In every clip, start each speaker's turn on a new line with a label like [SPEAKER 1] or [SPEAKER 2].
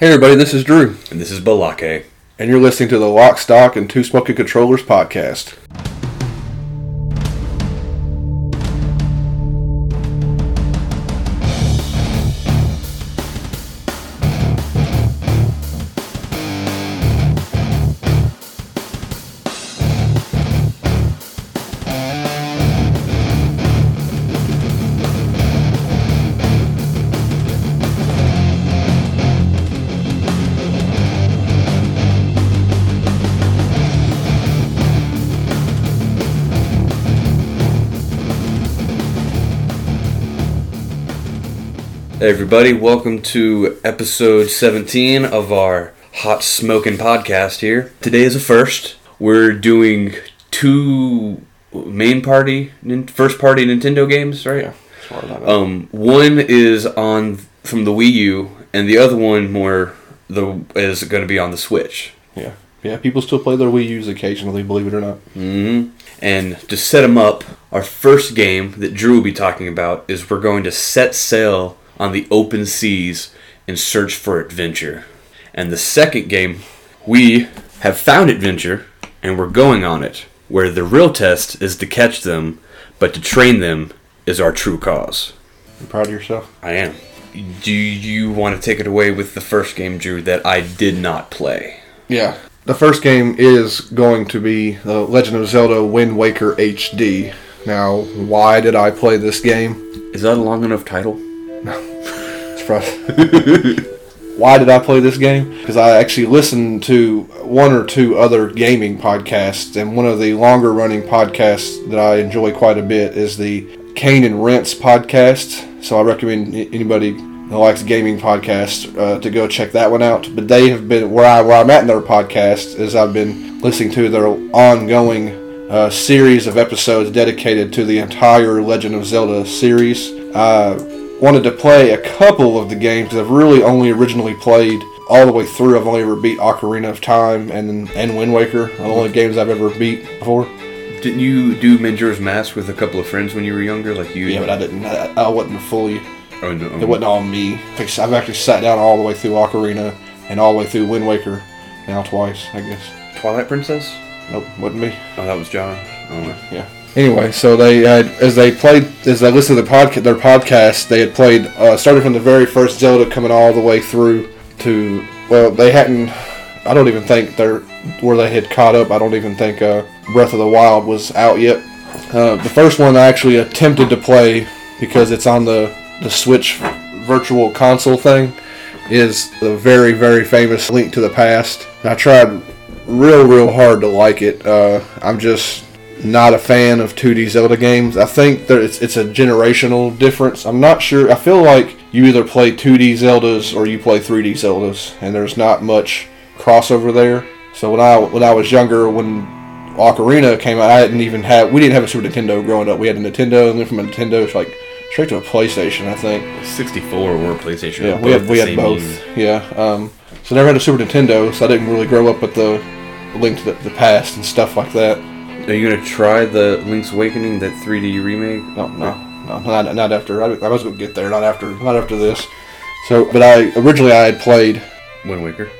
[SPEAKER 1] Hey everybody, this is Drew,
[SPEAKER 2] And this is Blake.
[SPEAKER 1] and you're listening to the Lock, Stock, and Two Smoking Controllers podcast.
[SPEAKER 2] Hey everybody, welcome to episode 17 of our Hot Smoking podcast here. Today is a first. We're doing two main party, first party Nintendo games, right?
[SPEAKER 1] Yeah, as far as I know.
[SPEAKER 2] Um, one is on from the Wii U, and the other one more the is going to be on the Switch.
[SPEAKER 1] yeah, yeah. People still play their Wii U's occasionally, believe it or not.
[SPEAKER 2] Mm-hmm. And to set them up, our first game that Drew will be talking about is we're going to set sail on the open seas and search for adventure. And the second game, we have found adventure and we're going on it, where the real test is to catch them, but to train them is our true cause.
[SPEAKER 1] You proud of yourself?
[SPEAKER 2] I am. Do you want to take it away with the first game, Drew, that I did not play?
[SPEAKER 1] Yeah. The first game is going to be The Legend of Zelda Wind Waker HD. Now, why did I play this game?
[SPEAKER 2] Is that a long enough title?
[SPEAKER 1] It's probably- Why did I play this game? Because I actually listened to one or two other gaming podcasts, and one of the longer running podcasts that I enjoy quite a bit is the Cane and Rinse podcast. So I recommend anybody that likes gaming podcasts uh, to go check that one out. But they have been where I where I'm at in their podcast is I've been listening to their ongoing uh, series of episodes dedicated to the entire Legend of Zelda series. Uh, wanted to play a couple of the games that I've really only originally played all the way through. I've only ever beat Ocarina of Time and and Wind Waker. The only games I've ever beat before.
[SPEAKER 2] Didn't you do Majora's Mask with a couple of friends when you were younger? Like you?
[SPEAKER 1] Yeah, but I didn't. I, I wasn't fully.
[SPEAKER 2] Oh no.
[SPEAKER 1] It wasn't um, all me. I've actually sat down all the way through Ocarina and all the way through Wind Waker now twice. I guess.
[SPEAKER 2] Twilight Princess?
[SPEAKER 1] Nope, wasn't me.
[SPEAKER 2] Oh, that was John. Oh,
[SPEAKER 1] Yeah. Anyway, so they had as they played as they listened to the their podcast, they had played uh, started from the very first Zelda coming all the way through to well, they hadn't. I don't even think they're where they had caught up. I don't even think uh, Breath of the Wild was out yet. Uh, the first one I actually attempted to play because it's on the the Switch Virtual Console thing is the very very famous Link to the Past. I tried real real hard to like it. Uh, I'm just not a fan of 2D Zelda games. I think that it's it's a generational difference. I'm not sure. I feel like you either play 2D Zeldas or you play 3D Zeldas, and there's not much crossover there. So when I when I was younger, when Ocarina came out, I didn't even have we didn't have a Super Nintendo growing up. We had a Nintendo, and then from a Nintendo, it's like straight to a PlayStation, I think.
[SPEAKER 2] 64 or PlayStation.
[SPEAKER 1] Yeah, we had we had both.
[SPEAKER 2] year.
[SPEAKER 1] Yeah. Um, so I never had a Super Nintendo, so I didn't really grow up with the Link to the, the Past and stuff like that.
[SPEAKER 2] Are you gonna try the Link's Awakening, that 3D remake?
[SPEAKER 1] No, no, no, not, not after. I, I was gonna get there, not after, not after this. So, but I originally I had played.
[SPEAKER 2] Wind Waker.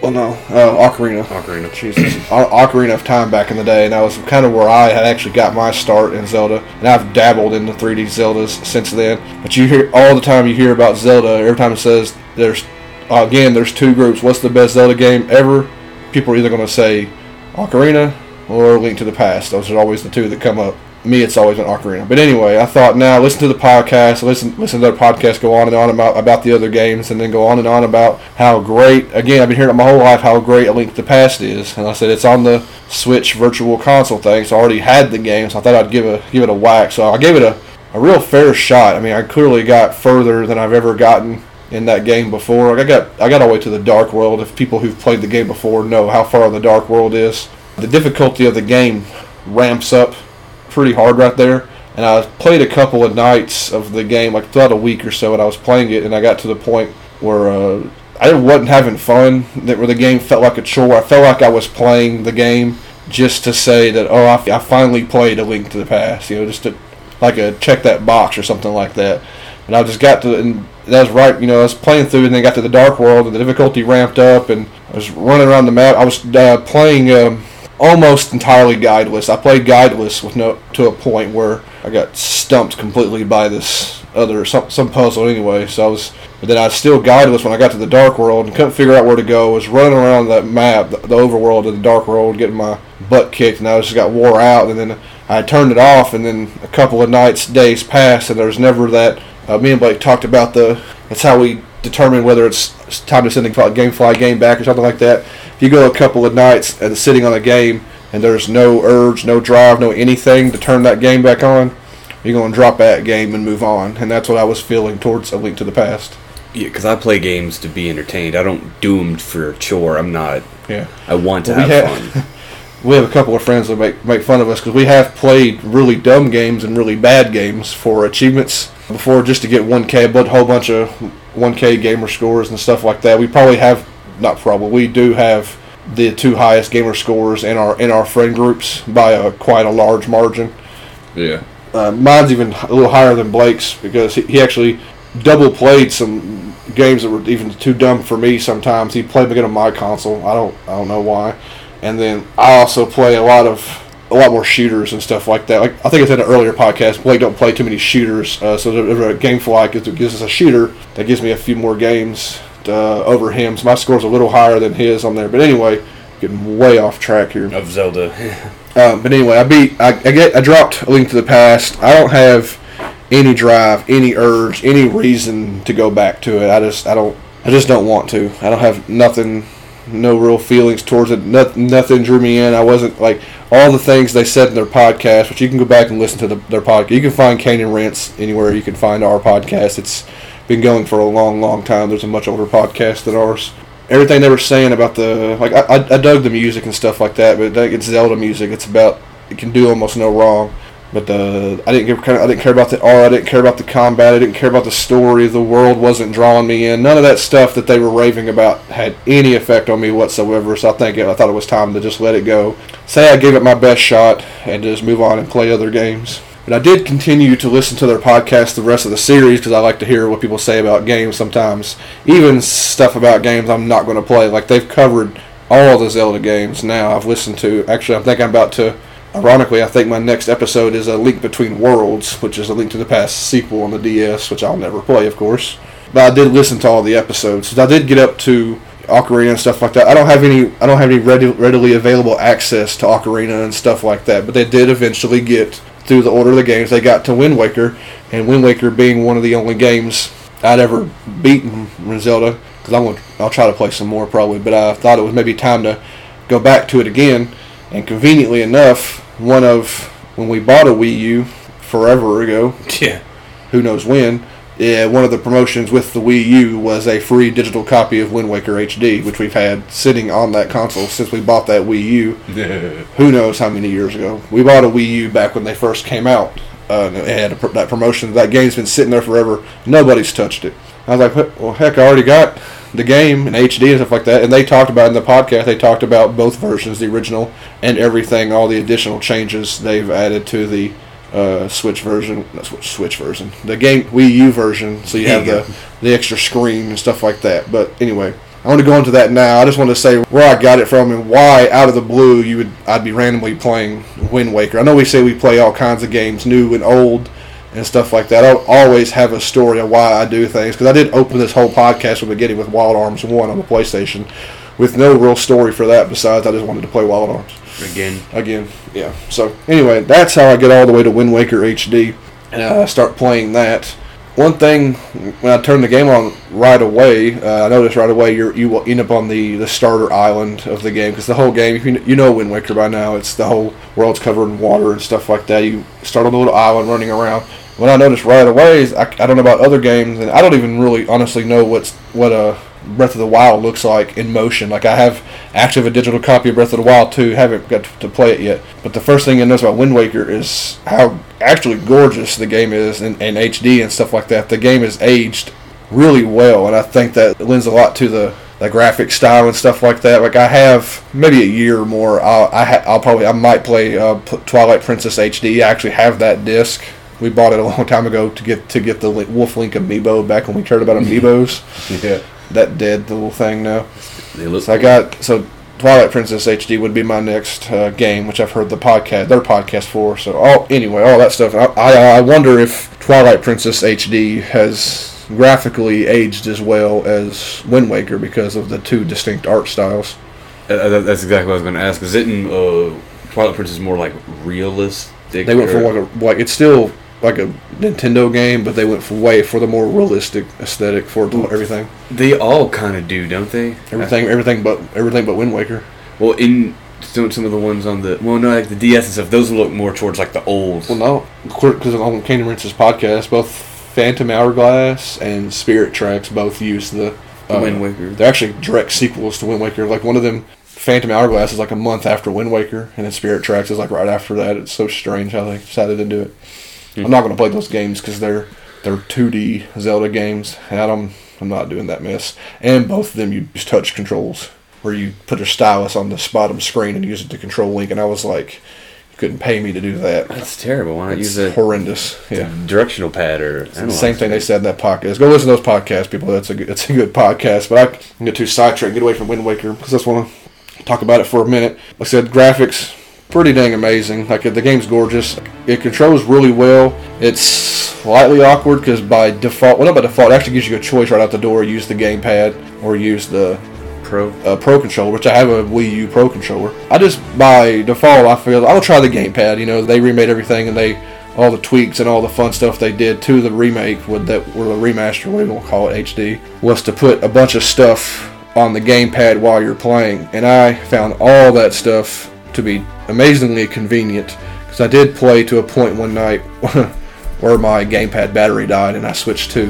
[SPEAKER 1] Well, no, uh, Ocarina.
[SPEAKER 2] Ocarina.
[SPEAKER 1] Jesus, O- Ocarina of Time back in the day, and that was kind of where I had actually got my start in Zelda. And I've dabbled in the 3D Zeldas since then. But you hear all the time you hear about Zelda. Every time it says there's again there's two groups. What's the best Zelda game ever? People are either going to say Ocarina or Link to the Past. Those are always the two that come up. Me, it's always an Ocarina. But anyway, I thought now listen to the podcast, listen listen to the podcast, go on and on about about the other games, and then go on and on about how great. Again, I've been hearing it my whole life how great A Link to the Past is, and I said it's on the Switch Virtual Console thing, so I already had the game, so I thought I'd give a give it a whack. So I gave it a, a real fair shot. I mean, I clearly got further than I've ever gotten in that game before. I got I got all the way to the Dark World. If people who've played the game before know how far the Dark World is, the difficulty of the game ramps up pretty hard right there. And I played a couple of nights of the game, like throughout a week or so, and I was playing it, and I got to the point where uh, I wasn't having fun. That where the game felt like a chore. I felt like I was playing the game just to say that oh, I, I finally played a Link to the Past. You know, just to like a check that box or something like that. And I just got to and that was right. You know, I was playing through, and then got to the Dark World, and the difficulty ramped up, and I was running around the map. I was uh, playing um, almost entirely guideless. I played guideless with no to a point where I got stumped completely by this other some some puzzle anyway. So I was, but then I was still guideless when I got to the Dark World and couldn't figure out where to go. I was running around that map, the, the overworld of the Dark World, getting my butt kicked, and I just got wore out, and then. I turned it off, and then a couple of nights, days passed, and there was never that. Uh, me and Blake talked about the. That's how we determine whether it's time to send a GameFly game back or something like that. If you go a couple of nights and sitting on a game and there's no urge, no drive, no anything to turn that game back on, you're going to drop that game and move on. And that's what I was feeling towards A Link to the Past.
[SPEAKER 2] Yeah, because I play games to be entertained. I don't do them for a chore. I'm not.
[SPEAKER 1] Yeah.
[SPEAKER 2] I want to
[SPEAKER 1] Well,
[SPEAKER 2] have
[SPEAKER 1] we
[SPEAKER 2] fun.
[SPEAKER 1] we have a couple of friends that make make fun of us because we have played really dumb games and really bad games for achievements before just to get 1K, but a whole bunch of 1K gamer scores and stuff like that. We probably have not probably we do have the two highest gamer scores in our in our friend groups by a quite a large margin.
[SPEAKER 2] Yeah.
[SPEAKER 1] Uh, mine's even a little higher than Blake's because he, he actually double played some games that were even too dumb for me. Sometimes he played them again on my console. I don't I don't know why. And then I also play a lot of a lot more shooters and stuff like that. Like I think I said in an earlier podcast, Blake don't play too many shooters. Uh, so if a GameFly gives, gives us a shooter, that gives me a few more games uh, over him. So my score's a little higher than his on there. But anyway, getting way off track here.
[SPEAKER 2] Of Zelda.
[SPEAKER 1] Um, but anyway, I beat. I, I get. I dropped a link to the past. I don't have any drive, any urge, any reason to go back to it. I just. I don't. I just don't want to. I don't have nothing. No real feelings towards it. Nothing, nothing drew me in. I wasn't like all the things they said in their podcast, which you can go back and listen to the, their podcast. You can find Cane and Rinse anywhere you can find our podcast. It's been going for a long, long time. There's a much older podcast than ours everything they were saying about the like I, I, dug the music and stuff like that, but it's Zelda music. It's about it can do almost no wrong. But the I didn't give I didn't care about the art. I didn't care about the combat. I didn't care about the story. The world wasn't drawing me in. None of that stuff that they were raving about had any effect on me whatsoever. So I think it, I thought it was time to just let it go. Say I gave it my best shot and just move on and play other games. But I did continue to listen to their podcast the rest of the series because I like to hear what people say about games sometimes. Even stuff about games I'm not going to play. Like they've covered all the Zelda games now I've listened to. Actually, I'm thinking about to. Ironically, I think my next episode is a Link Between Worlds, which is a Link to the Past sequel on the DS, which I'll never play, of course. But I did listen to all the episodes. I did get up to Ocarina and stuff like that. I don't have any. I don't have any readily available access to Ocarina and stuff like that. But they did eventually get through the order of the games. They got to Wind Waker, and Wind Waker being one of the only games I'd ever beaten in Zelda. Because I'm gonna, I'll try to play some more probably. But I thought it was maybe time to go back to it again. And conveniently enough, one of when we bought a Wii U forever ago,
[SPEAKER 2] yeah.
[SPEAKER 1] who knows when. Yeah, one of the promotions with the Wii U was a free digital copy of Wind Waker HD, which we've had sitting on that console since we bought that Wii U. Who knows how many years ago? We bought a Wii U back when they first came out. Uh, and it had a, that promotion. That game's been sitting there forever. Nobody's touched it. I was like, well, heck, I already got the game in HD and stuff like that. And they talked about in the podcast. They talked about both versions, the original and everything, all the additional changes they've added to the uh, Switch version, not Switch, Switch version, the game Wii U version. So you have the the extra screen and stuff like that. But anyway, I want to go into that now. I just want to say where I got it from and why, out of the blue, you would I'd be randomly playing Wind Waker. I know we say we play all kinds of games, new and old, and stuff like that. I always have a story of why I do things because I did open this whole podcast from the beginning with Wild Arms One on the PlayStation, with no real story for that besides I just wanted to play Wild Arms
[SPEAKER 2] Again.
[SPEAKER 1] again. Yeah. So anyway, that's how I get all the way to Wind Waker HD, and I start playing that. One thing when I turn the game on right away, uh, I noticed right away you're, you end up on the, the starter island of the game because the whole game, if you, you know Wind Waker by now, it's the whole world's covered in water and stuff like that. You start on a little island running around. What I noticed right away is I, I don't know about other games, and I don't even really honestly know what's what a Breath of the Wild looks like in motion. Like I have active a digital copy of Breath of the Wild 2, haven't got to play it yet. But the first thing I notice about Wind Waker is how actually gorgeous the game is in, HD and stuff like that. The game is aged really well, and I think that lends a lot to the the graphic style and stuff like that. Like I have maybe a year or more. I'll I ha- I'll probably I might play uh, Twilight Princess HD. I actually have that disc We bought it a long time ago to get to get the Wolf Link amiibo back when we cared about amiibos.
[SPEAKER 2] Yeah.
[SPEAKER 1] That dead the little thing now. So I got so Twilight Princess HD would be my next uh, game, which I've heard the podcast, their podcast for. So all anyway, all that stuff. I, I I wonder if Twilight Princess HD has graphically aged as well as Wind Waker because of the two distinct art styles.
[SPEAKER 2] Uh, that's exactly what I was going to ask. Is it in uh, Twilight Princess more like realistic?
[SPEAKER 1] They went for like a like it's still like a Nintendo game, but they went for way for the more realistic aesthetic for everything,
[SPEAKER 2] They all kind of do, don't they?
[SPEAKER 1] everything, everything but everything but Wind Waker.
[SPEAKER 2] Well, in some, some of the ones on the well, no, like the DS and stuff, those look more towards like the old.
[SPEAKER 1] Well, no, because on Cane and Rinse's podcast, both Phantom Hourglass and Spirit Tracks both use the,
[SPEAKER 2] The Wind uh, Waker.
[SPEAKER 1] They're actually direct sequels to Wind Waker. Like one of them, Phantom Hourglass is like a month after Wind Waker, and then Spirit Tracks is like right after that. It's so strange how they decided to do it. I'm not going to play those games because they're they're 2D Zelda games, don't, I'm not doing that mess. And both of them you use touch controls, where you put a stylus on the bottom screen and use it to control Link. And I was like, you couldn't pay me to do that.
[SPEAKER 2] That's terrible. Why not
[SPEAKER 1] It's
[SPEAKER 2] use a
[SPEAKER 1] horrendous. Yeah.
[SPEAKER 2] directional pad or
[SPEAKER 1] The same thing they said in that podcast. Go listen to those podcasts, people. That's a good, it's a good podcast. But I can get too sidetracked, get away from Wind Waker because I just want to talk about it for a minute. Like I said, graphics pretty dang amazing. Like the game's gorgeous. It controls really well. It's slightly awkward because by default, well not by default, it actually gives you a choice right out the door. Use the gamepad or use the
[SPEAKER 2] Pro.
[SPEAKER 1] uh, Pro controller, which I have a Wii U Pro controller. I just by default I feel I'll try the gamepad. You know they remade everything and they all the tweaks and all the fun stuff they did to the remake with that or the remaster, whatever you want to call it, HD, was to put a bunch of stuff on the gamepad while you're playing, and I found all that stuff to be amazingly convenient because I did play to a point one night. Where my gamepad battery died, and I switched to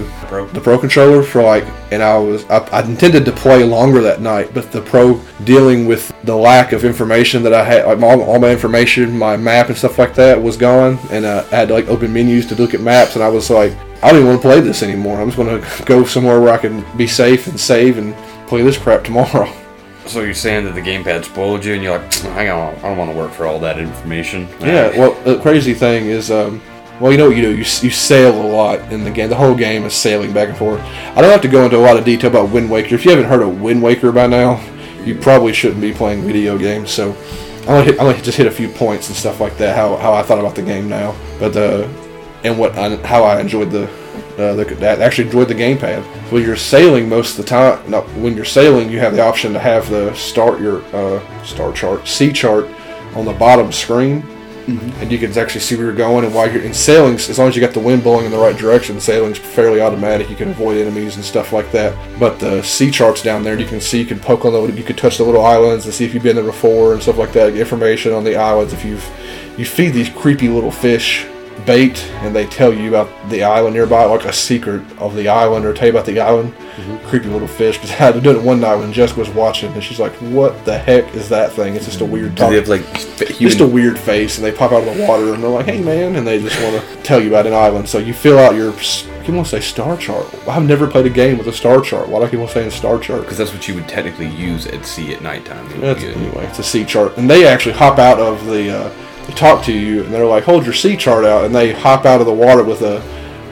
[SPEAKER 1] the Pro controller for like, and I was I, I intended to play longer that night, but the Pro dealing with the lack of information that I had, like all, all my information, my map and stuff like that was gone, and uh, I had to like open menus to look at maps, and I was like, I don't even want to play this anymore. I'm just going to go somewhere where I can be safe and save and play this crap tomorrow.
[SPEAKER 2] So you're saying that the gamepad spoiled you, and you're like, I don't, I don't want to work for all that information.
[SPEAKER 1] Yeah, well, the crazy thing is, um, well, you know what you do? You, you sail a lot in the game. The whole game is sailing back and forth. I don't have to go into a lot of detail about Wind Waker. If you haven't heard of Wind Waker by now, you probably shouldn't be playing video games. So I'm gonna, hit, I'm gonna just hit a few points and stuff like that. How, how I thought about the game now, but uh, and what I, how I enjoyed the. Uh, the, that actually enjoyed the gamepad. When you're sailing most of the time, no, when you're sailing, you have the option to have the start your uh, star chart, sea chart, on the bottom screen, and you can actually see where you're going. And why you're in sailing, as long as you got the wind blowing in the right direction, sailing's fairly automatic. You can avoid enemies and stuff like that. But the sea charts down there, you can see, you can poke on the, you can touch the little islands and see if you've been there before and stuff like that. Information on the islands if you've you feed these creepy little fish bait and they tell you about the island nearby, like a secret of the island, or tell you about the island. Creepy little fish. Because I had to do it one night when Jessica was watching, and she's like, "What the heck is that thing?" It's just a weird.
[SPEAKER 2] Do they have like fa-
[SPEAKER 1] just a weird face, and they pop out of the water, and they're like, "Hey, man!" and they just want to tell you about an island. So you fill out your. I keep want to say star chart. I've never played a game with a star chart. Why do keep on saying star chart?
[SPEAKER 2] Because that's what you would technically use at sea at nighttime.
[SPEAKER 1] That's, anyway, it's a sea chart, and they actually hop out of the. Uh, talk to you, and they're like, "Hold your sea chart out," and they hop out of the water with a,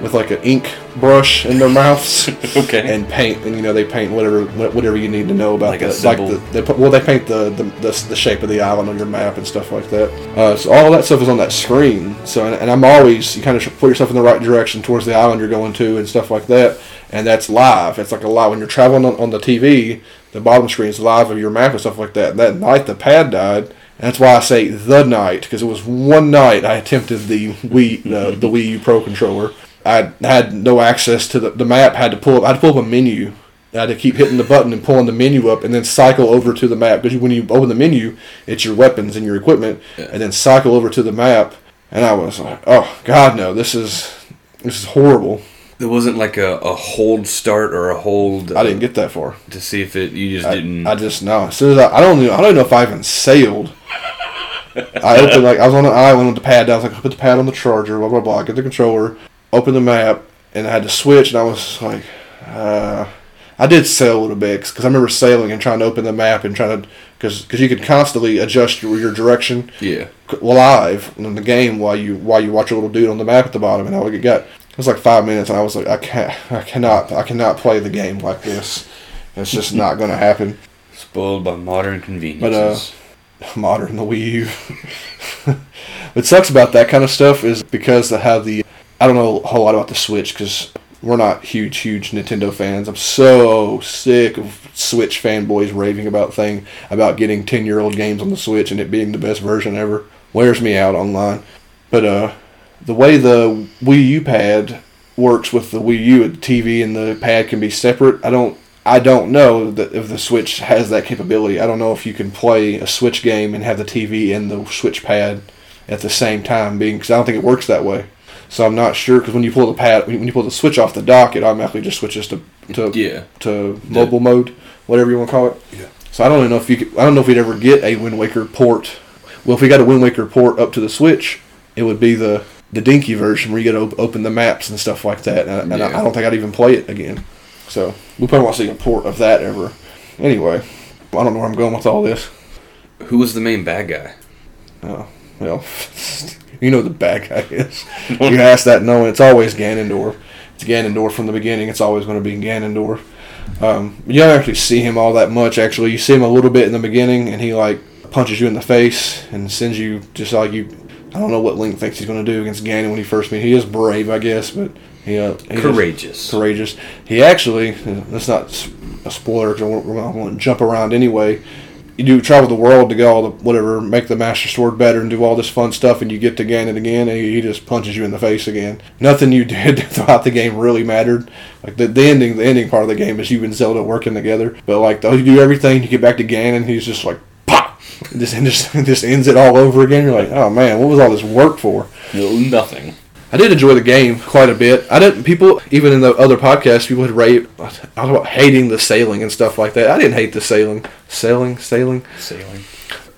[SPEAKER 1] with like an ink brush in their mouths.
[SPEAKER 2] Okay.
[SPEAKER 1] And paint, and you know they paint whatever whatever you need to know about
[SPEAKER 2] Like a
[SPEAKER 1] the,
[SPEAKER 2] symbol.
[SPEAKER 1] the, they put, well they paint the, the the the shape of the island on your map and stuff like that. Uh, so all that stuff is on that screen. So and, and I'm always you kind of put yourself in the right direction towards the island you're going to and stuff like that. And that's live. It's like a live when you're traveling on, on the TV. The bottom screen is live of your map and stuff like that. And that night the pad died. That's why I say the night because it was one night I attempted the Wii uh, the Wii U Pro controller. I had no access to the, the map. Had to pull up. I had to pull up a menu. I had to keep hitting the button and pulling the menu up, and then cycle over to the map. Because when you open the menu, it's your weapons and your equipment, and then cycle over to the map. And I was like, "Oh God, no! This is this is horrible."
[SPEAKER 2] There wasn't like a, a hold start or a hold.
[SPEAKER 1] I didn't get that far.
[SPEAKER 2] to see if it. You just
[SPEAKER 1] I,
[SPEAKER 2] didn't.
[SPEAKER 1] I just no. As soon as I, I don't know, I don't know if I even sailed. I opened like I was on an island with the pad. down. I was like, I put the pad on the charger. Blah blah blah. I get the controller, open the map, and I had to switch. And I was like, uh, I did sail a little bit because I remember sailing and trying to open the map and trying to because because you could constantly adjust your, your direction
[SPEAKER 2] Yeah.
[SPEAKER 1] live in the game while you while you watch a little dude on the map at the bottom and I would get it was like five minutes and I was like I can't I cannot I cannot play the game like this it's just not gonna happen
[SPEAKER 2] Spoiled by modern conveniences.
[SPEAKER 1] modern the Wii U. What sucks about that kind of stuff is because of how the I don't know a whole lot about the Switch because we're not huge huge Nintendo fans. I'm so sick of Switch fanboys raving about thing about getting 10 year old games on the Switch and it being the best version ever. Wears me out online. But uh the way the Wii U pad works with the Wii U, at the TV and the pad can be separate. I don't I don't know that if the Switch has that capability. I don't know if you can play a Switch game and have the TV and the Switch pad at the same time being because I don't think it works that way. So I'm not sure because when you pull the pad when you pull the Switch off the dock, it automatically just switches to to
[SPEAKER 2] yeah.
[SPEAKER 1] to mobile mode, whatever you want to call it.
[SPEAKER 2] Yeah.
[SPEAKER 1] So I don't even know if you could, I don't know if we'd ever get a Wind Waker port. Well, if we got a Wind Waker port up to the Switch, it would be the the dinky version where you got to op- open the maps and stuff like that. And, and I, I don't think I'd even play it again. So we probably won't see a port of that ever. Anyway, I don't know where I'm going with all this.
[SPEAKER 2] Who was the main bad guy?
[SPEAKER 1] Oh, well, you know who the bad guy is. you ask that knowing it's always Ganondorf. It's Ganondorf from the beginning. It's always going to be Ganondorf. Um, you don't actually see him all that much. Actually, you see him a little bit in the beginning, and he like punches you in the face and sends you just like you. I don't know what Link thinks he's going to do against Ganon when he first meet. He is brave, I guess, but he, uh, he
[SPEAKER 2] Courageous.
[SPEAKER 1] courageous. He actually, that's not a spoiler because we're, we're going to jump around anyway. You do travel the world to go all the whatever, make the Master Sword better and do all this fun stuff, and you get to Ganon again, and he, just punches you in the face again. Nothing you did throughout the game really mattered. Like the, the ending, the ending part of the game is you and Zelda working together. But like though you do everything, you get back to Ganon, he's just like pop, and just and just just ends it all over again. You're like, oh man, what was all this work for?
[SPEAKER 2] No, nothing.
[SPEAKER 1] I did enjoy the game quite a bit. I didn't. People, even in the other podcasts, people would rate. I was about hating the sailing and stuff like that. I didn't hate the sailing, sailing, sailing.
[SPEAKER 2] Sailing.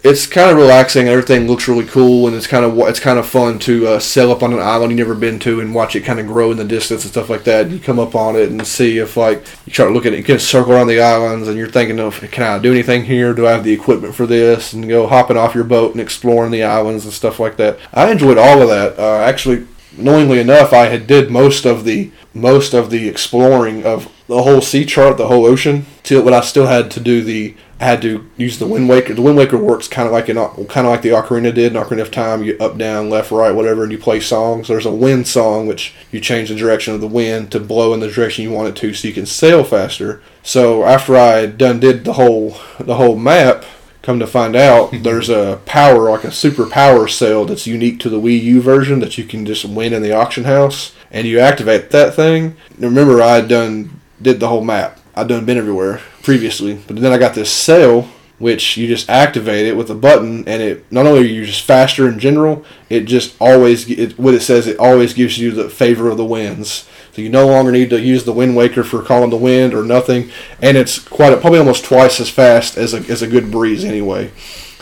[SPEAKER 1] It's kind of relaxing. Everything looks really cool, and it's kind of it's kind of fun to uh, sail up on an island you've never been to and watch it kind of grow in the distance and stuff like that. You come up on it and see if like you try to look at it, you can circle around the islands, and you're thinking of can I do anything here? Do I have the equipment for this? And go hopping off your boat and exploring the islands and stuff like that. I enjoyed all of that. Uh, actually, knowingly enough, I had did most of the most of the exploring of the whole sea chart, the whole ocean. Till but I still had to do the I had to use the Wind Waker. The Wind Waker works kind of like in kind of like the Ocarina did in Ocarina of Time. You up, down, left, right, whatever, and you play songs. There's a wind song which you change the direction of the wind to blow in the direction you want it to, so you can sail faster. So after I done did the whole the whole map, Come to find out, there's a power, like a super power cell that's unique to the Wii U version that you can just win in the auction house. And you activate that thing. Remember, I done did the whole map. I'd done been everywhere previously, but then I got this cell which you just activate it with a button, and it not only are you just faster in general, it just always it, what it says it always gives you the favor of the winds. So you no longer need to use the Wind Waker for calling the wind or nothing, and it's quite probably almost twice as fast as a as a good breeze anyway.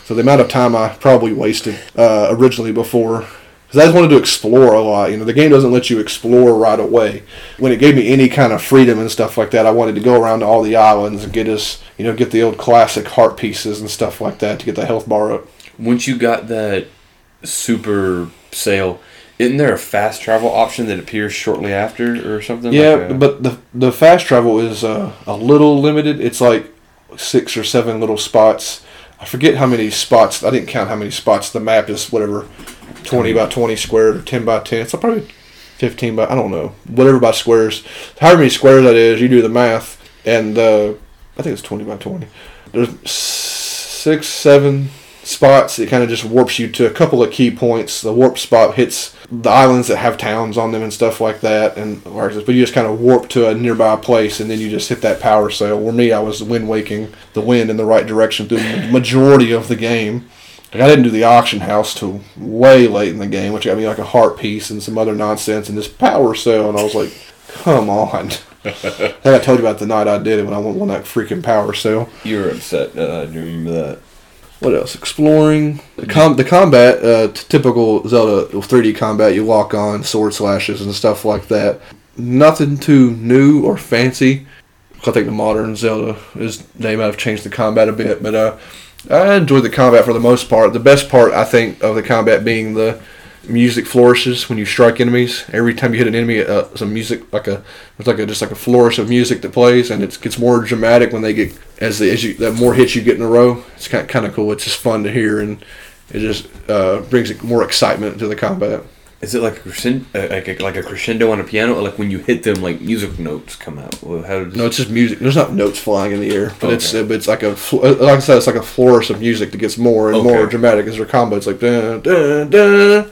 [SPEAKER 1] So the amount of time I probably wasted uh, originally before. Because I just wanted to explore a lot. You know, the game doesn't let you explore right away. When it gave me any kind of freedom and stuff like that, I wanted to go around to all the islands and get us, you know, get the old classic heart pieces and stuff like that to get the health bar up.
[SPEAKER 2] Once you got that super sail, isn't there a fast travel option that appears shortly after or something?
[SPEAKER 1] Yeah,
[SPEAKER 2] like
[SPEAKER 1] but the the fast travel is uh, a little limited. It's like six or seven little spots. I forget how many spots. I didn't count how many spots. The map is whatever, twenty by twenty squared or ten by ten. It's probably fifteen by I don't know whatever by squares. However many squares that is, you do the math, and uh, I think it's twenty by twenty. There's six, seven spots. It kind of just warps you to a couple of key points. The warp spot hits the islands that have towns on them and stuff like that, and but you just kind of warp to a nearby place, and then you just hit that power sail. Where me, I was wind waking the wind in the right direction through the majority of the game. Like I didn't do the auction house till way late in the game, which got me like a heart piece and some other nonsense and this power cell, and I was like, "Come on!" I think I told you about the night I did it when I won that freaking power cell.
[SPEAKER 2] you were upset. Uh, I do remember that.
[SPEAKER 1] What else? Exploring the, com- the combat, uh, t- typical Zelda 3D combat. You lock on sword slashes and stuff like that. Nothing too new or fancy. I think the modern Zelda is they might have changed the combat a bit, but uh, I enjoyed the combat for the most part. The best part I think of the combat being the music flourishes when you strike enemies. Every time you hit an enemy, uh, some music like a it's like a just like a flourish of music that plays, and it gets more dramatic when they get as the as you the more hits you get in a row. It's kind kind of cool. It's just fun to hear, and it just uh, brings more excitement to the combat.
[SPEAKER 2] Is it like a crescendo, uh, like a, like a crescendo on a piano, or like when you hit them, like music notes come out? Well, how does
[SPEAKER 1] No, it's just music. There's not notes flying in the air, but
[SPEAKER 2] Okay.
[SPEAKER 1] it's uh, but it's like a uh, like I said, it's like a flourish of music that gets more and more dramatic as their combo. It's like dun dun dun,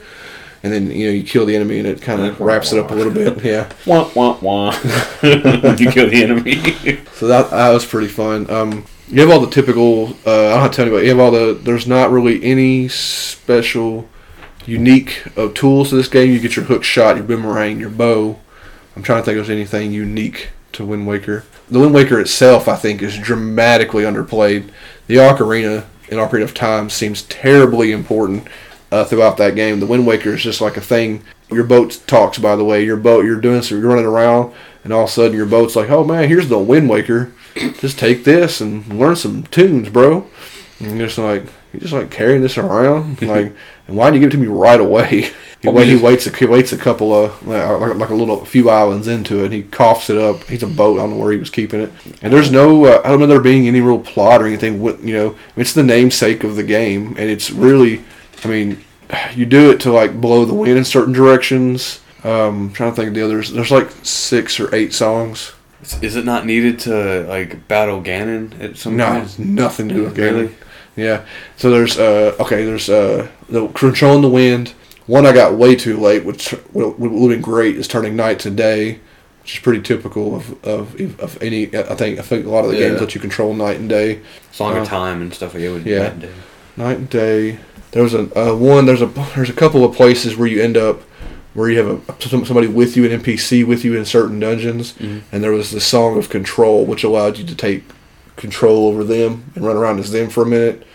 [SPEAKER 1] and then you know you kill the enemy and it kind of wraps it up a little bit. Yeah,
[SPEAKER 2] wah wah wah? you kill the enemy.
[SPEAKER 1] so that that was pretty fun. Um, you have all the typical. Uh, I don't have to tell anybody. You have all the. There's not really any special, unique uh, tools to this game. You get your hook shot, your boomerang, your bow. I'm trying to think of anything unique to Wind Waker. The Wind Waker itself, I think, is dramatically underplayed. The Ocarina, in Ocarina of Time, seems terribly important uh, throughout that game. The Wind Waker is just like a thing. Your boat talks, by the way. Your boat, you're doing so, you're running around, and all of a sudden your boat's like, "Oh man, here's the Wind Waker. Just take this and learn some tunes, bro." And you're just like, you just like carrying this around, like, and why didn't you give it to me right away? He, wait, he waits. A, he waits a couple of like, like, a little few islands into it. And he coughs it up. He's a boat. I don't know where he was keeping it. And there's no. Uh, I don't know there being any real plot or anything. You know, it's the namesake of the game, and it's really. I mean, you do it to like blow the wind in certain directions. Um, I'm trying to think of the others. There's like six or eight songs.
[SPEAKER 2] Is it not needed to like battle Ganon at some
[SPEAKER 1] No,
[SPEAKER 2] point?
[SPEAKER 1] it's nothing to do with
[SPEAKER 2] Really?
[SPEAKER 1] Yeah. So there's uh okay, there's uh the controlling the wind. One I got way too late, which would have been great, is turning night to day, which is pretty typical of, of, of any. I think I think a lot of the
[SPEAKER 2] Yeah.
[SPEAKER 1] games let you control night and day.
[SPEAKER 2] Song
[SPEAKER 1] Uh,
[SPEAKER 2] of Time and stuff like that would
[SPEAKER 1] yeah.
[SPEAKER 2] that day.
[SPEAKER 1] Night and day. There was a uh, one. There's a there's a couple of places where you end up where you have a somebody with you, an NPC with you in certain dungeons,
[SPEAKER 2] Mhm.
[SPEAKER 1] and there was the song of control, which allowed you to take control over them and run around as them for a minute.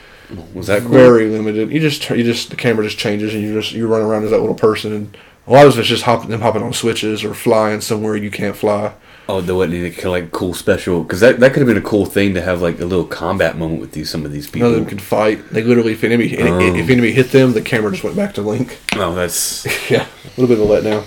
[SPEAKER 2] Was that cool?
[SPEAKER 1] very limited? You just you just the camera just changes and you just you run around as that little person, and a lot of it's just hopping them hopping on switches or flying somewhere you can't fly.
[SPEAKER 2] Oh, wasn't any kind like cool special because that, that could have been a cool thing to have like a little combat moment with these some of these people.
[SPEAKER 1] None of them can fight. They literally, if enemy
[SPEAKER 2] Oh.
[SPEAKER 1] if enemy hit them, the camera just went back to Link.
[SPEAKER 2] oh, that's
[SPEAKER 1] yeah, a little bit of a letdown.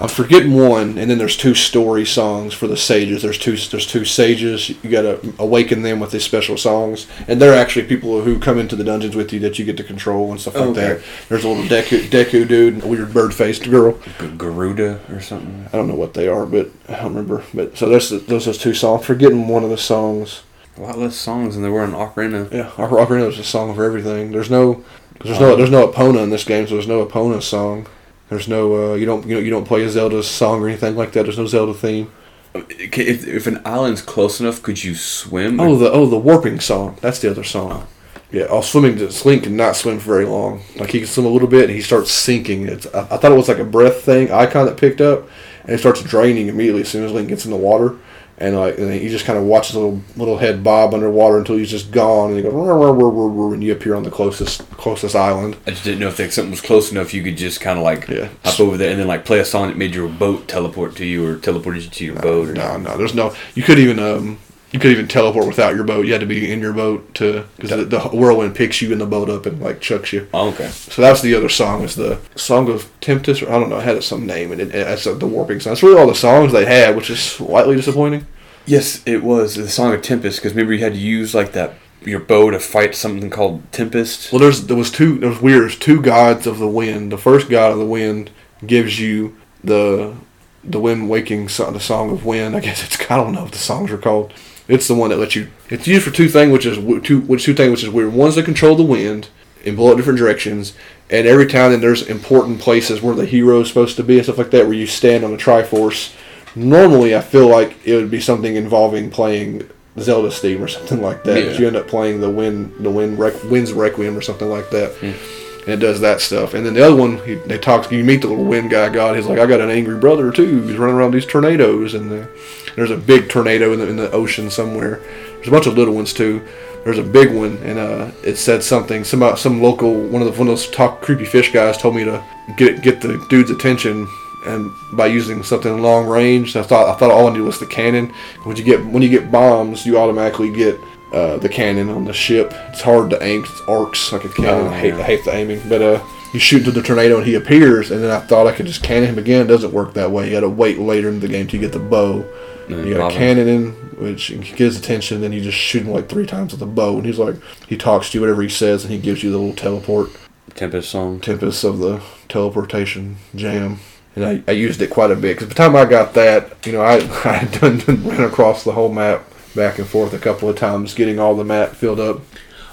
[SPEAKER 1] I'm forgetting one, and then there's two story songs for the sages. There's two. There's two sages. You gotta awaken them with these special songs, and they're actually people who come into the dungeons with you that you get to control and stuff like
[SPEAKER 2] Okay.
[SPEAKER 1] that. There's a little Deku, Deku dude, and a weird bird faced girl.
[SPEAKER 2] Garuda or something.
[SPEAKER 1] I don't know what they are, but I don't remember. But so there's those those two songs. Forgetting one of the songs.
[SPEAKER 2] A lot less songs than there were in Ocarina.
[SPEAKER 1] Yeah, our Ocarina is a song for everything. There's no, there's no, um, there's no Epona in this game, so there's no Epona song. There's no, uh, you don't, you know, you don't play a Zelda song or anything like that. There's no Zelda theme.
[SPEAKER 2] If, if an island's close enough, could you swim?
[SPEAKER 1] Oh, the oh the warping song. That's the other song. Yeah, oh, swimming. This Link cannot swim for very long. Like he can swim a little bit, and he starts sinking. It's I, I thought it was like a breath thing icon that picked up, and it starts draining immediately as soon as Link gets in the water. And like, and he just kind of watches a little little head bob underwater until he's just gone, and he goes, "Rrr, rrr, rrr, rrr, rrr," and you appear on the closest closest island.
[SPEAKER 2] I just didn't know if like, something was close enough you could just kind of like
[SPEAKER 1] Yeah.
[SPEAKER 2] hop over there and then like play a song that made your boat teleport to you or teleported you to your boat. Or
[SPEAKER 1] No, no, there's no. You could even um, you could even teleport without your boat. You had to be in your boat to because the, the whirlwind picks you in the boat up and like chucks you.
[SPEAKER 2] Oh, okay.
[SPEAKER 1] So that's the other song. Is the song of Tempest, or I don't know, it had some name in it. That's the warping song. That's really all the songs they had, which is slightly disappointing.
[SPEAKER 2] Yes, it was the song of Tempest because maybe you had to use like that your bow to fight something called Tempest.
[SPEAKER 1] Well, there's there was two. There was weird. There's two gods of the wind. The first god of the wind gives you the the wind waking song, the song of wind. I guess it's I don't know what the songs are called. It's the one that lets you. It's used for two things, which is two which two things which is weird. One's to control the wind and blow it different directions. And every time then there's important places where the hero's supposed to be and stuff like that, where you stand on the Triforce. Normally, I feel like it would be something involving playing Zelda's theme or something like that.
[SPEAKER 2] Yeah.
[SPEAKER 1] You end up playing the wind, the wind, wind's requiem or something like that hmm. And it does that stuff. And then the other one, he, they talk. You meet the little wind guy god. He's like, I got an angry brother too. He's running around these tornadoes, and the, there's a big tornado in the, in the ocean somewhere. There's a bunch of little ones too. There's a big one, and uh, it said something. Some some local one of the one of those talk creepy fish guys told me to get get the dude's attention and by using something long range. I thought I thought all I needed was the cannon. When you get when you get bombs, you automatically get uh, the cannon on the ship. It's hard to aim. It's arcs like a cannon.
[SPEAKER 2] Oh,
[SPEAKER 1] I hate
[SPEAKER 2] yeah.
[SPEAKER 1] I hate the aiming, but uh. You shoot through the tornado and he appears, and then I thought I could just cannon him again. It doesn't work that way. You got to wait later in the game to get the bow. You got a cannon in, which gets his attention, then you just shoot him like three times with a bow, and he's like, he talks to you, whatever he says, and he gives you the little teleport
[SPEAKER 2] Tempest song.
[SPEAKER 1] tempest of the teleportation jam. And I, I used it quite a bit because by the time I got that, you know, I I had done ran across the whole map back and forth a couple of times, getting all the map filled up.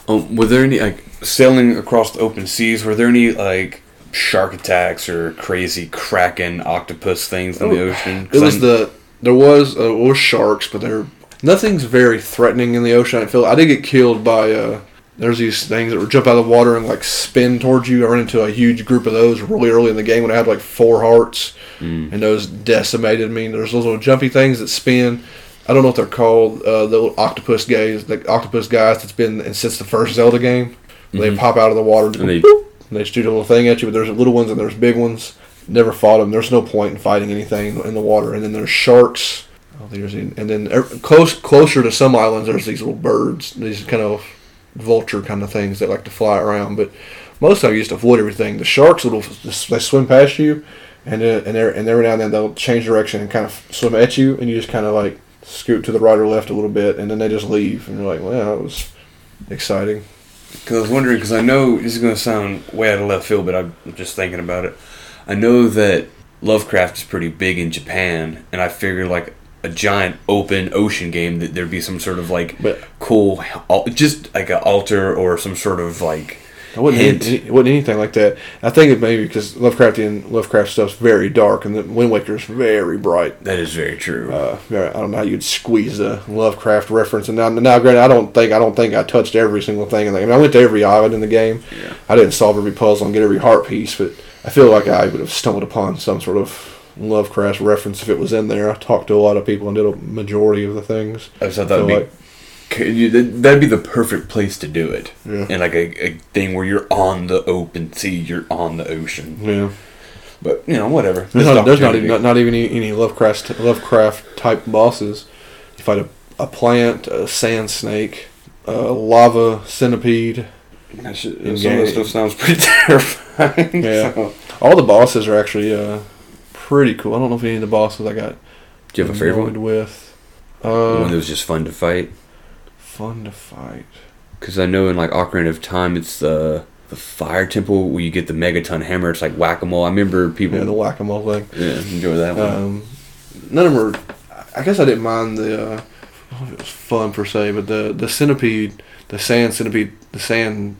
[SPEAKER 2] Um, were there any like sailing across the open seas? Were there any like shark attacks or crazy kraken octopus things in the ocean? 'Cause
[SPEAKER 1] It was
[SPEAKER 2] I'm-
[SPEAKER 1] the there was uh, it was sharks, but they're nothing's very threatening in the ocean. I feel I did get killed by uh there's these things that would jump out of the water and like spin towards you. I ran into a huge group of those really early in the game when I had like four hearts,
[SPEAKER 2] Mm.
[SPEAKER 1] and those decimated me. There's those little jumpy things that spin. I don't know what they're called. Uh, the little octopus guys, the octopus guys that's been and since the first Zelda game. They pop out of the water
[SPEAKER 2] Mm-hmm. And they-
[SPEAKER 1] boop, and they shoot a little thing at you. But there's little ones and there's big ones. Never fought them. There's no point in fighting anything in the water. And then there's sharks. I there's any. And then er- close closer to some islands, there's these little birds. These kind of vulture kind of things that like to fly around. But most of them used to avoid everything. The sharks will they swim past you, and uh, and every, and every now and then they'll change direction and kind of swim at you, and you just kind of like scoot to the right or left a little bit, and then they just leave, and you're like, well, that was exciting.
[SPEAKER 2] Because I was wondering, because I know this is going to sound way out of left field, but I'm just thinking about it. I know that Lovecraft is pretty big in Japan, and I figured like a giant open ocean game that there'd be some sort of like
[SPEAKER 1] But-
[SPEAKER 2] cool, just like an altar or some sort of like
[SPEAKER 1] It wasn't, any, it wasn't anything like that. I think it maybe because Lovecraftian Lovecraft stuff's very dark, and the Wind Waker's very bright.
[SPEAKER 2] That is very true.
[SPEAKER 1] Uh, I don't know how you'd squeeze a Lovecraft reference. And now, now, granted, I don't think I don't think I touched every single thing. in the game. I, mean, I went to every island in the game.
[SPEAKER 2] Yeah.
[SPEAKER 1] I didn't solve every puzzle and get every heart piece, but I feel like I would have stumbled upon some sort of Lovecraft reference if it was in there. I talked to a lot of people and did a majority of the things.
[SPEAKER 2] I thought that'd be
[SPEAKER 1] like-
[SPEAKER 2] could you- that- that'd be the perfect place to do it.
[SPEAKER 1] Yeah.
[SPEAKER 2] And like a, a thing where you're on the open sea, you're on the ocean.
[SPEAKER 1] Yeah.
[SPEAKER 2] But you know, whatever.
[SPEAKER 1] There's not, there's not even not, not even any, Lovecraft Lovecraft type bosses. You fight a, a plant, a sand snake, a lava centipede.
[SPEAKER 2] That some of that stuff sounds pretty terrifying.
[SPEAKER 1] Yeah.
[SPEAKER 2] so-
[SPEAKER 1] All the bosses are actually uh, pretty cool. I don't know if any of the bosses I got
[SPEAKER 2] Do you have a favorite one?
[SPEAKER 1] with.
[SPEAKER 2] The one
[SPEAKER 1] Uh,
[SPEAKER 2] that was just fun to fight.
[SPEAKER 1] Fun to fight.
[SPEAKER 2] Because I know in like Ocarina of Time, it's the the fire temple where you get the megaton hammer. It's like whack a mole. I remember people
[SPEAKER 1] Yeah, the whack a mole thing.
[SPEAKER 2] yeah, enjoy that one.
[SPEAKER 1] Um, none of them were. I guess I didn't mind the. Uh, I don't know if it was fun per se, but the the centipede, the sand centipede, the sand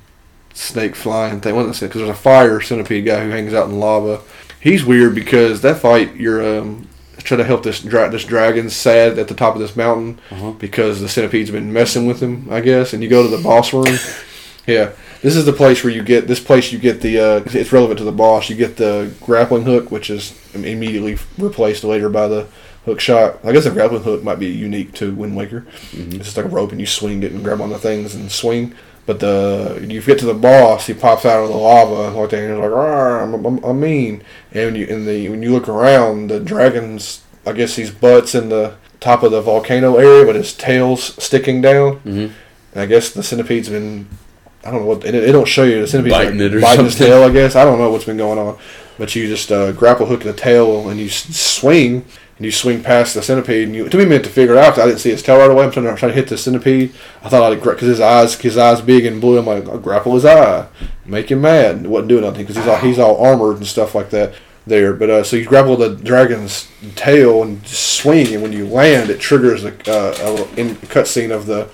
[SPEAKER 1] snake flying thing wasn't because there's a fire centipede guy who hangs out in lava. He's weird because that fight you're um trying to help this dra- this dragon sad at the top of this mountain
[SPEAKER 2] Uh-huh.
[SPEAKER 1] because the centipede's been messing with him, I guess. And you go to the boss room. yeah, this is the place where you get this place. You get the uh, it's relevant to the boss. You get the grappling hook, which is immediately replaced later by the hook shot. I guess the grappling hook might be unique to Wind Waker.
[SPEAKER 2] Mhm.
[SPEAKER 1] It's just like a rope, and you swing it and grab on the things and swing. But the you get to the boss, he pops out of the lava like that, and you're like, "Arr, I'm, I'm, I'm mean." And when you in the when you look around, the dragon's I guess his butt's in the top of the volcano area, but his tail's sticking down.
[SPEAKER 2] Mhm.
[SPEAKER 1] And I guess the centipede's been I don't know what it, it don't show you the centipede's
[SPEAKER 2] Biting
[SPEAKER 1] like
[SPEAKER 2] it or
[SPEAKER 1] biting his tail. I guess I don't know what's been going on, but you just uh, grapple hook the tail and you swing and you swing past the centipede. And you, it took me a minute to figure it out I didn't see his tail right away. I'm trying to, trying to hit the centipede. I thought I'd because his eyes his eyes big and blue. I'm like I'll grapple his eye, make him mad. It wasn't doing nothing because he's all he's all armored and stuff like that there. But uh, so you grapple the dragon's tail and swing, and when you land, it triggers a, uh, a little in cutscene of the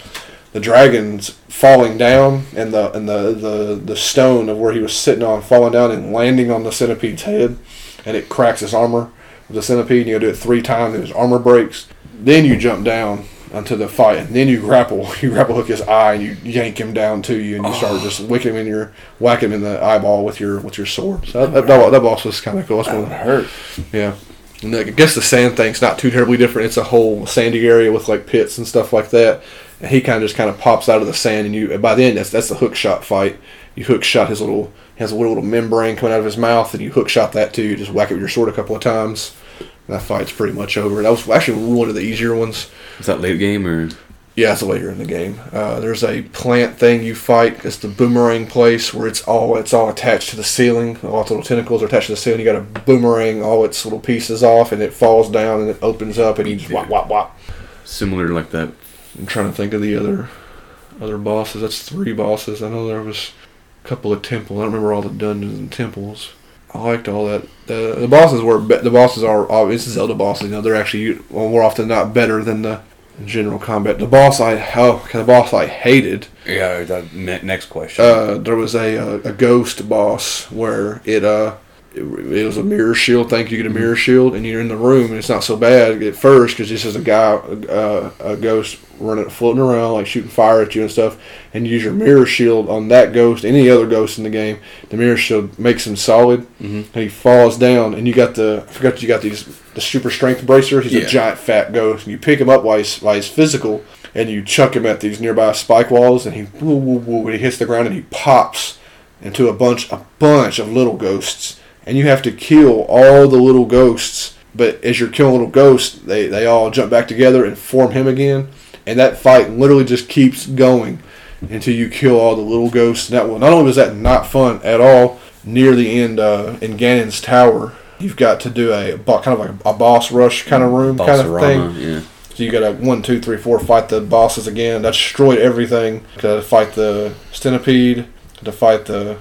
[SPEAKER 1] the dragon's falling down and the and the, the the stone of where he was sitting on falling down and landing on the centipede's head, and it cracks his armor the centipede. And you do it three times, and his armor breaks. Then you jump down onto the fight, and then you grapple. You grapple hook his eye, and you yank him down to you, and you start just oh. wicking him in your whack him in the eyeball with your with your sword. So that, that, that boss was kind of cool. That's one of
[SPEAKER 2] hurt.
[SPEAKER 1] yeah. And I guess the sand thing's not too terribly different. It's a whole sandy area with like pits and stuff like that. And he kind of just kind of pops out of the sand, and you by then that's that's the hook shot fight. You hook shot his little he has a little, little membrane coming out of his mouth, and you hook shot that too. You just whack it with your sword a couple of times. That fight's pretty much over. That was actually one of the easier ones.
[SPEAKER 2] Is that late game or?
[SPEAKER 1] Yeah, it's later in the game. Uh, there's a plant thing you fight. It's the boomerang place where it's all it's all attached to the ceiling. All its little tentacles are attached to the ceiling. You got a boomerang all its little pieces off, and it falls down and it opens up, and you just whop whop whop.
[SPEAKER 2] Similar like that.
[SPEAKER 1] I'm trying to think of the other other bosses. That's three bosses. I know there was a couple of temples. I don't remember all the dungeons and temples. I liked all that. The the bosses were be- the bosses are obviously Zelda bosses. You know they're actually well, more often not better than the general combat. The boss I oh the boss I hated.
[SPEAKER 2] Yeah. That ne- next question.
[SPEAKER 1] Uh, there was a, a a ghost boss where it uh it, it was a mirror shield. Thank you, you get a mirror shield, and you're in the room, and it's not so bad at first because this is a guy, uh, a ghost running, floating around, like shooting fire at you and stuff. And you use your mirror shield on that ghost, any other ghost in the game. The mirror shield makes him solid,
[SPEAKER 2] Mhm.
[SPEAKER 1] and he falls down. And you got the I forgot you got these the super strength bracer. He's
[SPEAKER 2] Yeah.
[SPEAKER 1] a giant fat ghost, and you pick him up while he's while he's physical, and you chuck him at these nearby spike walls, and he woo, woo, woo, and he hits the ground, and he pops into a bunch a bunch of little ghosts and you have to kill all the little ghosts but as you're killing little ghosts they, they all jump back together and form him again and that fight literally just keeps going until you kill all the little ghosts and that one not only was that not fun at all near the end uh, in Ganon's tower you've got to do a kind of like a boss rush kind of room kind of thing
[SPEAKER 2] Yeah.
[SPEAKER 1] so you got to one, two, three, four, fight the bosses again. That destroyed everything. Got to fight the centipede. To fight the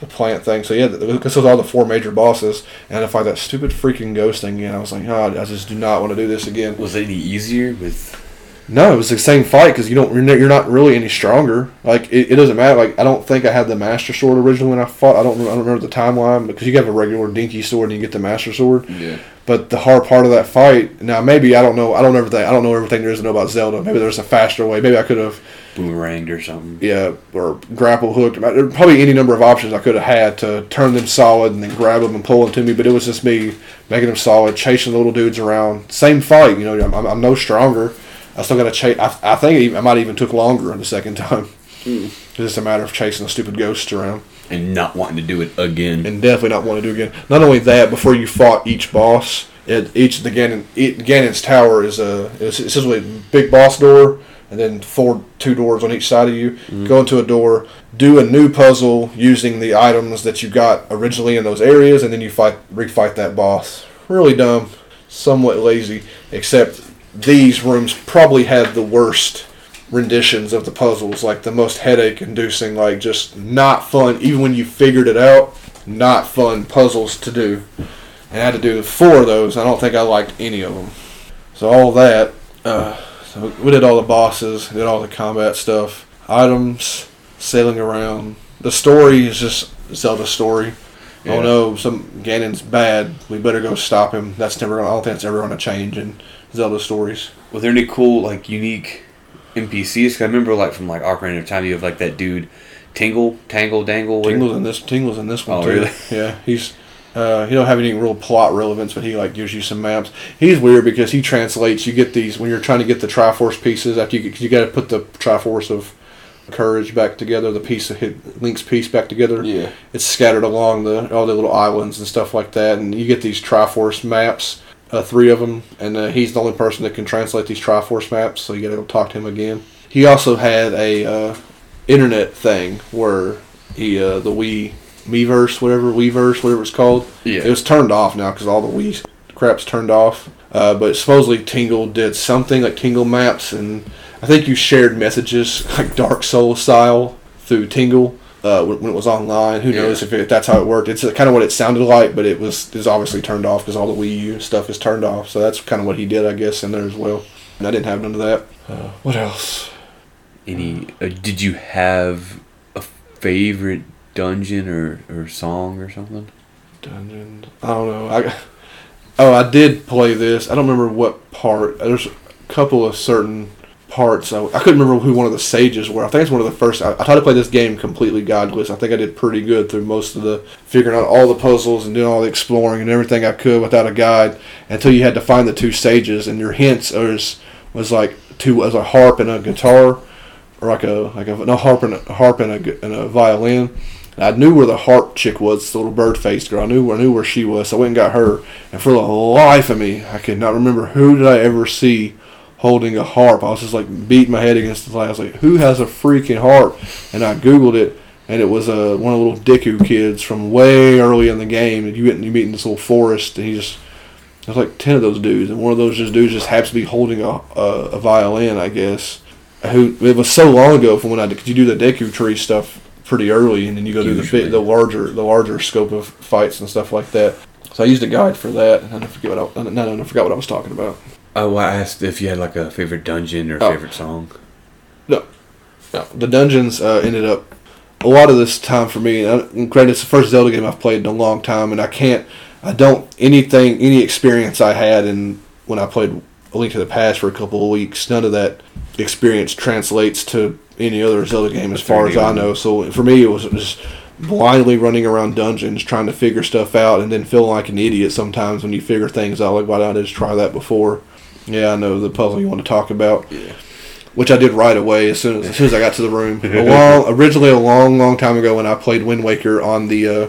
[SPEAKER 1] the plant thing. So yeah, this was all the four major bosses, and to fight that stupid freaking ghost thing again. I was like, oh, I just do not want to do this again.
[SPEAKER 2] Was it any easier with?
[SPEAKER 1] No, it was the same fight because you don't you're not- you're not really any stronger. Like it, it doesn't matter. Like I don't think I had the master sword originally when I fought. I don't I don't remember the timeline because you have a regular dinky sword and you get the master sword.
[SPEAKER 2] Yeah.
[SPEAKER 1] But the hard part of that fight now maybe I don't know I don't know everything I don't know everything there is to know about Zelda. Maybe there's a faster way. Maybe I could have
[SPEAKER 2] Boomeranged or something.
[SPEAKER 1] yeah or grapple hooked. Probably any number of options I could have had to turn them solid and then grab them and pull them to me. But it was just me making them solid, chasing the little dudes around. Same fight, you know. I'm, I'm, I'm no stronger. I still got to chase. I, I think I might even took longer on the second time. Hmm. It's just a matter of chasing the stupid ghosts around
[SPEAKER 2] And not wanting to do it again.
[SPEAKER 1] and definitely not want to do it again. Not only that, before you fought each boss, it, each the Ganon it, Ganon's tower is a it's essentially a big boss door, and then four two doors on each side of you. Mm. Go into a door, do a new puzzle using the items that you got originally in those areas, and then you fight refight that boss. Really dumb, somewhat lazy. Except these rooms probably had the worst renditions of the puzzles, like the most headache inducing, like just not fun. Even when you figured it out, not fun puzzles to do. And I had to do four of those. I don't think I liked any of them. So all that, uh, so we did all the bosses, did all the combat stuff, items, sailing around. The story is just Zelda story.
[SPEAKER 2] Yeah.
[SPEAKER 1] Oh no, some Ganon's bad. We better go stop him. That's never. Gonna, I don't think that's ever going to change in Zelda stories.
[SPEAKER 2] Were there any cool, like, unique NPCs? 'Cause I remember, like, from, like, Ocarina of Time, you have, like, that dude, Tingle, Tangle, Dangle.
[SPEAKER 1] Tingle's in this. Tingle's in this one
[SPEAKER 2] Oh,
[SPEAKER 1] too.
[SPEAKER 2] really?
[SPEAKER 1] Yeah, he's. Uh, he don't have any real plot relevance, but he like gives you some maps. He's weird because he translates. You get these when you're trying to get the Triforce pieces. After you you got to put the Triforce of courage back together, the piece of hit, Link's piece back together.
[SPEAKER 2] Yeah.
[SPEAKER 1] It's scattered along the all the little islands and stuff like that, and you get these Triforce maps. Uh, three of them, and uh, he's the only person that can translate these Triforce maps. So you got to go talk to him again. He also had a uh, internet thing where he uh, the Wii Miiverse, whatever Weverse, whatever it's called.
[SPEAKER 2] Yeah.
[SPEAKER 1] It was turned off now because all the Wii crap's turned off. Uh, but supposedly Tingle did something like Tingle Maps, and I think you shared messages like Dark Souls style through Tingle uh, when, when it was online. Who
[SPEAKER 2] Yeah.
[SPEAKER 1] knows if, it, if that's how it worked? It's kind of what it sounded like, but it was is obviously turned off because all the Wii U stuff is turned off. So that's kind of what he did, I guess, in there as well. And I didn't have none of that. Uh, what else?
[SPEAKER 2] Any? Uh, did you have a favorite dungeon or, or song or something?
[SPEAKER 1] Dungeon. I don't know. I oh, I did play this. I don't remember what part. There's a couple of certain parts. I, I couldn't remember who one of the sages were. I think it's one of the first. I, I tried to play this game completely godless. I think I did pretty good through most of the figuring out all the puzzles and doing all the exploring and everything I could without a guide until you had to find the two sages and your hints was was like two as a harp and a guitar, or like a like a no harp and a harp and a, and a violin. I knew where the harp chick was, the little bird faced girl. I knew I knew where she was, so I went and got her. And for the life of me, I could not remember who did I ever see holding a harp. I was just like beating my head against the glass, I was like who has a freaking harp? And I googled it, and it was uh, one of the little Deku kids from way early in the game. And you went and you meet in this little forest, and he just there's like ten of those dudes, and one of those just dudes just happens to be holding a a, a violin, I guess. Who it was so long ago from when I did, cause you do the Deku tree stuff pretty early, and then you go do the the larger the larger scope of fights and stuff like that. So I used a guide for that, and I forget what I, no, no, I forgot what I was talking about.
[SPEAKER 2] Oh, I asked if you had like a favorite dungeon or
[SPEAKER 1] Oh.
[SPEAKER 2] favorite song.
[SPEAKER 1] No, no. the dungeons uh, ended up a lot of this time for me. And I- granted, it's the first Zelda game I've played in a long time, and I can't, I don't anything, any experience I had in when I played A Link to the Past for a couple of weeks. None of that experience translates to any other Zelda game as far as I know. So for me, it was just blindly running around dungeons trying to figure stuff out, and then feeling like an idiot sometimes when you figure things out. Like, why didn't I just try that before? Yeah, I know the puzzle you want to talk about
[SPEAKER 2] Yeah.
[SPEAKER 1] which I did right away as soon as, as soon as I got to the room. A long, originally a long, long time ago when I played Wind Waker on the uh,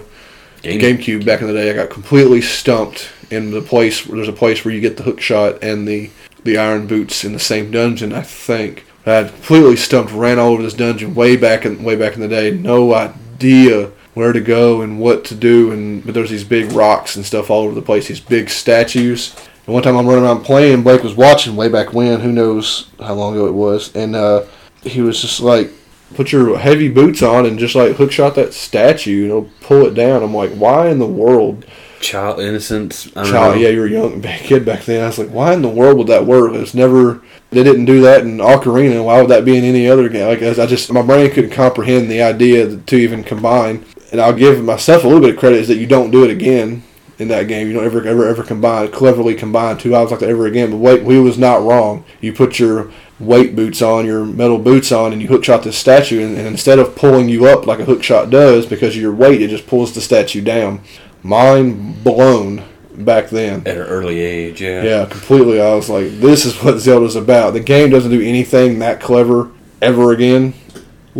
[SPEAKER 2] Game.
[SPEAKER 1] GameCube back in the day, I got completely stumped in the place. Where, there's a place where you get the hook shot and the the iron boots in the same dungeon. I think I had completely stumped, ran all over this dungeon way back in way back in the day. No idea where to go and what to do. And but there's these big rocks and stuff all over the place. These big statues. And one time I'm running around playing, Blake was watching way back when. Who knows how long ago it was? And uh, he was just like, "Put your heavy boots on and just like hook shot that statue. You know, pull it down." I'm like, "Why in the world?"
[SPEAKER 2] Child innocence. I don't
[SPEAKER 1] Child,
[SPEAKER 2] know.
[SPEAKER 1] yeah, you were a young kid back then. I was like, "Why in the world would that work?" It's never. They didn't do that in Ocarina. Why would that be in any other game? Like, I just my brain couldn't comprehend the idea to even combine. And I'll give myself a little bit of credit is that you don't do it again in that game. You don't ever ever ever combine cleverly combine two items like that ever again. But wait, we was not wrong. You put your weight boots on, your metal boots on, and you hook shot this statue. And, and instead of pulling you up like a hook shot does, because of your weight, it just pulls the statue down. Mind blown back then.
[SPEAKER 2] At an early age, yeah.
[SPEAKER 1] Yeah, completely. I was like, this is what Zelda's about. The game doesn't do anything that clever ever again.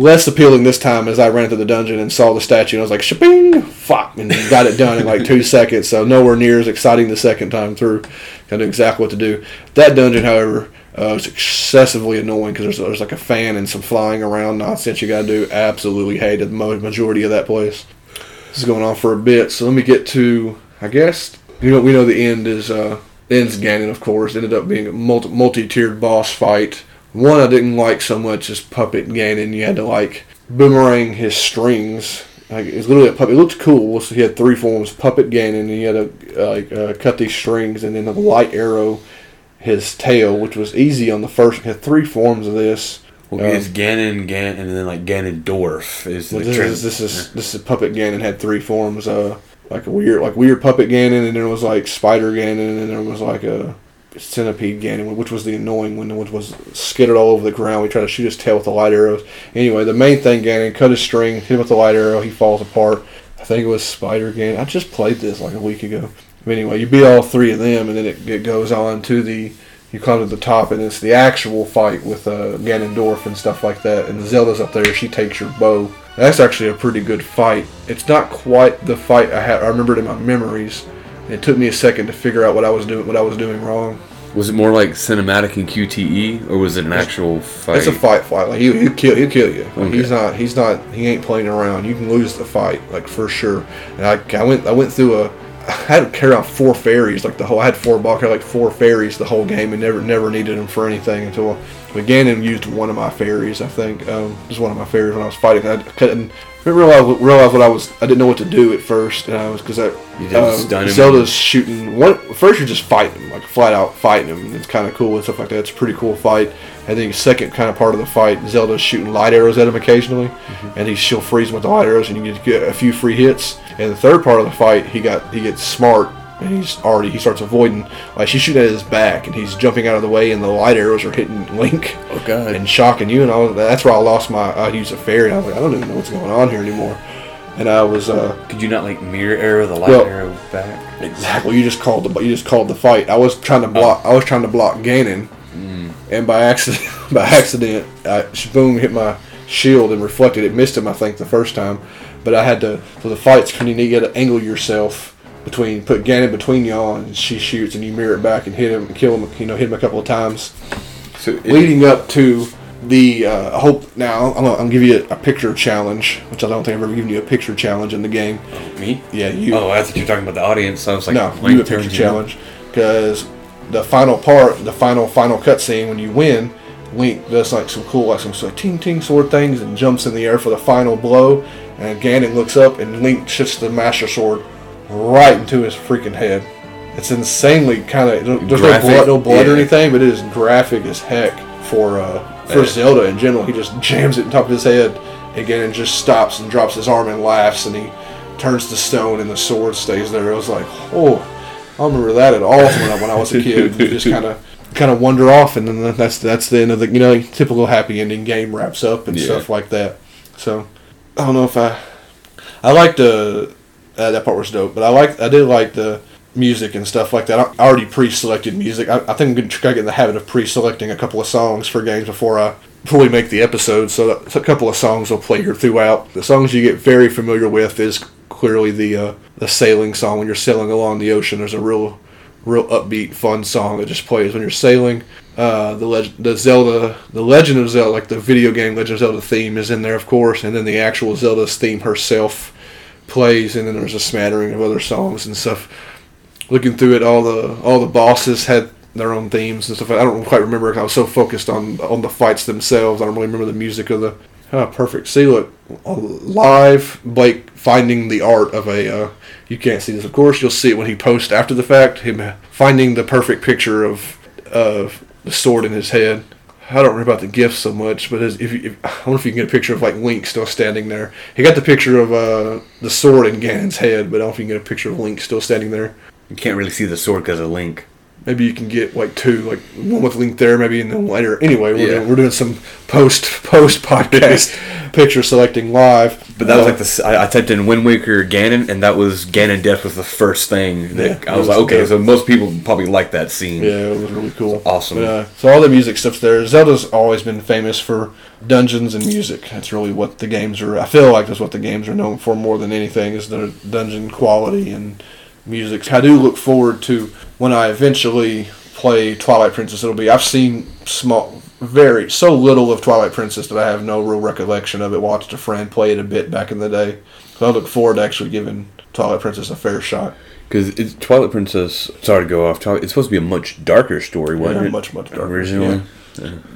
[SPEAKER 1] Less appealing this time as I ran into the dungeon and saw the statue and I was like, shaping, fuck, and got it done in like two seconds. So nowhere near as exciting the second time through. I knew exactly what to do. That dungeon, however, uh, was excessively annoying because there's, there's like a fan and some flying around nonsense you got to do. Absolutely hated the majority of that place. This is going on for a bit, so let me get to, I guess, you know, we know the end is, uh, ends Ganon, of course. Ended up being a multi- multi-tiered boss fight. One I didn't like so much is Puppet Ganon. You had to, like, boomerang his strings. Like, it was literally a puppet. It looked cool. So he had three forms. Puppet Ganon, and he had to, uh, like, uh, cut these strings, and then the light arrow his tail, which was easy on the first. He had three forms of this.
[SPEAKER 2] Well,
[SPEAKER 1] Um,
[SPEAKER 2] it's Ganon, Gan, and then like Ganondorf is
[SPEAKER 1] Well,
[SPEAKER 2] the
[SPEAKER 1] this,
[SPEAKER 2] trans-
[SPEAKER 1] is, this is this is puppet Ganon had three forms. Uh, like a weird like weird puppet Ganon, and there was like spider Ganon, and there was like a centipede Ganon, which was the annoying one, which was skittered all over the ground. We tried to shoot his tail with the light arrows. Anyway, the main thing Ganon cut his string, hit him with the light arrow, he falls apart. I think it was spider Ganon. I just played this like a week ago. But anyway, you beat all three of them, and then it, it goes on to the you come to the top, and it's the actual fight with uh, Ganondorf and stuff like that. And Zelda's up there. She takes your bow. That's actually a pretty good fight. It's not quite the fight I had. I remembered in my memories. It took me a second to figure out what I was doing. What I was doing wrong.
[SPEAKER 2] Was it more like cinematic and QTE, or was it an actual fight?
[SPEAKER 1] It's a fight fight. Like he he'll kill he'll kill you. Like,
[SPEAKER 2] Okay.
[SPEAKER 1] He's not he's not he ain't playing around. You can lose the fight like for sure. And I, I went I went through a I had to carry out four fairies like the whole I had four ball carry like four fairies the whole game and never never needed them for anything until but Ganon used one of my fairies I think um, just one of my fairies when I was fighting. I couldn't didn't realize realize what I was I didn't know what to do at first and I was because
[SPEAKER 2] didn't him?
[SPEAKER 1] Zelda's shooting one first you're just fighting him like flat out fighting him it's kind of cool and stuff like that it's a pretty cool fight I think second kind of part of the fight Zelda's shooting light arrows at him occasionally
[SPEAKER 2] Mm-hmm.
[SPEAKER 1] and he she'll freeze him with the light arrows and you get, get a few free hits and the third part of the fight he got he gets smart and he's already he starts avoiding like she's shooting at his back and he's jumping out of the way and the light arrows are hitting Link
[SPEAKER 2] Oh god.
[SPEAKER 1] and shocking you and was, that's where I lost my I used a fairy and I was like I don't even know what's going on here anymore and I was uh
[SPEAKER 2] Could you not like mirror arrow the light
[SPEAKER 1] Well-
[SPEAKER 2] arrow back?
[SPEAKER 1] Exactly. You just called the you just called the fight. I was trying to block. I was trying to block Ganon, and by accident, by accident, I, boom hit my shield and reflected. It missed him, I think, the first time, but I had to for the fights. You need to angle yourself between put Ganon between y'all, and she shoots, and you mirror it back and hit him, and kill him. You know, hit him a couple of times,
[SPEAKER 2] So it-
[SPEAKER 1] leading up to the. Uh, I hope now I'm gonna, I'm gonna give you a, a picture challenge, which I don't think I've ever given you a picture challenge in the game.
[SPEAKER 2] me?
[SPEAKER 1] Yeah, you.
[SPEAKER 2] Oh, I thought you were talking about the audience. So I was like,
[SPEAKER 1] No, you a picture challenge because the final part, the final final cutscene when you win, Link does like some cool like some sort of ting ting sword things and jumps in the air for the final blow, and Ganon looks up and Link shifts the Master Sword right into his freaking head. It's insanely kind of there's
[SPEAKER 2] Graphic,
[SPEAKER 1] no blood, no blood or anything, but it is graphic as heck for uh, for
[SPEAKER 2] Yeah.
[SPEAKER 1] Zelda in general. He just jams it on top of his head, again and just stops and drops his arm and laughs, and he turns to stone, and the sword stays there. It was like, oh, I don't remember that at all when I, when I was a kid. You just kind of kind of wander off, and then that's that's the end of the you know typical happy ending game wraps up and
[SPEAKER 2] Yeah.
[SPEAKER 1] stuff like that. So I don't know if I I like the uh, that part was dope, but I like I did like the music and stuff like that. I already pre-selected music. I, I think I'm gonna try to get in the habit of pre-selecting a couple of songs for games before I we make the episode. So that, a couple of songs will play here throughout. The songs you get very familiar with is clearly the uh, the sailing song when you're sailing along the ocean. There's a real real upbeat, fun song that just plays when you're sailing. Uh, the leg- the Zelda, the Legend of Zelda, like the video game Legend of Zelda theme is in there, of course, and then the actual Zelda's theme herself plays, and then there's a smattering of other songs and stuff. Looking through it, all the all the bosses had their own themes and stuff. I don't quite remember I was so focused on on the fights themselves. I don't really remember the music of the. Oh, perfect. See, look, live Blake finding the art of a. Uh, you can't see this, of course. You'll see it when he posts after the fact. Him finding the perfect picture of of the sword in his head. I don't remember about the gifts so much, but if, if I wonder if you can get a picture of like Link still standing there. He got the picture of uh, the sword in Ganon's head, but I don't know if you can get a picture of Link still standing there.
[SPEAKER 2] You can't really see the sword because of Link.
[SPEAKER 1] Maybe you can get like two, like one with Link there, maybe, and then later. Anyway, we're,
[SPEAKER 2] Yeah.
[SPEAKER 1] doing, we're doing some post post podcast picture selecting live.
[SPEAKER 2] But that was
[SPEAKER 1] Uh,
[SPEAKER 2] like the I, typed in Wind Waker Ganon, and that was Ganon Death was the first thing that
[SPEAKER 1] Yeah,
[SPEAKER 2] I was
[SPEAKER 1] it
[SPEAKER 2] like, okay, so most people probably like that scene.
[SPEAKER 1] Yeah, it was really cool.
[SPEAKER 2] Awesome.
[SPEAKER 1] But, uh, so all the music stuff's there. Zelda's always been famous for dungeons and music. That's really what the games are. I feel like that's what the games are known for more than anything is their dungeon quality and music. I do look forward to when I eventually play Twilight Princess. It'll be I've seen small, very so little of Twilight Princess that I have no real recollection of it. Watched a friend play it a bit back in the day. So I look forward to actually giving Twilight Princess a fair shot.
[SPEAKER 2] Because Twilight Princess. Sorry to go off. Twilight, it's supposed to be a much darker story, wasn't
[SPEAKER 1] Yeah,
[SPEAKER 2] it?
[SPEAKER 1] much, much darker,
[SPEAKER 2] originally.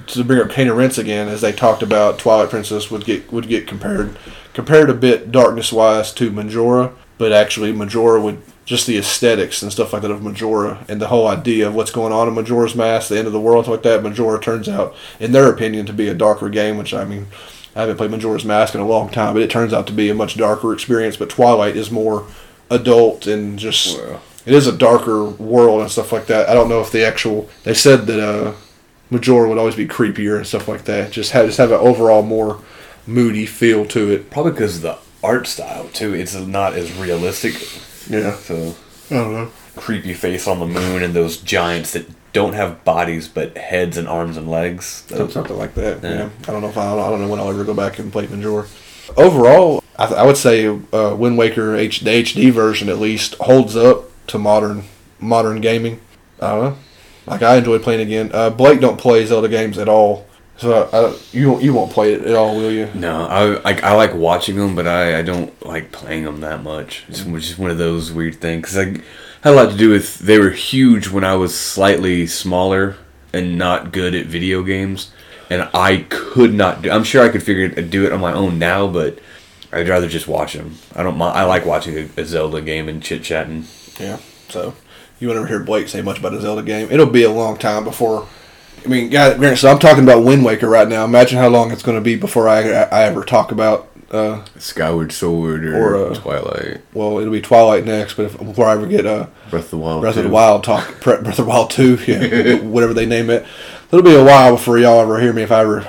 [SPEAKER 1] to bring up Cane and Rinse again, as they talked about, Twilight Princess would get would get compared compared a bit darkness wise to Majora, but actually Majora would just the aesthetics and stuff like that of Majora and the whole idea of what's going on in Majora's Mask, the end of the world, like that. Majora turns out, in their opinion, to be a darker game, which I mean, I haven't played Majora's Mask in a long time, but it turns out to be a much darker experience. But Twilight is more adult and just it is a darker world and stuff like that. I don't know if the actual they said that uh Majora would always be creepier and stuff like that. Just have just have an overall more moody feel to it.
[SPEAKER 2] Probably because of the art style too. It's not as realistic.
[SPEAKER 1] Yeah.
[SPEAKER 2] So
[SPEAKER 1] I don't know.
[SPEAKER 2] creepy face on the moon and those giants that don't have bodies but heads and arms and legs. Those-
[SPEAKER 1] Something like that.
[SPEAKER 2] Yeah.
[SPEAKER 1] Yeah. I don't know if I, I don't know when I'll ever go back and play Majora. Overall, I, th- I would say uh, Wind Waker H- the HD version at least holds up to modern modern gaming. I don't know. Like I enjoy playing again. Uh, Blake don't play Zelda games at all, so I, you won't- you won't play it at all, will you?
[SPEAKER 2] No, I like I like watching them, but I, I don't like playing them that much. It's mm. just one of those weird things. 'Cause I had a lot to do with they were huge when I was slightly smaller and not good at video games, and I could not do. I'm sure I could figure it, do it on my own now, but I'd rather just watch them. I don't. I like watching a, a Zelda game and chit chatting.
[SPEAKER 1] Yeah. So you won't ever hear Blake say much about a Zelda game. It'll be a long time before. I mean, granted, so I'm talking about Wind Waker right now. Imagine how long it's going to be before I I ever talk about. Uh,
[SPEAKER 2] Skyward Sword or,
[SPEAKER 1] Or, uh,
[SPEAKER 2] Twilight,
[SPEAKER 1] well, it'll be Twilight next, but if, before I ever get uh,
[SPEAKER 2] Breath of the Wild.
[SPEAKER 1] Breath of the Wild talk, Breath of the Wild Two, yeah, whatever they name it. It'll be a while before y'all ever hear me if I ever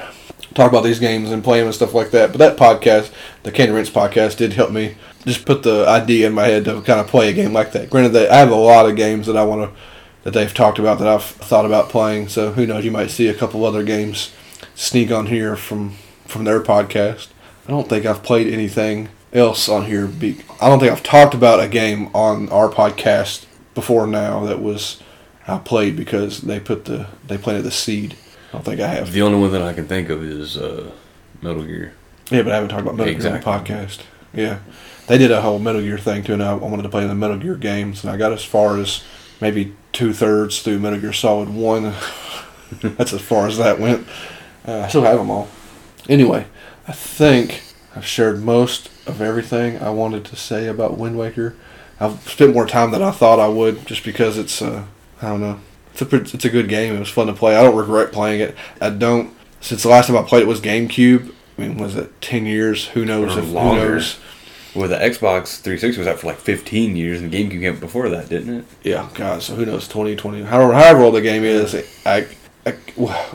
[SPEAKER 1] talk about these games and play them and stuff like that. But that podcast, the Cane and Rinse podcast, did help me just put the idea in my head to kind of play a game like that. Granted, that I have a lot of games that I want to that they've talked about that I've thought about playing. So who knows? You might see a couple other games sneak on here from from their podcast. I don't think I've played anything else on here. Be, I don't think I've talked about a game on our podcast before now that was I played because they put the they planted the seed. I don't think I have.
[SPEAKER 2] The only one that I can think of is uh, Metal Gear.
[SPEAKER 1] Yeah, but I haven't talked about Metal
[SPEAKER 2] Exactly.
[SPEAKER 1] Gear on the podcast. Yeah, they did a whole Metal Gear thing too, and I I wanted to play the Metal Gear games, and I got as far as maybe two thirds through Metal Gear Solid One. That's as far as that went. Uh, I still have them all. Anyway, I think I've shared most of everything I wanted to say about Wind Waker. I've spent more time than I thought I would, just because it's uh, I don't know. It's a it's a good game. It was fun to play. I don't regret playing it. I don't. Since the last time I played it was GameCube. I mean, was it ten years? Who knows?
[SPEAKER 2] Or
[SPEAKER 1] if,
[SPEAKER 2] longer.
[SPEAKER 1] Who knows?
[SPEAKER 2] Well, the Xbox 360 was out for like 15 years, and GameCube came before that, didn't it?
[SPEAKER 1] Yeah, God. So who knows? Twenty twenty. However, however old the game is, I, I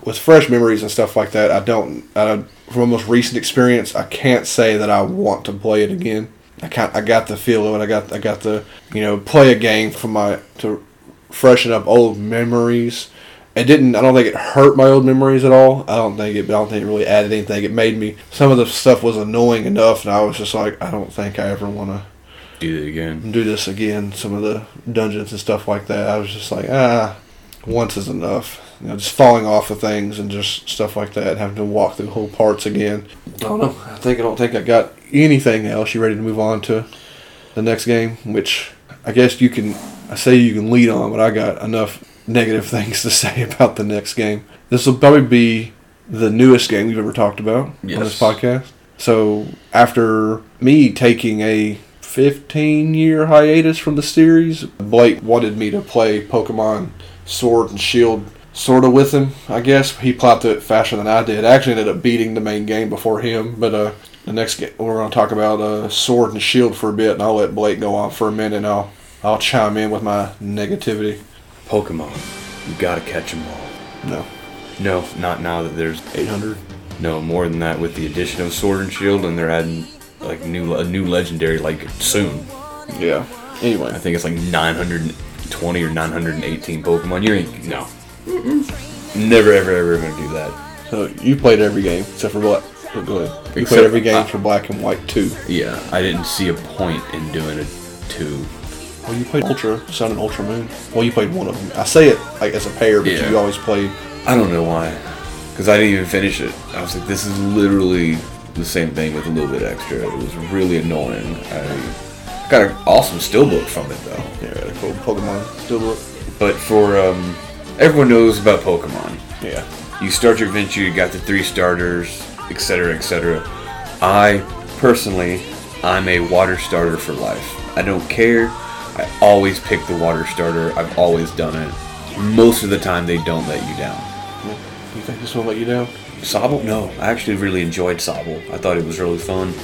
[SPEAKER 1] with fresh memories and stuff like that. I don't. I, from a most recent experience, I can't say that I want to play it again. I can't. I got the feel of it. I got. I got the. You know, play a game for my to freshen up old memories. It didn't. I don't think it hurt my old memories at all. I don't think it. I don't think it really added anything. It made me. Some of the stuff was annoying enough, and I was just like, I don't think I ever want to
[SPEAKER 2] Do it again.
[SPEAKER 1] do this again. Some of the dungeons and stuff like that. I was just like, ah, once is enough. You know, just falling off of things and just stuff like that. Having to walk through whole parts again. I don't know. I think I don't think I got anything else. You ready to move on to the next game? Which I guess you can. I say you can lead on, but I got enough negative things to say about the next game. This will probably be the newest game we've ever talked about on this podcast. So after me taking a 15 year hiatus from the series, Blake wanted me to play Pokemon Sword and Shield sort of with him, I guess. He plopped it faster than I did. I actually ended up beating the main game before him, but uh, the next game we're going to talk about uh, Sword and Shield for a bit, and I'll let Blake go on for a minute, and I'll I'll chime in with my negativity.
[SPEAKER 2] Pokemon. You gotta catch them all.
[SPEAKER 1] No,
[SPEAKER 2] No, not now that there's
[SPEAKER 1] 800.
[SPEAKER 2] no more than that with the addition of Sword and Shield, and they're adding like new a new legendary like soon.
[SPEAKER 1] Yeah. Anyway,
[SPEAKER 2] I think it's like 920 or 918 Pokemon. You ain't no. Never ever ever gonna do that.
[SPEAKER 1] so you played every game except for Black. oh, Go ahead. You
[SPEAKER 2] Except-
[SPEAKER 1] played every game for Black and White 2.
[SPEAKER 2] Yeah, I didn't see a point in doing a two.
[SPEAKER 1] Well, you played Ultra Sun and Ultra Moon. Well, you played one of them. I say it like as a pair, but
[SPEAKER 2] Yeah.
[SPEAKER 1] you always played.
[SPEAKER 2] I don't know why, because I didn't even finish it. I was like, this is literally the same thing with a little bit extra. It was really annoying. I got an awesome steelbook from it though.
[SPEAKER 1] Yeah, cool Pokemon Steelbook.
[SPEAKER 2] But for um, everyone knows about Pokemon.
[SPEAKER 1] Yeah.
[SPEAKER 2] You start your adventure, you got the three starters, etc., etc. I personally, I'm a water starter for life. I don't care. I always pick the water starter. I've always done it. Most of the time, they don't let you down.
[SPEAKER 1] You think this will let you down?
[SPEAKER 2] Sobble? No, I actually really enjoyed Sobble. I thought it was really fun.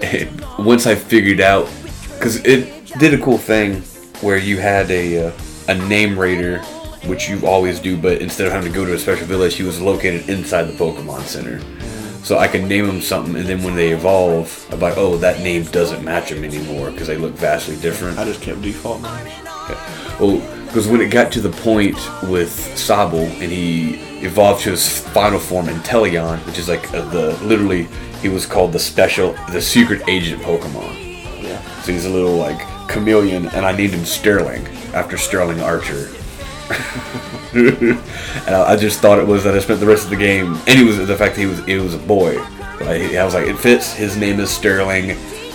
[SPEAKER 2] And Once I figured out, because it did a cool thing where you had a uh, a name rater, which you always do, but instead of having to go to a special village, he was located inside the Pokemon Center. So I can name them something, and then when they evolve, I'm like, oh, that name doesn't match them anymore because they look vastly different.
[SPEAKER 1] I just kept default names.
[SPEAKER 2] Oh, because when it got to the point with Sobble and he evolved to his final form Inteleon, which is like uh, the literally he was called the special, the secret agent Pokemon.
[SPEAKER 1] Yeah.
[SPEAKER 2] So he's a little like chameleon, and I named him Sterling after Sterling Archer. and I, I just thought it was that I spent the rest of the game, and he was the fact that he was it was a boy. But I, I was like, it fits. His name is Sterling,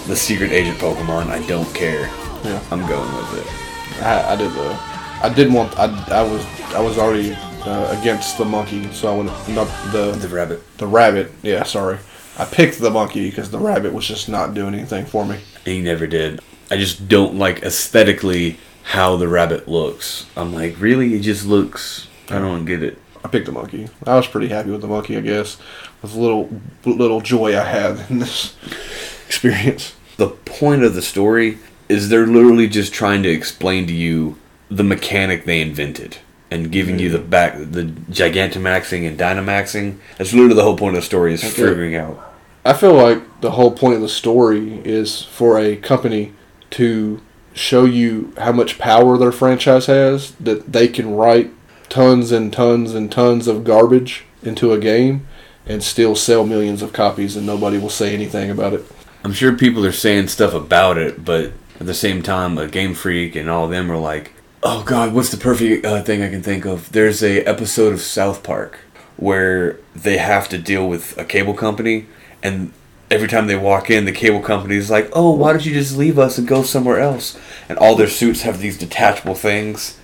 [SPEAKER 2] the secret agent Pokemon. I don't care.
[SPEAKER 1] Yeah.
[SPEAKER 2] I'm going with it.
[SPEAKER 1] I, I did the. I didn't want. I, I was. I was already uh, against the monkey, so I went not the
[SPEAKER 2] The rabbit.
[SPEAKER 1] the rabbit. Yeah, sorry. I picked the monkey because the rabbit was just not doing anything for me.
[SPEAKER 2] He never did. I just don't like aesthetically how the rabbit looks. I'm like, really? It just looks. I don't get it.
[SPEAKER 1] I picked the monkey. I was pretty happy with the monkey, I guess. With a little little joy I had in this experience.
[SPEAKER 2] The point of the story is they're literally just trying to explain to you the mechanic they invented and giving you the back the gigantamaxing and dynamaxing. That's literally the whole point of the story is
[SPEAKER 1] Okay.
[SPEAKER 2] figuring out.
[SPEAKER 1] I feel like the whole point of the story is for a company to show you how much power their franchise has that they can write tons and tons and tons of garbage into a game and still sell millions of copies and nobody will say anything about it.
[SPEAKER 2] I'm sure people are saying stuff about it, but at the same time, a Game Freak and all of them are like, "Oh God, what's the perfect uh, thing I can think of?" There's a episode of South Park where they have to deal with a cable company, and every time they walk in, the cable company is like, "Oh, why don't you just leave us and go somewhere else?" And all their suits have these detachable things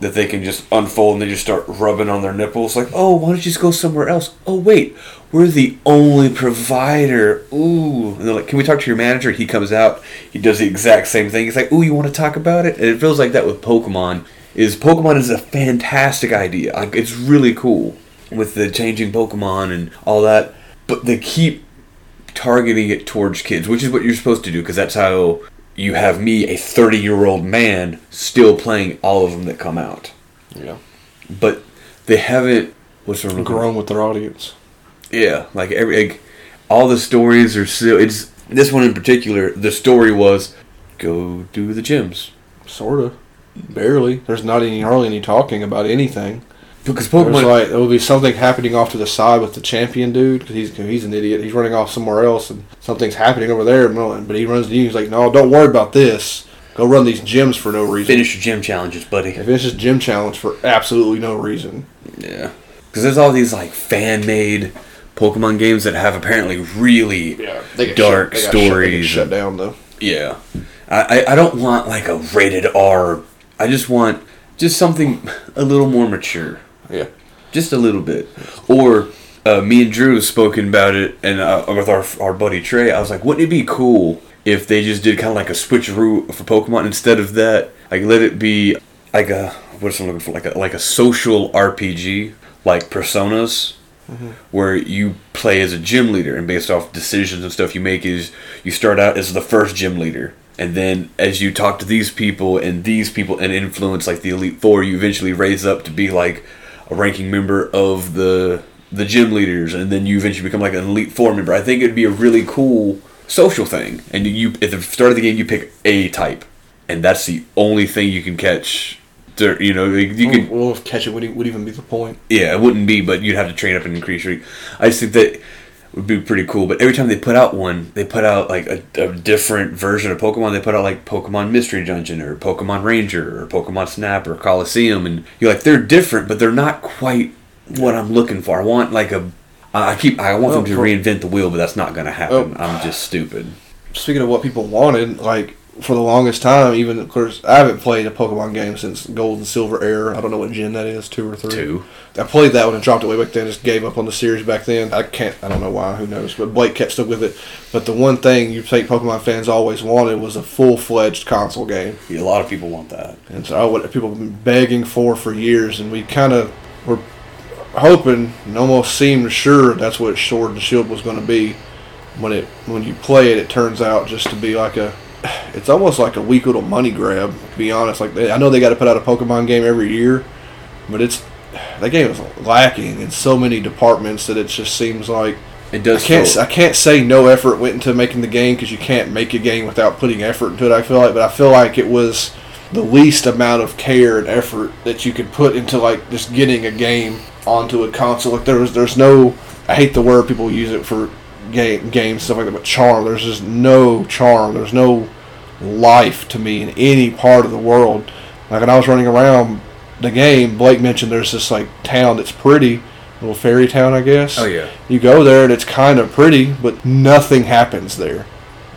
[SPEAKER 2] that they can just unfold and they just start rubbing on their nipples like oh why don't you just go somewhere else? Oh wait we're the only provider. Ooh. And they're like can we talk to your manager? He comes out he does the exact same thing. He's like ooh you want to talk about it? And it feels like that with pokemon is pokemon is a fantastic idea. Like it's really cool with the changing pokemon and all that but they keep targeting it towards kids which is what you're supposed to do because that's how you have me, a 30 year old man, still playing all of them that come out.
[SPEAKER 1] Yeah.
[SPEAKER 2] But they haven't. What's the
[SPEAKER 1] grown with their audience?
[SPEAKER 2] Yeah, like every like, all the stories are still. It's this one in particular. The story was go do the gyms.
[SPEAKER 1] Sorta, barely. There's not any hardly any talking about anything.
[SPEAKER 2] Because Pokemon,
[SPEAKER 1] There's like there will be something happening off to the side with the champion dude because he's he's an idiot. He's running off somewhere else and something's happening over there. But he runs to you. He's like, "No, don't worry about this. Go run these gyms for no reason.
[SPEAKER 2] finish your gym challenges, buddy."
[SPEAKER 1] Finish this gym challenge for absolutely no reason.
[SPEAKER 2] Yeah, because there's all these like fan made Pokemon games that have apparently really
[SPEAKER 1] They
[SPEAKER 2] dark
[SPEAKER 1] shut, they got shut- they
[SPEAKER 2] stories.
[SPEAKER 1] get shut down though.
[SPEAKER 2] Yeah, I, I I don't want like a rated R. I just want just something a little more mature,
[SPEAKER 1] Yeah.
[SPEAKER 2] just a little bit. Or uh, me and Drew have spoken about it, and uh, with our our buddy Trey, I was like, wouldn't it be cool if they just did kind of like a switcheroo for Pokemon instead of that? Like, let it be like a what's I'm looking for, like a like a social RPG, like Personas where you play as a gym leader and based off decisions and stuff you make is you start out as the first gym leader and then as you talk to these people and these people and influence like the elite four you eventually raise up to be like a ranking member of the the gym leaders and then you eventually become like an elite four member i think it'd be a really cool social thing and you at the start of the game you pick a type and that's the only thing you can catch There- you know you can
[SPEAKER 1] Well, catch it would, would even be the point.
[SPEAKER 2] yeah, it wouldn't be, but you'd have to train up and increase your. I just think that would be pretty cool. But every time they put out one, they put out like a, a different version of Pokemon. They put out like Pokemon Mystery Dungeon or Pokemon Ranger or Pokemon Snap or Colosseum, and you're like they're different, but they're not quite what I'm looking for. I want like a I keep. I want them to reinvent the wheel, but that's not going to happen.
[SPEAKER 1] Oh.
[SPEAKER 2] I'm just stupid.
[SPEAKER 1] Speaking of what people wanted, like for the longest time, even of course, I haven't played a Pokemon game since Gold and Silver Era. I don't know what gen that is, two or three.
[SPEAKER 2] Two.
[SPEAKER 1] I played that one and dropped it way back then. Just gave up on the series back then. I can't. I don't know why. Who knows? But Blake kept stuck with it. But the one thing you think Pokemon fans always wanted was a full fledged console game.
[SPEAKER 2] Yeah, a lot of people want that.
[SPEAKER 1] And so I what people have been begging for for years, and we kind of were hoping and almost seemed sure that's what Sword and Shield was going to be. When it when you play it, it turns out just to be like a. It's almost like a weak little money grab. To be honest, like they, I know they got to put out a Pokemon game every year, but it's that game is lacking in so many departments that it just seems like
[SPEAKER 2] It
[SPEAKER 1] I
[SPEAKER 2] does.
[SPEAKER 1] can't
[SPEAKER 2] feel-
[SPEAKER 1] I can't say no effort went into making the game because you can't make a game without putting effort into it. I feel like, but I feel like it was the least amount of care and effort that you could put into like just getting a game onto a console. Like there was, there's no. I hate the word people use it for game games stuff like that, but charm. There's just no charm. There's no life to me in any part of the world. Like when I was running around the game, Blake mentioned there's this like town that's pretty, little fairy town, I guess.
[SPEAKER 2] Oh yeah.
[SPEAKER 1] You go there and it's kind of pretty, but nothing happens there.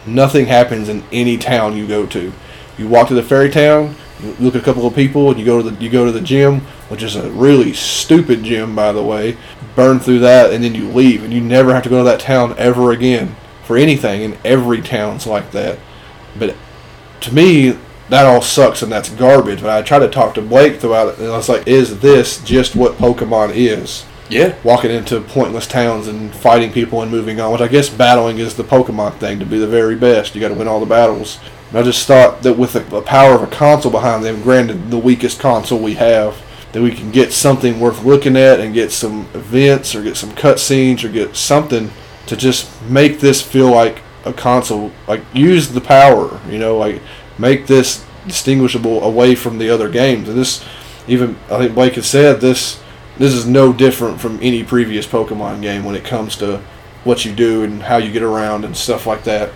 [SPEAKER 1] Nothing happens in any town you go to. You walk to the fairy town, you look at a couple of people, and you go to the you go to the gym, which is a really stupid gym by the way. Burn through that, and then you leave, and you never have to go to that town ever again for anything. And every town's like that. But to me, that all sucks and that's garbage. But I tried to talk to Blake throughout it, and I was like, "Is this just what Pokemon is?"
[SPEAKER 2] Yeah.
[SPEAKER 1] walking into pointless towns and fighting people and moving on, which I guess battling is the Pokemon thing to be the very best. You got to win all the battles. And I just thought that with the power of a console behind them, granted the weakest console we have, that we can get something worth looking at and get some events or get some cutscenes or get something to just make this feel like a console. Like use the power, you know, like make this distinguishable away from the other games. And this, even I think Blake has said this. This is no different from any previous Pokemon game when it comes to what you do and how you get around and stuff like that.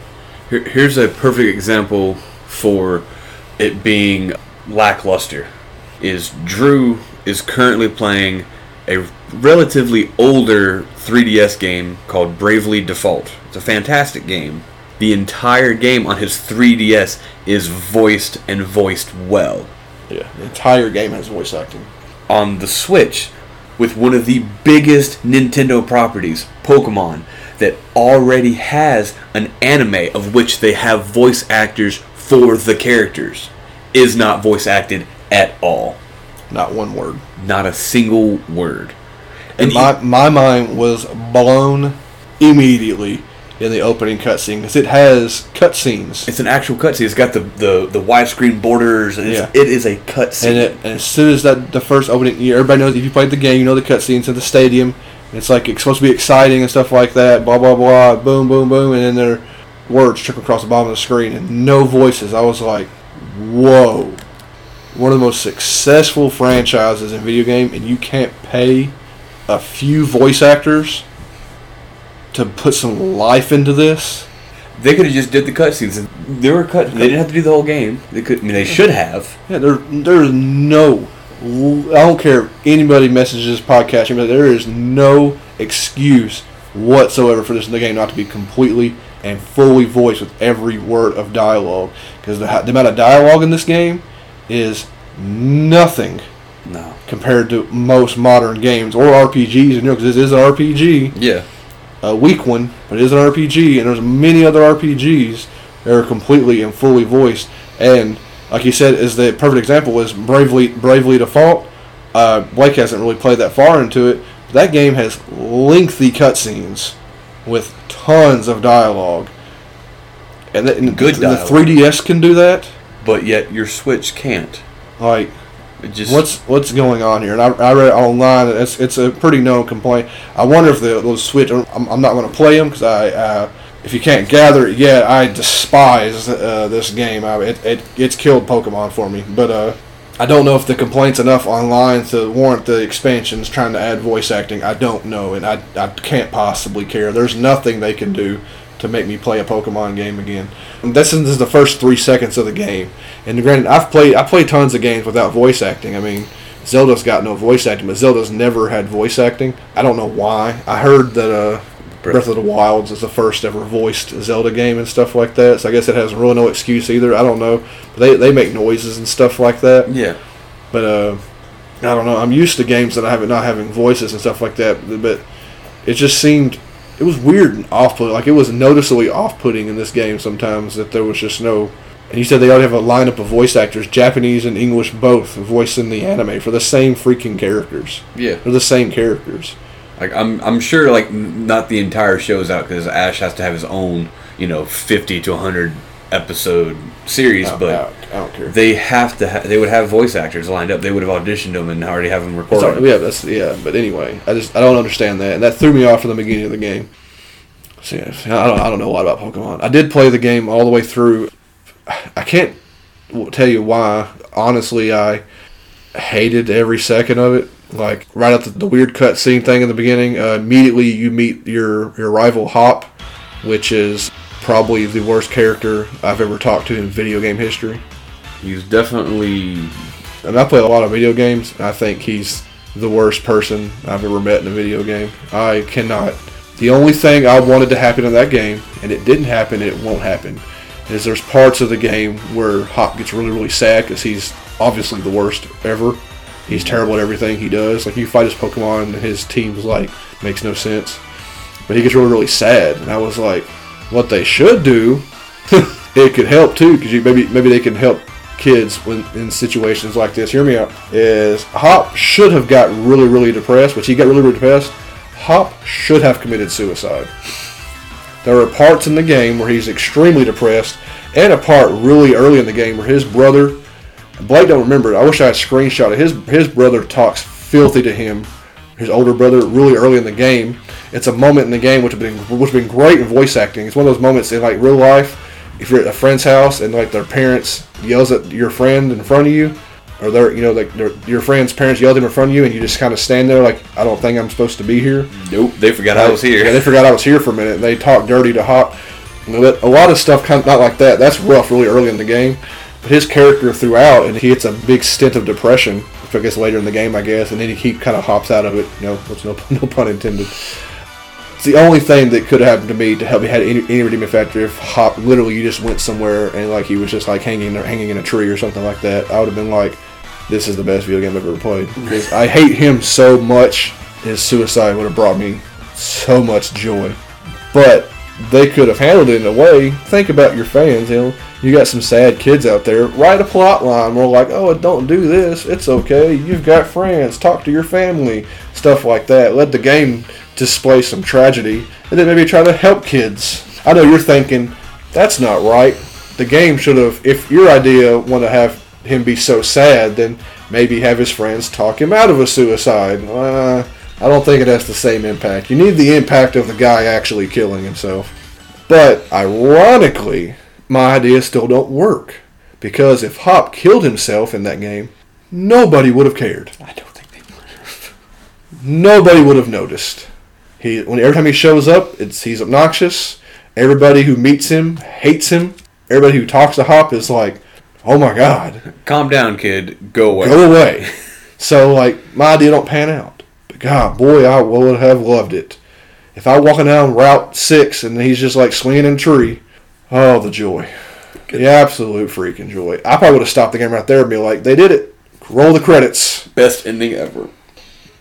[SPEAKER 2] Here, here's a perfect example for it being lackluster. Is Drew is currently playing a relatively older 3DS game called Bravely Default. It's a fantastic game. The entire game on his 3DS is voiced and voiced well.
[SPEAKER 1] Yeah, the entire game has voice acting.
[SPEAKER 2] On the Switch, with one of the biggest Nintendo properties, Pokemon, that already has an anime of which they have voice actors for the characters, is not voice acted at all.
[SPEAKER 1] Not one word.
[SPEAKER 2] Not a single word.
[SPEAKER 1] And my, my mind was blown immediately in the opening cutscene because it has cutscenes.
[SPEAKER 2] It's an actual cutscene. It's got the, the, the widescreen borders. And it's,
[SPEAKER 1] Yeah.
[SPEAKER 2] It is a cutscene.
[SPEAKER 1] And, it, and as soon as that the first opening, everybody knows if you played the game, you know the cutscenes in the stadium. It's like it's supposed to be exciting and stuff like that. Blah blah blah. Boom boom boom, and then their words trickle across the bottom of the screen and no voices. I was like, whoa. One of the most successful franchises in video game, and you can't pay a few voice actors to put some life into this.
[SPEAKER 2] They could have just did the cutscenes. There were cut. They didn't have to do the whole game. They could. I mean, they should have.
[SPEAKER 1] Yeah, there, there's no. I don't care if anybody messages this podcast, but there is no excuse whatsoever for this in the game not to be completely and fully voiced with every word of dialogue. Because the, the amount of dialogue in this game is nothing
[SPEAKER 2] No.
[SPEAKER 1] compared to most modern games or RPGs. You know, because this is an RPG
[SPEAKER 2] Yeah.
[SPEAKER 1] a weak one, but it is an RPG, and there's many other RPGs that are completely and fully voiced. And like you said, is the perfect example is Bravely Bravely Default. Uh, Blake hasn't really played that far into it. That game has lengthy cutscenes with tons of dialogue, and, that, and
[SPEAKER 2] Good dialogue.
[SPEAKER 1] the 3DS can do that.
[SPEAKER 2] But yet your Switch can't.
[SPEAKER 1] Like
[SPEAKER 2] It just
[SPEAKER 1] what's what's going on here? And I, I read online. and It's it's a pretty known complaint. I wonder if the those Switch. I'm, I'm not going to play them because I. Uh, if you can't gather it yet, I despise uh, this game. I, it, it it's killed Pokemon for me. But uh, I don't know if the complaints enough online to warrant the expansions trying to add voice acting. I don't know, and I I can't possibly care. There's nothing they can do to make me play a Pokemon game again. And this is the first three seconds of the game. And granted, I've played I played tons of games without voice acting. I mean, Zelda's got no voice acting, but Zelda's never had voice acting. I don't know why. I heard that uh, Breath of the Wilds is the first ever voiced Zelda game and stuff like that. So I guess it has really no excuse either. I don't know. But they they make noises and stuff like that.
[SPEAKER 2] yeah.
[SPEAKER 1] But uh, I don't know. I'm used to games that I have not having voices and stuff like that. But it just seemed it was weird and off-putting. Like it was noticeably off-putting in this game sometimes that there was just no. And you said they already have a lineup of voice actors, Japanese and English both, voicing the anime for the same freaking characters.
[SPEAKER 2] Yeah.
[SPEAKER 1] They're the same characters.
[SPEAKER 2] Like I'm I'm sure like not the entire show's out because Ash has to have his own you know 50 to 100 episode series, but.
[SPEAKER 1] I, I don't care.
[SPEAKER 2] They have to. Ha- they would have voice actors lined up. They would have auditioned them and already have them recorded.
[SPEAKER 1] all- yeah, that's yeah. But anyway, I just I don't understand that, and that threw me off from the beginning of the game. So yeah, I don't I don't know a lot about Pokemon. I did play the game all the way through. I can't tell you why. Honestly, I hated every second of it. Like right at the, the weird cutscene thing in the beginning, uh, immediately you meet your your rival Hop, which is probably the worst character I've ever talked to in video game history.
[SPEAKER 2] He's definitely
[SPEAKER 1] And I play a lot of video games. I think he's the worst person I've ever met in a video game. I cannot. The only thing I wanted to happen in that game, and it didn't happen, and it won't happen, is there's parts of the game where Hop gets really, really sad because he's obviously the worst ever. He's terrible at everything he does. Like you fight his Pokemon, and his team's like makes no sense. But he gets really, really sad, and I was like, what they should do, it could help too, because maybe maybe they can help kids when in situations like this. Hear me out. Is Hop should have got really, really depressed, which he got really, really depressed. Hop should have committed suicide. There are parts in the game where he's extremely depressed, and a part really early in the game where his brother, Blake don't remember it. I wish I had a screenshot of his his brother talks filthy to him, his older brother, really early in the game. It's a moment in the game which have been which have been great in voice acting. It's one of those moments in like real life if you're at a friend's house and like their parents yells at your friend in front of you, or they're you know like their, your friend's parents yelled at them in front of you, and you just kind of stand there like I don't think I'm supposed to be here.
[SPEAKER 2] Nope, they forgot I was here.
[SPEAKER 1] Yeah, they forgot I was here for a minute. They talked dirty to Hop. You know, a lot of stuff kind of not like that. That's rough, really early in the game. But his character throughout, and he hits a big stint of depression. I guess later in the game, I guess, and then he keep kind of hops out of it. You know, no no pun intended. It's the only thing that could have happened to me to help me had any, any redeeming factor if Hop literally you just went somewhere and like he was just like hanging hanging in a tree or something like that. I would have been like, this is the best video game I've ever played because I hate him so much. His suicide would have brought me so much joy, but they could have handled it in a way. Think about your fans. You know, you got some sad kids out there. Write a plot line where like, oh, don't do this. It's okay. You've got friends. Talk to your family. Stuff like that. Let the game display some tragedy, and then maybe try to help kids. I know you're thinking that's not right. The game should have. If your idea want to have him be so sad, then maybe have his friends talk him out of a suicide. Uh, I don't think it has the same impact. You need the impact of the guy actually killing himself. But ironically, my ideas still don't work because if Hop killed himself in that game, nobody would have cared.
[SPEAKER 2] I don't think they would have.
[SPEAKER 1] Nobody would have noticed. He when every time he shows up, it's he's obnoxious. Everybody who meets him hates him. Everybody who talks to Hop is like, "Oh my god,
[SPEAKER 2] Calm down, kid. Go away.
[SPEAKER 1] go away." so like my idea don't pan out. But God, boy, I would have loved it. If I walking down Route Six and he's just like swinging in a tree, oh the joy, the absolute freaking joy. I probably would have stopped the game right there and be like, "They did it. Roll the credits."
[SPEAKER 2] Best ending ever.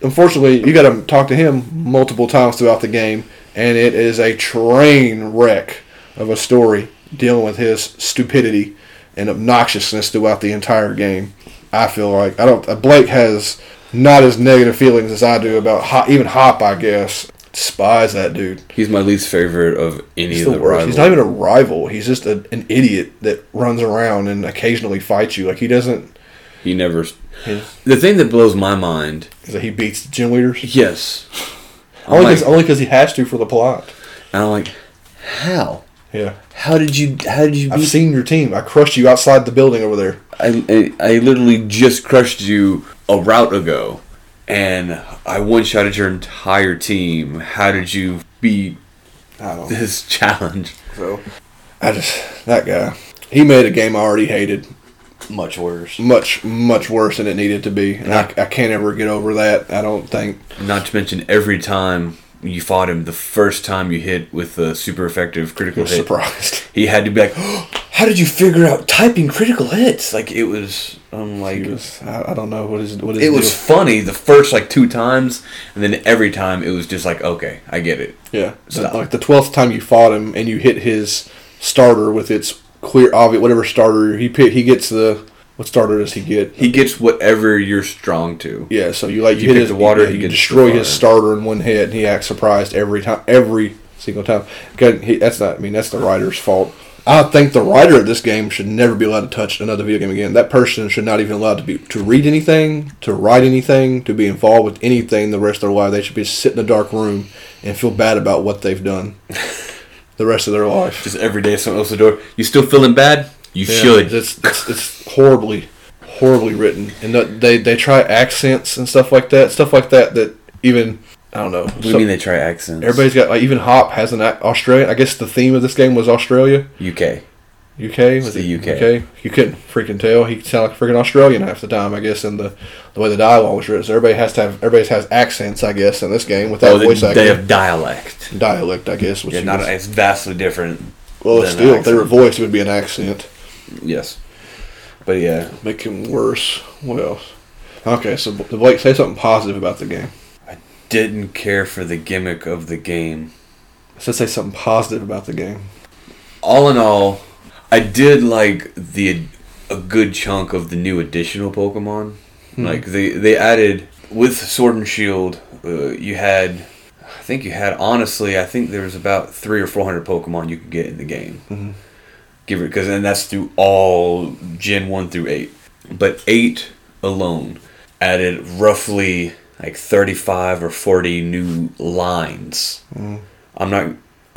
[SPEAKER 1] Unfortunately, you got to talk to him multiple times throughout the game, and it is a train wreck of a story dealing with his stupidity and obnoxiousness throughout the entire game. I feel like I don't. Blake has not as negative feelings as I do about Hop, even Hop. I guess despise that dude.
[SPEAKER 2] He's my least favorite of any
[SPEAKER 1] He's
[SPEAKER 2] of
[SPEAKER 1] the
[SPEAKER 2] the rivals.
[SPEAKER 1] He's not even a rival. He's just a, an idiot that runs around and occasionally fights you. Like he doesn't.
[SPEAKER 2] he never.
[SPEAKER 1] His,
[SPEAKER 2] The thing that blows my mind.
[SPEAKER 1] is that he beats the gym leaders
[SPEAKER 2] Yes.
[SPEAKER 1] Only
[SPEAKER 2] like,
[SPEAKER 1] because only because he has to for the plot.
[SPEAKER 2] and I'm like, how?
[SPEAKER 1] Yeah.
[SPEAKER 2] How did you? How did you?
[SPEAKER 1] I've
[SPEAKER 2] beat-
[SPEAKER 1] seen your team. I crushed you outside the building over there.
[SPEAKER 2] I, I I literally just crushed you a route ago, and I one shotted your entire team. How did you beat this challenge?
[SPEAKER 1] So I just that guy. He made a game I already hated
[SPEAKER 2] Much worse.
[SPEAKER 1] much much worse than it needed to be, and I, I can't ever get over that. I don't think.
[SPEAKER 2] Not to mention every time you fought him, the first time you hit with a super effective critical hit,
[SPEAKER 1] surprised.
[SPEAKER 2] he had to be like, oh, "How did you figure out typing critical hits?" Like it was, I'm like,
[SPEAKER 1] was, I, I don't know what is what is
[SPEAKER 2] it was funny the first like two times, and then every time it was just like, okay, I get it.
[SPEAKER 1] yeah. So, like the twelfth time you fought him and you hit his starter with its clear obvious whatever starter he pick, he gets the what starter does he get?
[SPEAKER 2] He gets whatever you're strong to.
[SPEAKER 1] Yeah, so you like you,
[SPEAKER 2] You
[SPEAKER 1] hit his
[SPEAKER 2] the water,
[SPEAKER 1] yeah,
[SPEAKER 2] he
[SPEAKER 1] you destroy his starter in one hit, and he acts surprised every time, every single time. he- that's not. I mean, that's the writer's fault. I think the writer of this game should never be allowed to touch another video game again. That person should not even allowed to be to read anything, to write anything, to be involved with anything the rest of their life. They should be sit in a dark room and feel bad about what they've done the rest of their life.
[SPEAKER 2] Just every day, someone opens the door. You still feeling bad? You
[SPEAKER 1] Yeah,
[SPEAKER 2] should.
[SPEAKER 1] It's, it's, it's horribly, horribly written, and they they try accents and stuff like that, stuff like that. That even I don't know.
[SPEAKER 2] What do you mean they try accents?
[SPEAKER 1] Everybody's got like even Hop has an Australian. I guess the theme of this game was Australia,
[SPEAKER 2] UK.
[SPEAKER 1] UK. Was
[SPEAKER 2] the UK.
[SPEAKER 1] UK? You couldn't freaking tell. He sounded like a freaking Australian half the time. I guess in the the way the dialogue was written. So everybody has to have everybody has accents. I guess in this game without
[SPEAKER 2] Oh, they,
[SPEAKER 1] voice
[SPEAKER 2] they
[SPEAKER 1] acting,
[SPEAKER 2] have dialect.
[SPEAKER 1] dialect. I guess. Which
[SPEAKER 2] Yeah, not
[SPEAKER 1] was-
[SPEAKER 2] it's vastly different.
[SPEAKER 1] well, still, if they were voiced, it would be an accent.
[SPEAKER 2] Yes, but yeah,
[SPEAKER 1] Make him worse. What else? Okay, so Blake, say something positive about the game.
[SPEAKER 2] I didn't care for the gimmick of the game.
[SPEAKER 1] So say something positive about the game.
[SPEAKER 2] All in all, I did like the a good chunk of the new additional Pokemon. Like they they added with Sword and Shield, uh, you had. I think you had honestly. I think there was about three or four hundred Pokemon you could get in the game.
[SPEAKER 1] Mhm.
[SPEAKER 2] Give it because and that's through all Gen one through eight. But eight alone added roughly like thirty five or forty new lines.
[SPEAKER 1] Mm.
[SPEAKER 2] I'm not.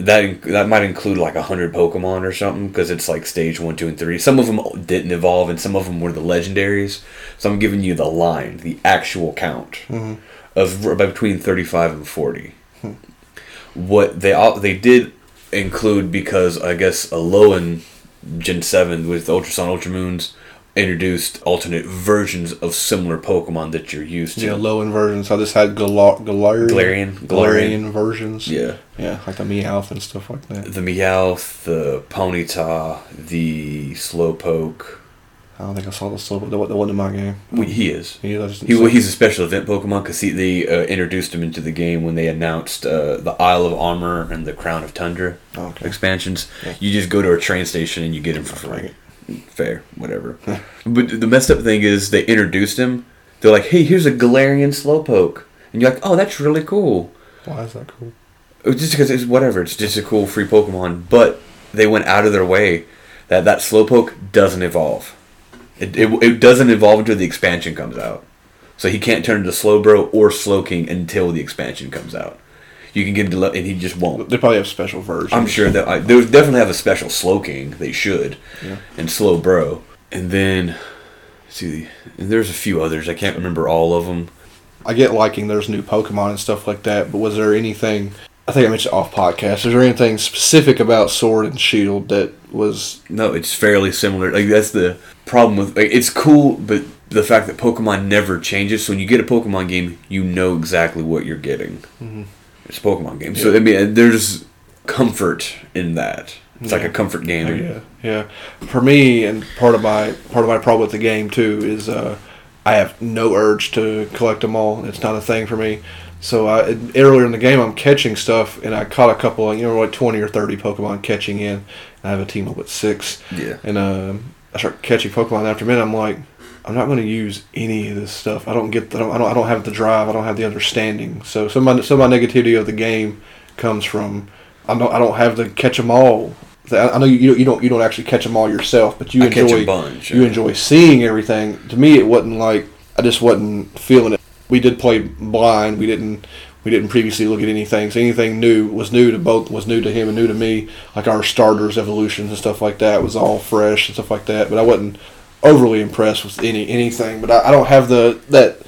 [SPEAKER 2] That that might include like a hundred Pokemon or something because it's like stage one, two, and three. Some of them didn't evolve, and some of them were the legendaries. So I'm giving you the line, the actual count mm-hmm. of between thirty-five and forty. Hmm. What they all they did include because I guess Alolan Gen Seven with Ultra Sun, Ultra Moons introduced alternate versions of similar Pokemon that you're used to.
[SPEAKER 1] Yeah, low end versions. I just had Galar- Galarian,
[SPEAKER 2] Galarian.
[SPEAKER 1] Galarian versions.
[SPEAKER 2] yeah.
[SPEAKER 1] yeah, like the Meowth and stuff like that.
[SPEAKER 2] the Meowth, the Ponyta, the Slowpoke.
[SPEAKER 1] I don't think I saw the slow. That wa- that wasn't in my game.
[SPEAKER 2] Well, he is.
[SPEAKER 1] He,
[SPEAKER 2] He, well, he's a special event Pokemon because they uh, introduced him into the game when they announced uh, the Isle of Armor and the Crown of Tundra
[SPEAKER 1] Okay.
[SPEAKER 2] expansions.
[SPEAKER 1] Yeah.
[SPEAKER 2] You just go to a train station and you get him for free. Fair, whatever. but the messed up thing is they introduced him. They're like, "Hey, here's a Galarian Slowpoke," and you're like, "Oh, that's really cool."
[SPEAKER 1] Why is that cool?
[SPEAKER 2] It was just because it's whatever. It's just a cool free Pokemon. But they went out of their way that that Slowpoke doesn't evolve. It, it, it doesn't evolve until the expansion comes out. So he can't turn into Slowbro or Slowking until the expansion comes out. You can get le- and he just won't.
[SPEAKER 1] They probably have special versions.
[SPEAKER 2] I'm sure that I, they definitely have a special Slowking. They should,
[SPEAKER 1] Yeah.
[SPEAKER 2] and Slowbro. And then see, and there's a few others. I can't remember all of them.
[SPEAKER 1] I get liking there's new Pokemon and stuff like that, but was there anything? I think I mentioned off podcast. Is there anything specific about Sword and Shield that was?
[SPEAKER 2] No, it's fairly similar. Like that's the problem with like it's cool, but the fact that Pokemon never changes. So when you get a Pokemon game, you know exactly what you're getting. Mm-hmm. It's a Pokemon game, so I mean, there's comfort in that. It's like a comfort game.
[SPEAKER 1] Oh, yeah, yeah. For me, and part of my part of my problem with the game too is uh, I have no urge to collect them all. It's not a thing for me. So I, earlier in the game, I'm catching stuff, and I caught a couple, you know, like 20 or 30 Pokemon catching in. I have a team of what six,
[SPEAKER 2] Yeah.
[SPEAKER 1] and um, I start catching Pokemon. After a minute, I'm like, I'm not going to use any of this stuff. I don't get, the, I don't, I don't, I don't have the drive. I don't have the understanding. So some of my, some of my negativity of the game comes from I don't, I don't have the catch them all. I know you, you don't, you don't actually catch them all yourself, but you
[SPEAKER 2] I catch a
[SPEAKER 1] enjoy,
[SPEAKER 2] bunch,
[SPEAKER 1] you
[SPEAKER 2] yeah.
[SPEAKER 1] enjoy seeing everything. To me, it wasn't like I just wasn't feeling it. We did play blind. We didn't, we didn't previously look at anything. So anything new was new to both, was new to him and new to me. Like our starters, evolutions and stuff like that was all fresh and stuff like that. But I wasn't overly impressed with any anything. But I, I don't have the that.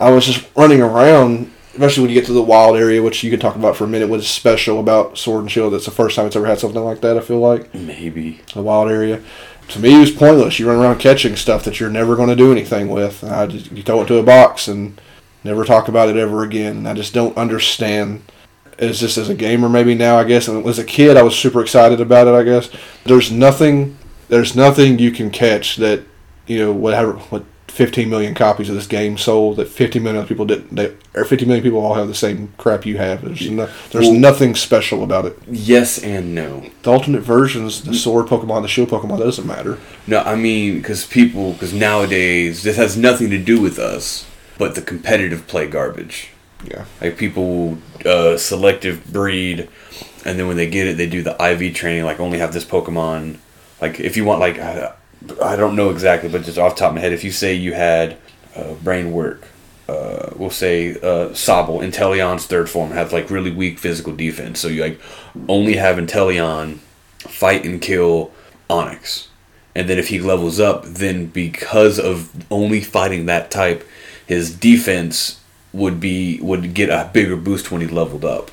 [SPEAKER 1] I was just running around, especially when you get to the wild area, which you could talk about for a minute. What's special about Sword and Shield? That's the first time it's ever had something like that. I feel like
[SPEAKER 2] Maybe.
[SPEAKER 1] the wild area. To me, it was pointless. You run around catching stuff that you're never going to do anything with. I just, you throw it to a box and never talk about it ever again. I just don't understand. It's just as a gamer, maybe now. I guess. And as a kid, I was super excited about it. I guess there's nothing. There's nothing you can catch that you know whatever what 15 million copies of this game sold that 50 million people didn't. They, or 50 million people all have the same crap you have. There's no, there's
[SPEAKER 2] Well-
[SPEAKER 1] nothing special about it.
[SPEAKER 2] Yes and no.
[SPEAKER 1] The alternate versions, the sword Pokemon, the shield Pokemon, doesn't matter.
[SPEAKER 2] No, I mean, because people, because nowadays, this has nothing to do with us, but the competitive play garbage.
[SPEAKER 1] Yeah.
[SPEAKER 2] Like people uh, selective breed, and then when they get it, they do the IV training. Like only have this Pokemon. Like if you want, like I, I don't know exactly, but just off top of my head, if you say you had uh, brain work, uh, we'll say uh, Sobble, Inteleon's third form has like really weak physical defense. So you like only have Inteleon fight and kill Onix. And then if he levels up, then because of only fighting that type, his defense would be would get a bigger boost when he leveled up.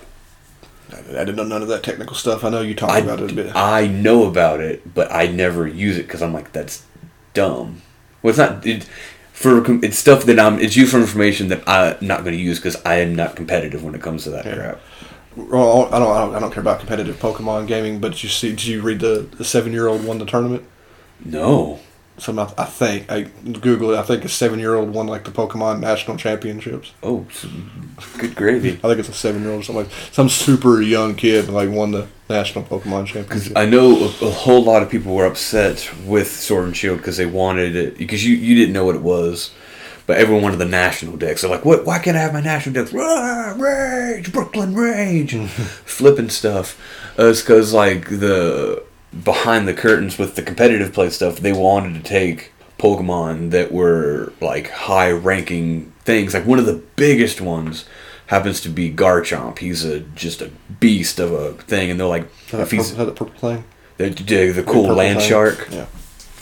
[SPEAKER 1] I didn't know none of that technical stuff. I know you talked
[SPEAKER 2] I,
[SPEAKER 1] about it a bit.
[SPEAKER 2] I know about it, but I never use it because I'm like that's dumb. Well, it's not. It, for it's stuff that I'm. It's useful information that I'm not going to use because I am not competitive when it comes to that
[SPEAKER 1] Yeah.
[SPEAKER 2] crap.
[SPEAKER 1] well, I don't, I don't. I don't care about competitive Pokemon gaming. But you see, did you read the the seven year old won the tournament?
[SPEAKER 2] No.
[SPEAKER 1] Some I, I think I Google it. I think a seven year old won like the Pokemon national championships.
[SPEAKER 2] Oh, good gravy.
[SPEAKER 1] I think it's a seven year old, or something like some super young kid like won the national Pokemon championship.
[SPEAKER 2] I know a, a whole lot of people were upset with Sword and Shield because they wanted it because you, you didn't know what it was, but everyone wanted the national dex. They're like, "What? Why can't I have my national dex? Rah, rage, Brooklyn Rage, flipping stuff." Uh, it's because like the behind the curtains with the competitive play stuff, they wanted to take Pokemon that were like high ranking things. Like one of the biggest ones happens to be Garchomp. He's a just a beast of a thing, and they're like, if he's
[SPEAKER 1] purple, the purple thing?
[SPEAKER 2] the, the, the cool
[SPEAKER 1] Purple
[SPEAKER 2] land shark,
[SPEAKER 1] Yeah.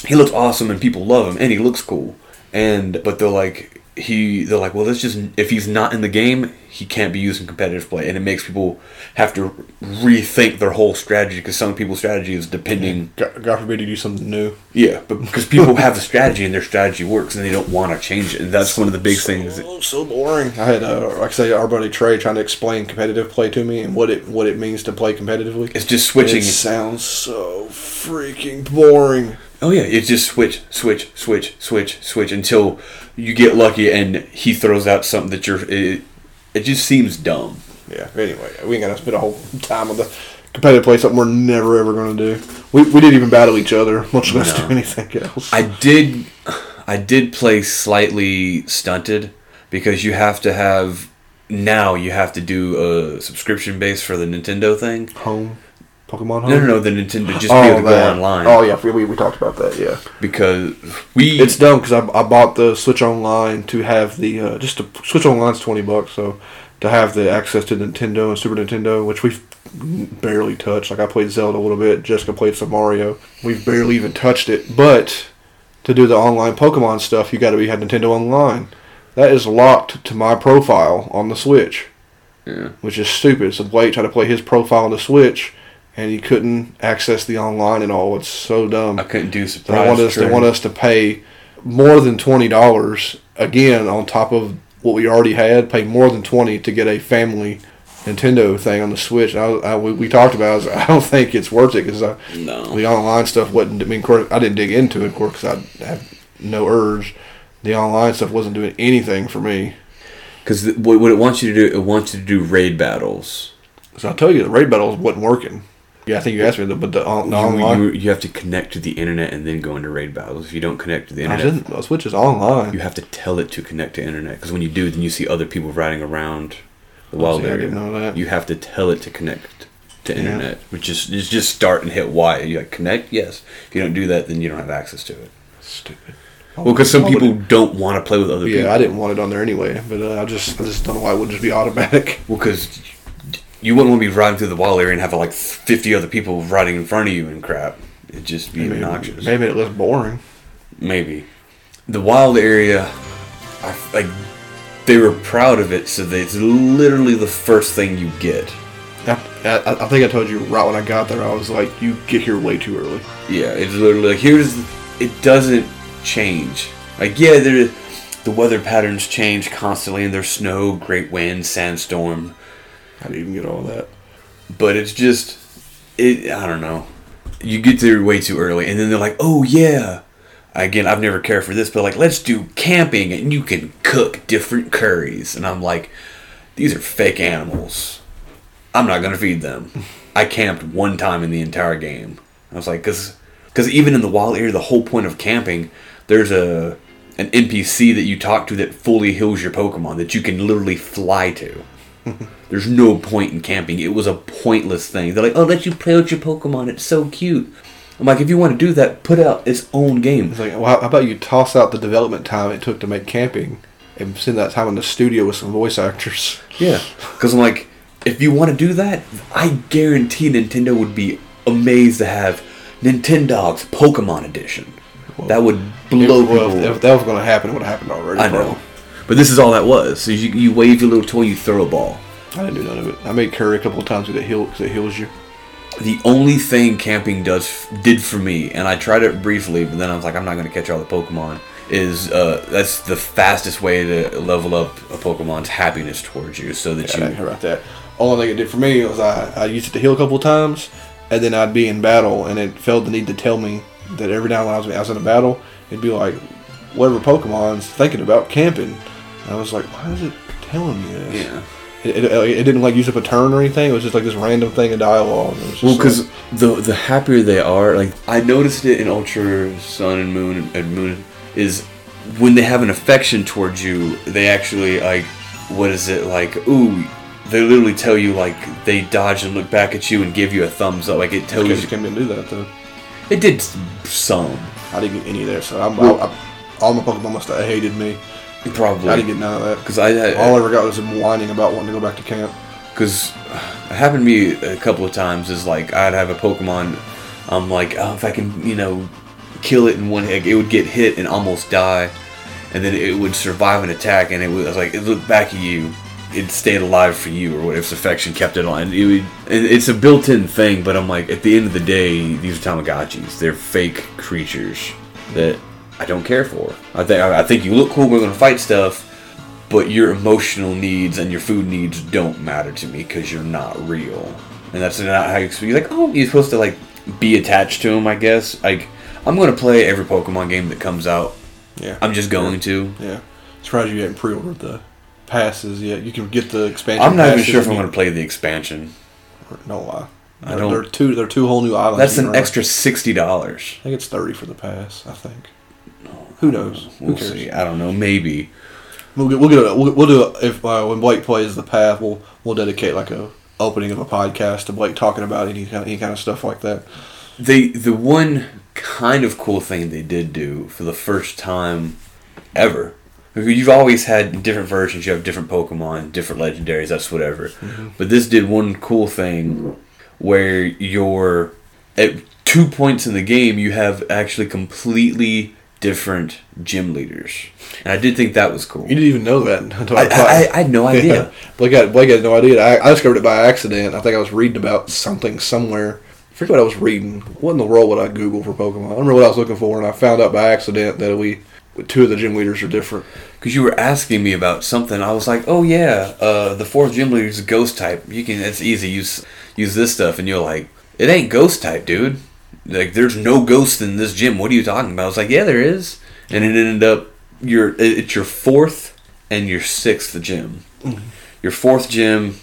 [SPEAKER 2] he looks awesome and people love him and he looks cool and but they're like he they're like well that's just if he's not in the game he can't be used in competitive play and it makes people have to rethink their whole strategy because some people's strategy is depending
[SPEAKER 1] God, God forbid you do something new.
[SPEAKER 2] yeah but because people have a strategy and their strategy works and they don't want to change it and that's one of the big things that-
[SPEAKER 1] So, so boring. I had, uh, like I say, our buddy Trey trying to explain competitive play to me and what it what it means to play competitively.
[SPEAKER 2] it's just switching
[SPEAKER 1] It sounds so freaking boring.
[SPEAKER 2] oh yeah it's just switch switch switch switch switch until you get lucky and he throws out something that you're it, it just seems dumb
[SPEAKER 1] Yeah. Anyway, we ain't gonna spend a whole time on the competitive play. Something we're never ever gonna do. We, we didn't even battle each other, much less
[SPEAKER 2] No.
[SPEAKER 1] do anything else.
[SPEAKER 2] I did, I did play slightly stunted because you have to have now you have to do a subscription base for the Nintendo thing.
[SPEAKER 1] home, Pokemon home.
[SPEAKER 2] No, no, no, the Nintendo just be able to go online
[SPEAKER 1] Oh yeah, we, we talked about that. Yeah.
[SPEAKER 2] because we
[SPEAKER 1] It's dumb because I, I bought the Switch Online to have the uh, just to Switch Online's twenty bucks, so to have the access to Nintendo and Super Nintendo, which we've barely touched. Like I played Zelda a little bit, Jessica played some Mario. We've barely even touched it. But to do the online Pokemon stuff, you got to be have Nintendo Online. That is locked to my profile on the Switch,
[SPEAKER 2] yeah.
[SPEAKER 1] which is stupid. So Blake tried to play his profile on the Switch, and you couldn't access the online and all. It's so dumb.
[SPEAKER 2] I couldn't do
[SPEAKER 1] They
[SPEAKER 2] surprise.
[SPEAKER 1] want us. They want us to pay more than twenty dollars again on top of what we already had. Pay more than twenty to get a family Nintendo thing on the Switch. I, I, we, we talked about. It. I, like, I don't think it's worth it because uh,
[SPEAKER 2] No.
[SPEAKER 1] the online stuff wasn't. I mean, of course, I didn't dig into it, of course, because I have no urge. The online stuff wasn't doing anything for me.
[SPEAKER 2] Because what, what it wants you to do, it wants you to do raid battles.
[SPEAKER 1] So I tell you, the raid battles wasn't working. Yeah, I think you asked me, but the, on, the
[SPEAKER 2] You,
[SPEAKER 1] online.
[SPEAKER 2] you, you have to connect to the internet and then go into raid battles. If you don't connect to the
[SPEAKER 1] I
[SPEAKER 2] internet,
[SPEAKER 1] didn't. The Switch is online.
[SPEAKER 2] you have to tell it to connect to internet. Because when you do, then you see other people riding around the wild
[SPEAKER 1] see, I
[SPEAKER 2] area.
[SPEAKER 1] didn't know that.
[SPEAKER 2] You have to tell it to connect to
[SPEAKER 1] Yeah.
[SPEAKER 2] internet, which is just start and hit Y. You like connect, yes. If you don't do that, then you don't have access to it.
[SPEAKER 1] Stupid.
[SPEAKER 2] Well, because some people don't want to play with other
[SPEAKER 1] Yeah,
[SPEAKER 2] people.
[SPEAKER 1] I didn't want it on there anyway, but uh, I just I just don't know why it wouldn't just be automatic.
[SPEAKER 2] Well, because you wouldn't want to be riding through the wild area and have like fifty other people riding in front of you and crap. It'd just be
[SPEAKER 1] Maybe,
[SPEAKER 2] obnoxious.
[SPEAKER 1] maybe it less boring.
[SPEAKER 2] Maybe. The wild area, I, like, they were proud of it, so that it's literally the first thing you get.
[SPEAKER 1] I, I, I think I told you right when I got there, I was like, "You get here way too early."
[SPEAKER 2] Yeah, it's literally like here's. It doesn't change. Like yeah, there, the weather patterns change constantly, and there's snow, great wind, sandstorm,
[SPEAKER 1] I didn't even get all that.
[SPEAKER 2] but it's just, it. I don't know. You get there way too early, and then they're like, oh yeah. Again, I've never cared for this, but like, let's do camping, and you can cook different curries, and I'm like, these are fake animals. I'm not gonna feed them. I camped one time in the entire game. I was like, because because even in the wild area, the whole point of camping, there's a an NPC that you talk to that fully heals your Pokemon that you can literally fly to. There's no point in camping. It was a pointless thing. They're like, oh, let you play with your Pokemon. It's so cute. I'm like, if you want to do that, put out its own game.
[SPEAKER 1] It's like, well, how about you toss out the development time it took to make camping, and spend that time in the studio with some voice actors?
[SPEAKER 2] Yeah, because I'm like, if you want to do that, I guarantee Nintendo would be amazed to have Nintendogs Pokemon Edition. that would blow
[SPEAKER 1] well,
[SPEAKER 2] people.
[SPEAKER 1] if, if that was going to happen, it would have happened already.
[SPEAKER 2] I know,
[SPEAKER 1] probably.
[SPEAKER 2] But this is all that was. So you, you wave your little toy, you throw a ball.
[SPEAKER 1] I didn't do none of it. I made curry a couple of times because it, heal, 'cause it heals you.
[SPEAKER 2] The only thing camping does did for me, and I tried it briefly, but then I was like, I'm not going to catch all the Pokemon. Is uh, that's the fastest way to level up a Pokemon's happiness towards you, so that
[SPEAKER 1] Yeah, I didn't
[SPEAKER 2] you
[SPEAKER 1] hear about that. Only thing it did for me was I, I used it to heal a couple of times, and then I'd be in battle, and it felt the need to tell me that every now and then I was, I was in a battle, it'd be like, whatever Pokemon's thinking about camping. I was like, why is it telling me this?
[SPEAKER 2] yeah.
[SPEAKER 1] It, it, it didn't like use up a turn or anything. It was just like this random thing of dialogue. It was just
[SPEAKER 2] Well,
[SPEAKER 1] like-
[SPEAKER 2] because the the happier they are, like I noticed it in Ultra Sun and Moon and Moon, is when they have an affection towards you, they actually like, what is it like? Ooh, they literally tell you like they dodge and look back at you and give you a thumbs up. Like it tells you.
[SPEAKER 1] you couldn't do that though.
[SPEAKER 2] It did some.
[SPEAKER 1] I didn't get any of that, so I'm, I, I, all my Pokemon must have hated me.
[SPEAKER 2] Probably.
[SPEAKER 1] I didn't get none of that.
[SPEAKER 2] Because I, I
[SPEAKER 1] All I ever got was him whining about wanting to go back to camp.
[SPEAKER 2] because it happened to me a couple of times is like I'd have a Pokemon I'm like oh if I can you know kill it in one hit it would get hit and almost die and then it would survive an attack and it was, I was like it looked back at you it stayed alive for you or what if affection kept it on and it would, and it's a built-in thing but I'm like at the end of the day these are Tamagotchis they're fake creatures that I don't care for I think I think you look cool we're gonna fight stuff but your emotional needs and your food needs don't matter to me because you're not real, and that's not how you. You're like, oh, you're supposed to like be attached to them, I guess. Like, I'm gonna play every Pokemon game that comes out.
[SPEAKER 1] Yeah.
[SPEAKER 2] I'm just going to.
[SPEAKER 1] Yeah. Surprised you haven't pre-ordered the passes yet. You can get the expansion.
[SPEAKER 2] I'm not even sure if I'm gonna play the expansion.
[SPEAKER 1] No lie.
[SPEAKER 2] I don't-
[SPEAKER 1] They're two. They're two whole new islands.
[SPEAKER 2] That's an extra sixty dollars.
[SPEAKER 1] I think it's thirty for the pass. I think. Who knows? Who
[SPEAKER 2] We'll
[SPEAKER 1] cares?
[SPEAKER 2] see. I don't know. Maybe.
[SPEAKER 1] We'll get. We'll get. A, we'll, we'll do it if uh, when Blake plays the path. We'll we'll dedicate like a opening of a podcast to Blake talking about any kind of, any kind of stuff like that.
[SPEAKER 2] They the one kind of cool thing they did do for the first time ever. You've always had different versions. You have different Pokemon, different legendaries. That's whatever. But this did one cool thing where you're at two points in the game. You have actually completely different gym leaders, and I did think that was cool.
[SPEAKER 1] You didn't even know that until
[SPEAKER 2] I,
[SPEAKER 1] I.
[SPEAKER 2] I, I had no idea.
[SPEAKER 1] Yeah. Blake had Blake had no idea. I, I discovered it by accident. I think I was reading about something somewhere. I forget what I was reading. What in the world would I Google for Pokemon? I don't remember what I was looking for, and I found out by accident that we two of the gym leaders are different.
[SPEAKER 2] Because you were asking me about something, I was like, "Oh yeah, uh, the fourth gym leader is a ghost type. You can, it's easy. Use use this stuff." And you're like, "It ain't ghost type, dude. Like, there's no ghost in this gym. What are you talking about?" I was like, "Yeah, there is." And it ended up your it's your fourth and your sixth gym. Mm-hmm. Your fourth gym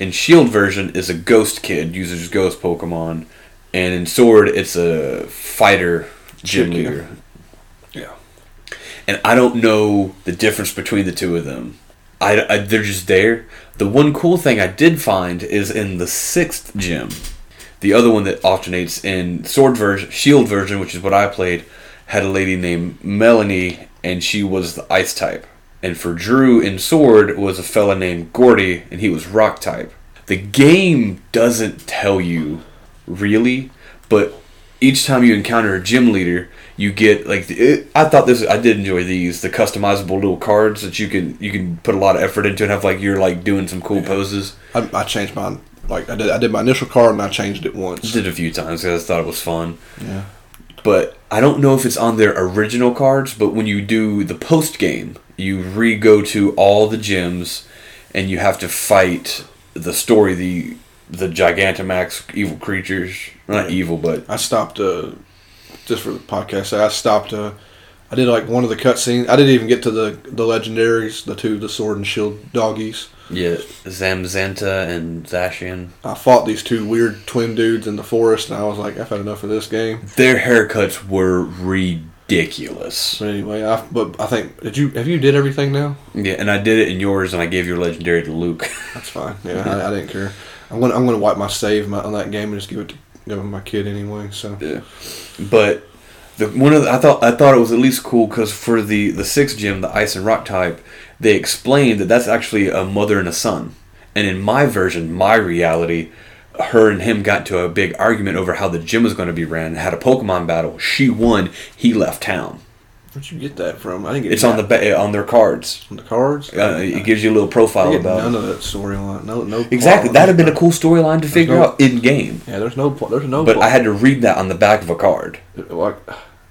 [SPEAKER 2] in Shield version is a ghost kid uses ghost Pokemon, and in Sword it's a fighter gym leader
[SPEAKER 1] Yeah.
[SPEAKER 2] and I don't know the difference between the two of them. I, I- they're just there. The one cool thing I did find is in the sixth gym, the other one that alternates in sword version, shield version, which is what I played, had a lady named Melony, and she was the ice type. And for Drew in sword was a fella named Gordy, and he was rock type. The game doesn't tell you really, but each time you encounter a gym leader, you get like it, I thought this. I did enjoy these the customizable little cards that you can you can put a lot of effort into and have like you're like doing some cool poses.
[SPEAKER 1] I, I changed mine. Like I did. I did my initial card and I changed it once.
[SPEAKER 2] Did a few times because I thought it was fun.
[SPEAKER 1] Yeah.
[SPEAKER 2] But I don't know if it's on their original cards. But when you do the post game, you re go to all the gyms, and you have to fight the story the the Gigantamax evil creatures. Not evil, but
[SPEAKER 1] I stopped. Uh, just for the podcast, I stopped. Uh, I did like one of the cutscenes. I didn't even get to the the legendaries, the two, the sword and shield doggies.
[SPEAKER 2] Yeah, Zamazenta and Zacian.
[SPEAKER 1] I fought these two weird twin dudes in the forest, and I was like, I've had enough of this game.
[SPEAKER 2] Their haircuts were ridiculous.
[SPEAKER 1] But anyway, I but I think did you have you did everything now?
[SPEAKER 2] Yeah, and I did it in yours, and I gave your legendary to Luke.
[SPEAKER 1] That's fine. Yeah, I, I didn't care. I'm gonna I'm gonna wipe my save my, on that game and just give it to give it my kid anyway. So
[SPEAKER 2] Yeah. But the one of the, I thought I thought it was at least cool because for the the sixth gym, the ice and rock type, they explained that that's actually a mother and a son. And in my version, my reality, her and him got into a big argument over how the gym was going to be ran. Had a Pokemon battle. She won. He left town.
[SPEAKER 1] where'd you get that from? I didn't
[SPEAKER 2] It's on the ba- on their cards.
[SPEAKER 1] on the cards.
[SPEAKER 2] Uh, it gives you a little profile about.
[SPEAKER 1] none of that storyline. No, no.
[SPEAKER 2] Exactly. That'd have been a cool storyline to figure
[SPEAKER 1] no-
[SPEAKER 2] out in game.
[SPEAKER 1] Yeah, there's no plot. There's no.
[SPEAKER 2] But
[SPEAKER 1] plot.
[SPEAKER 2] I had to read that on the back of a card.
[SPEAKER 1] like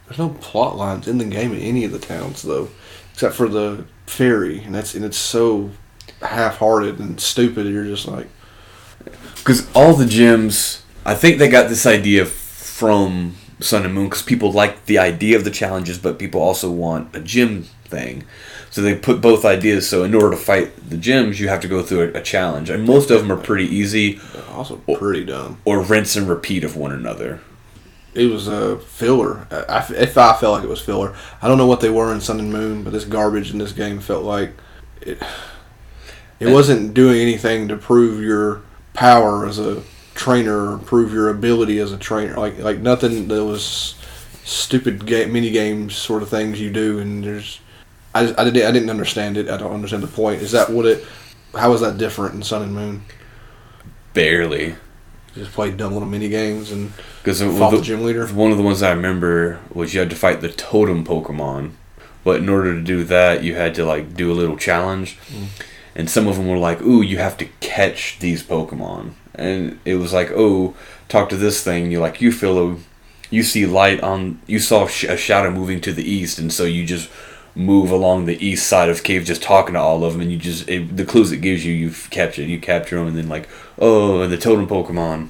[SPEAKER 1] there's no plot lines in the game in any of the towns though, except for the fairy, and that's and it's so half-hearted and stupid. You're just like,
[SPEAKER 2] Because all the gyms, I think they got this idea from Sun and Moon because people like the idea of the challenges, but people also want a gym thing. So they put both ideas. So in order to fight the gyms, you have to go through a, a challenge, and most of them are pretty easy
[SPEAKER 1] also pretty dumb.
[SPEAKER 2] or rinse and repeat of one another.
[SPEAKER 1] It was a filler. I, I- if I felt like it was filler, I don't know what they were in Sun and Moon, but this garbage in this game felt like it. It wasn't doing anything to prove your power as a trainer or prove your ability as a trainer. Like like nothing that was stupid game, mini games sort of things you do, and there's. I, I didn't I didn't understand it. I don't understand the point. Is that what it? How is that different in Sun and Moon?
[SPEAKER 2] Barely.
[SPEAKER 1] Just played dumb little mini games and
[SPEAKER 2] Because
[SPEAKER 1] fought the gym leader.
[SPEAKER 2] one of the ones I remember was you had to fight the totem Pokemon, but in order to do that, you had to like do a little challenge, mm. and some of them were like, "Ooh, you have to catch these Pokemon," and it was like, "Oh, talk to this thing." You're like you feel a, you see light on, you saw sh- a shadow moving to the east, and so you just move along the east side of cave, just talking to all of them, and you just it, the clues it gives you, you capture, you capture them, and then like, oh, and the totem Pokemon.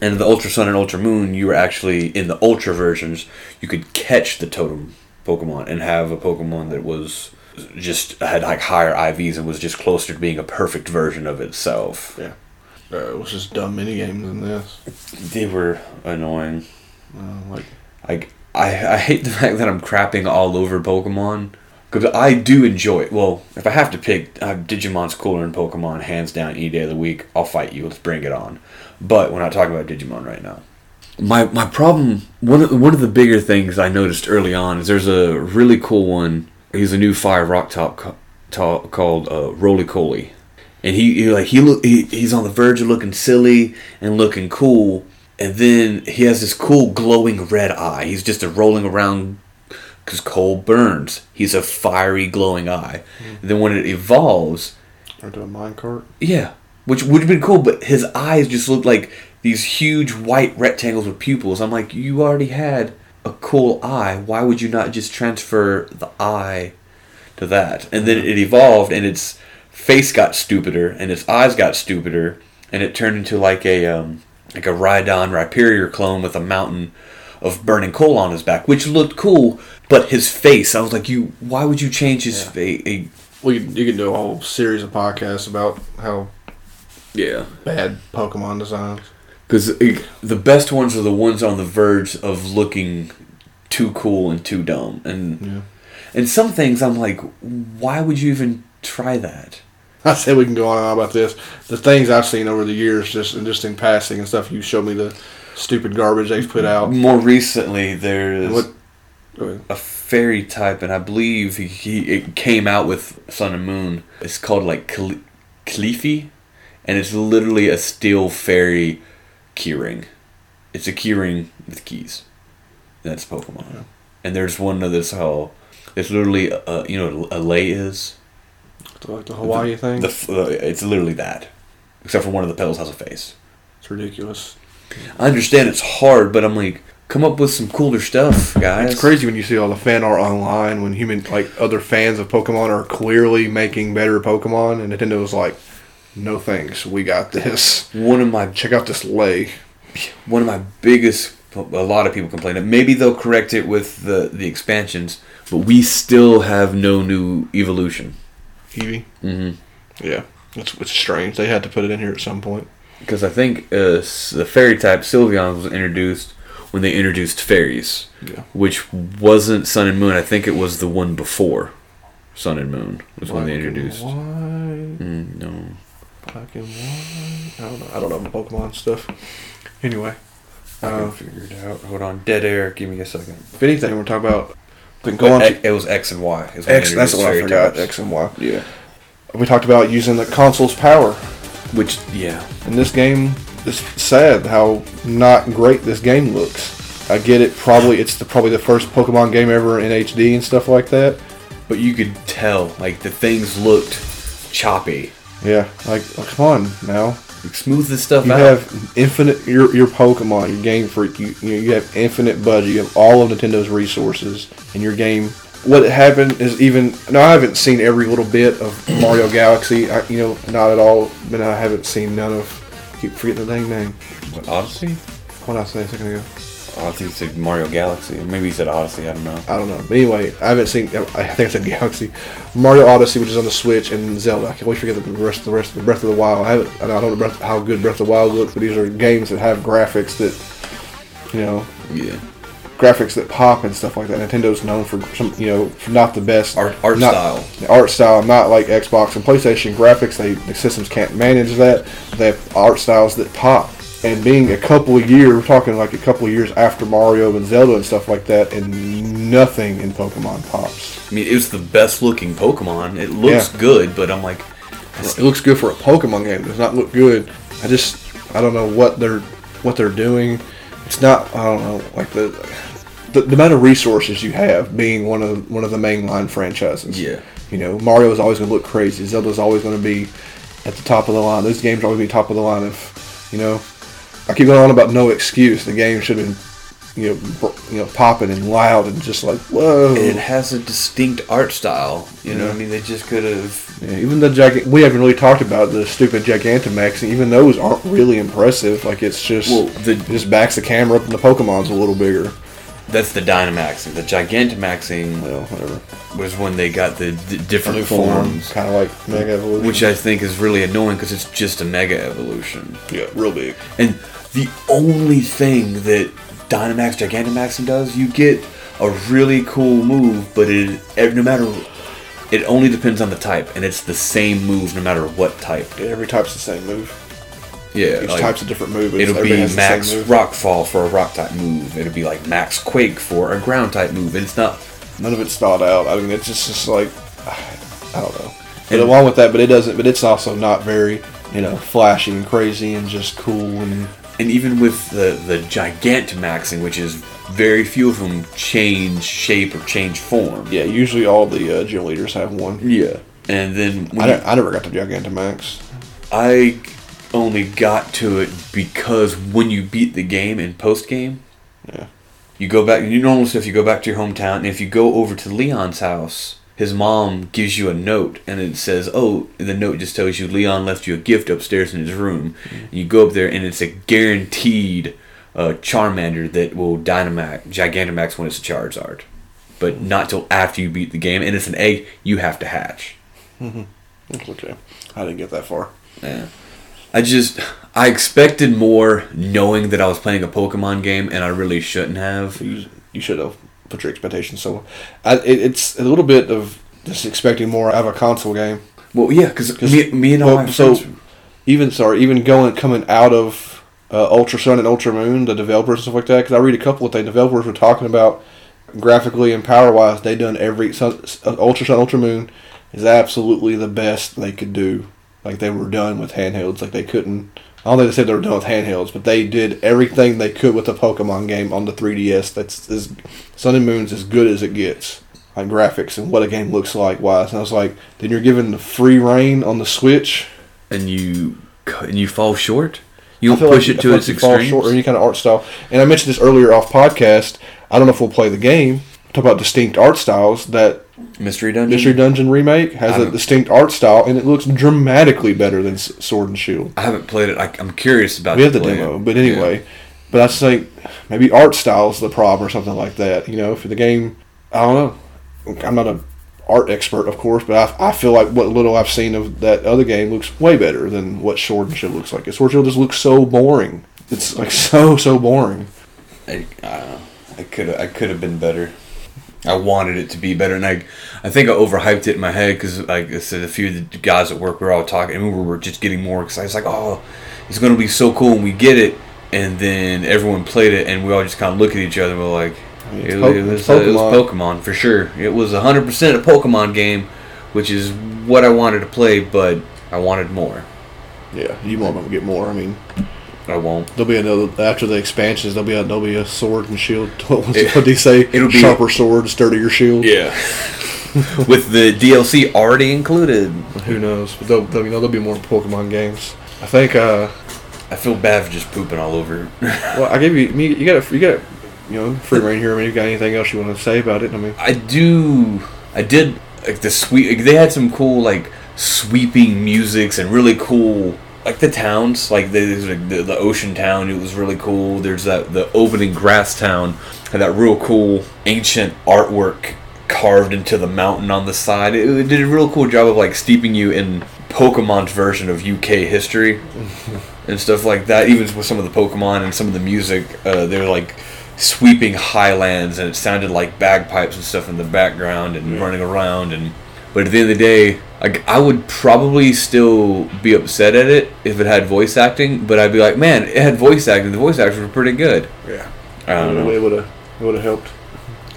[SPEAKER 2] And the Ultra Sun and Ultra Moon, you were actually in the Ultra versions. You could catch the totem Pokemon and have a Pokemon that was just had like higher IVs and was just closer to being a perfect version of itself.
[SPEAKER 1] Yeah. Uh, it was just dumb mini games in this.
[SPEAKER 2] They were annoying.
[SPEAKER 1] Uh, like
[SPEAKER 2] Like I, I hate the fact that I'm crapping all over Pokemon because I do enjoy it. Well, if I have to pick, uh, Digimon's cooler than Pokemon, hands down, any day of the week. I'll fight you. Let's bring it on. But we're not talking about Digimon right now. My my problem one of one of the bigger things I noticed early on is there's a really cool one. He's a new fire rock top co- called uh, Rolycoly, and he, he like he look he, he's on the verge of looking silly and looking cool, and then he has this cool glowing red eye. He's just a rolling around because coal burns. He's a fiery glowing eye. And then when it evolves,
[SPEAKER 1] or to a minecart.
[SPEAKER 2] yeah, which would have been cool, but his eyes just look like these huge white rectangles with pupils. I'm like, you already had a cool eye. Why would you not just transfer the eye to that? And then it evolved, and its face got stupider, and its eyes got stupider, and it turned into like a um, like a Rhydon Rhyperior clone with a mountain of burning coal on his back, which looked cool. But his face, I was like, you. Why would you change his face?
[SPEAKER 1] Well, you, you could do a whole series of podcasts about how
[SPEAKER 2] Yeah.
[SPEAKER 1] bad Pokemon designs.
[SPEAKER 2] Because the best ones are the ones on the verge of looking too cool and too dumb, and
[SPEAKER 1] Yeah.
[SPEAKER 2] and some things I'm like, why would you even try that?
[SPEAKER 1] I said we can go on and on about this. The things I've seen over the years, just and just in passing and stuff. You showed me the stupid garbage they've put out.
[SPEAKER 2] More recently, there's
[SPEAKER 1] What?
[SPEAKER 2] A fairy type, and I believe he, he it came out with Sun and Moon. It's called like Klefki, and it's literally a steel fairy keyring. It's a keyring with keys. That's Pokemon. And there's one of this how it's literally a, you know a lay is.
[SPEAKER 1] Like the Hawaii thing.
[SPEAKER 2] The, uh, it's literally that, except for one of the petals has a face.
[SPEAKER 1] it's ridiculous.
[SPEAKER 2] I understand it's hard, but I'm like, come up with some cooler stuff, guys.
[SPEAKER 1] It's crazy when you see all the fan art online when human like other fans of Pokemon are clearly making better Pokemon, and Nintendo's like, "No thanks, we got this.
[SPEAKER 2] One of my
[SPEAKER 1] Check out this lay."
[SPEAKER 2] one of my biggest a lot of people complain that maybe they'll correct it with the the expansions but we still have no new evolution
[SPEAKER 1] Eevee.
[SPEAKER 2] mm-hmm.
[SPEAKER 1] Yeah, it's it's strange. They had to put it in here at some point.
[SPEAKER 2] Because i think uh, the fairy type sylveon was introduced when they introduced fairies
[SPEAKER 1] Yeah.
[SPEAKER 2] which wasn't sun and moon i think it was the one before sun and moon was when they introduced
[SPEAKER 1] White,
[SPEAKER 2] mm, no
[SPEAKER 1] black and white. I don't know. I don't know Pokemon stuff. Anyway,
[SPEAKER 2] i
[SPEAKER 1] uh,
[SPEAKER 2] can figure it out hold on dead air give me a second
[SPEAKER 1] if anything, we're talking about.
[SPEAKER 2] But
[SPEAKER 1] to
[SPEAKER 2] X- it was x and y
[SPEAKER 1] X. That's what I forgot.
[SPEAKER 2] types.
[SPEAKER 1] X and Y.
[SPEAKER 2] yeah
[SPEAKER 1] We talked about using the console's power.
[SPEAKER 2] Which yeah.
[SPEAKER 1] In this game it's sad how not great this game looks. I get it probably it's the, probably the first pokemon game ever in hd and stuff like that.
[SPEAKER 2] But you could tell like the things looked choppy.
[SPEAKER 1] Yeah like oh, come on now
[SPEAKER 2] Like, smooth this stuff
[SPEAKER 1] you
[SPEAKER 2] out.
[SPEAKER 1] You have infinite your, your pokemon your game freak you, you, you have infinite budget you have all of nintendo's resources in your game what happened is even no i haven't seen every little bit of mario galaxy I, you know not at all but i haven't seen none of keep forgetting the dang name
[SPEAKER 2] What, Odyssey?
[SPEAKER 1] what did i say a second ago
[SPEAKER 2] I think he said Mario Galaxy. Maybe he said Odyssey. I don't know.
[SPEAKER 1] I don't know. But anyway, I haven't seen. I think I said Galaxy, Mario Odyssey, which is on the Switch, and Zelda. I can always forget the rest of the rest of the Breath of the Wild. I, haven't, I don't know Breath, how good Breath of the Wild looks, but these are games that have graphics that, you know,
[SPEAKER 2] Yeah.
[SPEAKER 1] Graphics that pop and stuff like that. Nintendo's known for some, you know, for not the best
[SPEAKER 2] Art- art
[SPEAKER 1] not-
[SPEAKER 2] style.
[SPEAKER 1] the art style, not like Xbox and PlayStation graphics. They the systems can't manage that. They have art styles that pop. And being a couple of years, we're talking like a couple of years after Mario and Zelda and stuff like that, and nothing in Pokemon pops.
[SPEAKER 2] I mean, it was the best looking Pokemon. It looks
[SPEAKER 1] Yeah.
[SPEAKER 2] good, but I'm like,
[SPEAKER 1] It looks good for a Pokemon game. It does not look good. I just I don't know what they're what they're doing. It's not I don't know like the the, the amount of resources you have being one of one of the mainline franchises.
[SPEAKER 2] Yeah.
[SPEAKER 1] You know, Mario is always going to look crazy. Zelda's always going to be at the top of the line. Those games are always be top of the line. If you know, I keep going on about no excuse. The game should have been you know br- you know popping and loud and just like whoa.
[SPEAKER 2] it has a distinct art style. You know, what I mean, they just could have.
[SPEAKER 1] Yeah, even the gig- we haven't really talked about the stupid Gigantamax, and even those aren't really impressive. Like it's just
[SPEAKER 2] Well, the-
[SPEAKER 1] it just backs the camera up, and the Pokemon's a little bigger.
[SPEAKER 2] That's the Dynamaxing. The Gigantamaxing
[SPEAKER 1] Well, whatever.
[SPEAKER 2] was when they got the d- different
[SPEAKER 1] new
[SPEAKER 2] forms,
[SPEAKER 1] kind of like Mega Evolution.
[SPEAKER 2] which I think is really annoying because it's just a Mega Evolution.
[SPEAKER 1] yeah, real big.
[SPEAKER 2] And the only thing that Dynamax Gigantamaxing does, you get a really cool move, but it no matter it only depends on the type, and it's the same move no matter what type.
[SPEAKER 1] Yeah, every type's the same move.
[SPEAKER 2] Yeah,
[SPEAKER 1] Each
[SPEAKER 2] like,
[SPEAKER 1] type's of different moves.
[SPEAKER 2] It'll be Max. Rockfall for a rock type move. It'll be like Max Quake for a ground type move. It's not.
[SPEAKER 1] None of it's thought out. I mean, it's just, just like I don't know. But
[SPEAKER 2] And-
[SPEAKER 1] along with that, but it doesn't. But it's also not very you know flashy and crazy and just cool and
[SPEAKER 2] And even with the the Gigantamaxing, which is very few of them change shape or change form.
[SPEAKER 1] yeah. Usually all the uh, gym leaders have one.
[SPEAKER 2] Yeah. And then
[SPEAKER 1] I,
[SPEAKER 2] you-
[SPEAKER 1] I never got to Gigantamax.
[SPEAKER 2] I only got to it because when you beat the game in post game,
[SPEAKER 1] Yeah.
[SPEAKER 2] you go back. You normal if You go back to your hometown, and if you go over to Leon's house, his mom gives you a note, and it says, "Oh," the note just tells you Leon left you a gift upstairs in his room. And you go up there, and it's a guaranteed uh, Charmander that will Dynamax, Gigantamax when it's a Charizard, but mm-hmm. not till after you beat the game, and it's an egg you have to hatch. Mm-hmm.
[SPEAKER 1] It's okay. I didn't get that far.
[SPEAKER 2] Yeah. I just I expected more knowing that I was playing a Pokemon game and I really shouldn't have.
[SPEAKER 1] You, you should have put your expectations so. I, it, it's a little bit of just expecting more out of a console game.
[SPEAKER 2] Well, yeah, because me, me and all
[SPEAKER 1] Well,
[SPEAKER 2] my
[SPEAKER 1] so
[SPEAKER 2] friends-
[SPEAKER 1] even sorry, even going coming out of uh, Ultra Sun and Ultra Moon, the developers and stuff like that. Because I read a couple of things. Developers were talking about graphically and power wise. They done every sun, uh, Ultra Sun, Ultra Moon is absolutely the best they could do. Like they were done with handhelds. Like they couldn't. I don't think they said they were done with handhelds, but they did everything they could with the Pokemon game on the 3DS. That's as Sun and Moon's as good as it gets. Like graphics and what a game looks like wise. And I was like, then you're given the free reign on the Switch.
[SPEAKER 2] and you and you fall short. You
[SPEAKER 1] I
[SPEAKER 2] don't
[SPEAKER 1] feel
[SPEAKER 2] push
[SPEAKER 1] like-
[SPEAKER 2] it to its
[SPEAKER 1] extreme. fall short or any kind of art style. And I mentioned this earlier off podcast. I don't know if we'll play the game. Talk about distinct art styles. That
[SPEAKER 2] Mystery Dungeon.
[SPEAKER 1] Mystery Dungeon remake has a distinct art style, and it looks dramatically better than Sword and Shield.
[SPEAKER 2] I haven't played it. I, I'm curious about. It.
[SPEAKER 1] We have the demo,
[SPEAKER 2] it.
[SPEAKER 1] but anyway. But I just think maybe art style's the problem or something like that. You know, for the game, I don't know. I'm not an art expert, of course, but I, I feel like what little I've seen of that other game looks way better than what Sword and Shield looks like. Sword and Shield just looks so boring. It's like so so boring.
[SPEAKER 2] I, I don't know. I could I could have been better. I wanted it to be better, and I I think I overhyped it in my head because like I said, a few of the guys at work were all talking, and we were just getting more excited. It's like, oh, it's gonna be so cool when we get it, and then everyone played it, and we all just kind of look at each other, and we're like,
[SPEAKER 1] mean,
[SPEAKER 2] it,
[SPEAKER 1] Po-
[SPEAKER 2] it was uh, it was
[SPEAKER 1] Pokemon.
[SPEAKER 2] For sure. It was hundred percent a Pokemon game, which is what I wanted to play, but I wanted more.
[SPEAKER 1] Yeah, you to get more. I mean,
[SPEAKER 2] I won't.
[SPEAKER 1] there'll be another after the expansions. There'll be a there'll be a sword and shield. What
[SPEAKER 2] It-
[SPEAKER 1] do you say?
[SPEAKER 2] it'll be-
[SPEAKER 1] sharper sword, sturdier shield.
[SPEAKER 2] Yeah. With the DLC already included.
[SPEAKER 1] Who knows? But there'll, there'll, you know, there'll be more Pokemon games. I think. uh
[SPEAKER 2] I feel bad for just pooping all over.
[SPEAKER 1] Well, I gave you me. You got you got you know free reign here. I mean, you got anything else you want to say about it? I mean,
[SPEAKER 2] I do. I did like the sweep. Like, they had some cool like sweeping musics and really cool like the towns. Like there's like, the the ocean town. It was really cool. There's that the opening grass town had that real cool ancient artwork carved into the mountain on the side. It, it did a real cool job of like steeping you in Pokemon's version of UK history and stuff like that. Even with some of the Pokemon and some of the music, uh, they were like sweeping highlands, and it sounded like bagpipes and stuff in the background and running around. And but at the end of the day, like I would probably still be upset at it if it had voice acting. But I'd be like, man, it had voice acting. The voice actors were pretty good.
[SPEAKER 1] yeah,
[SPEAKER 2] I don't know.
[SPEAKER 1] It would have it would have helped.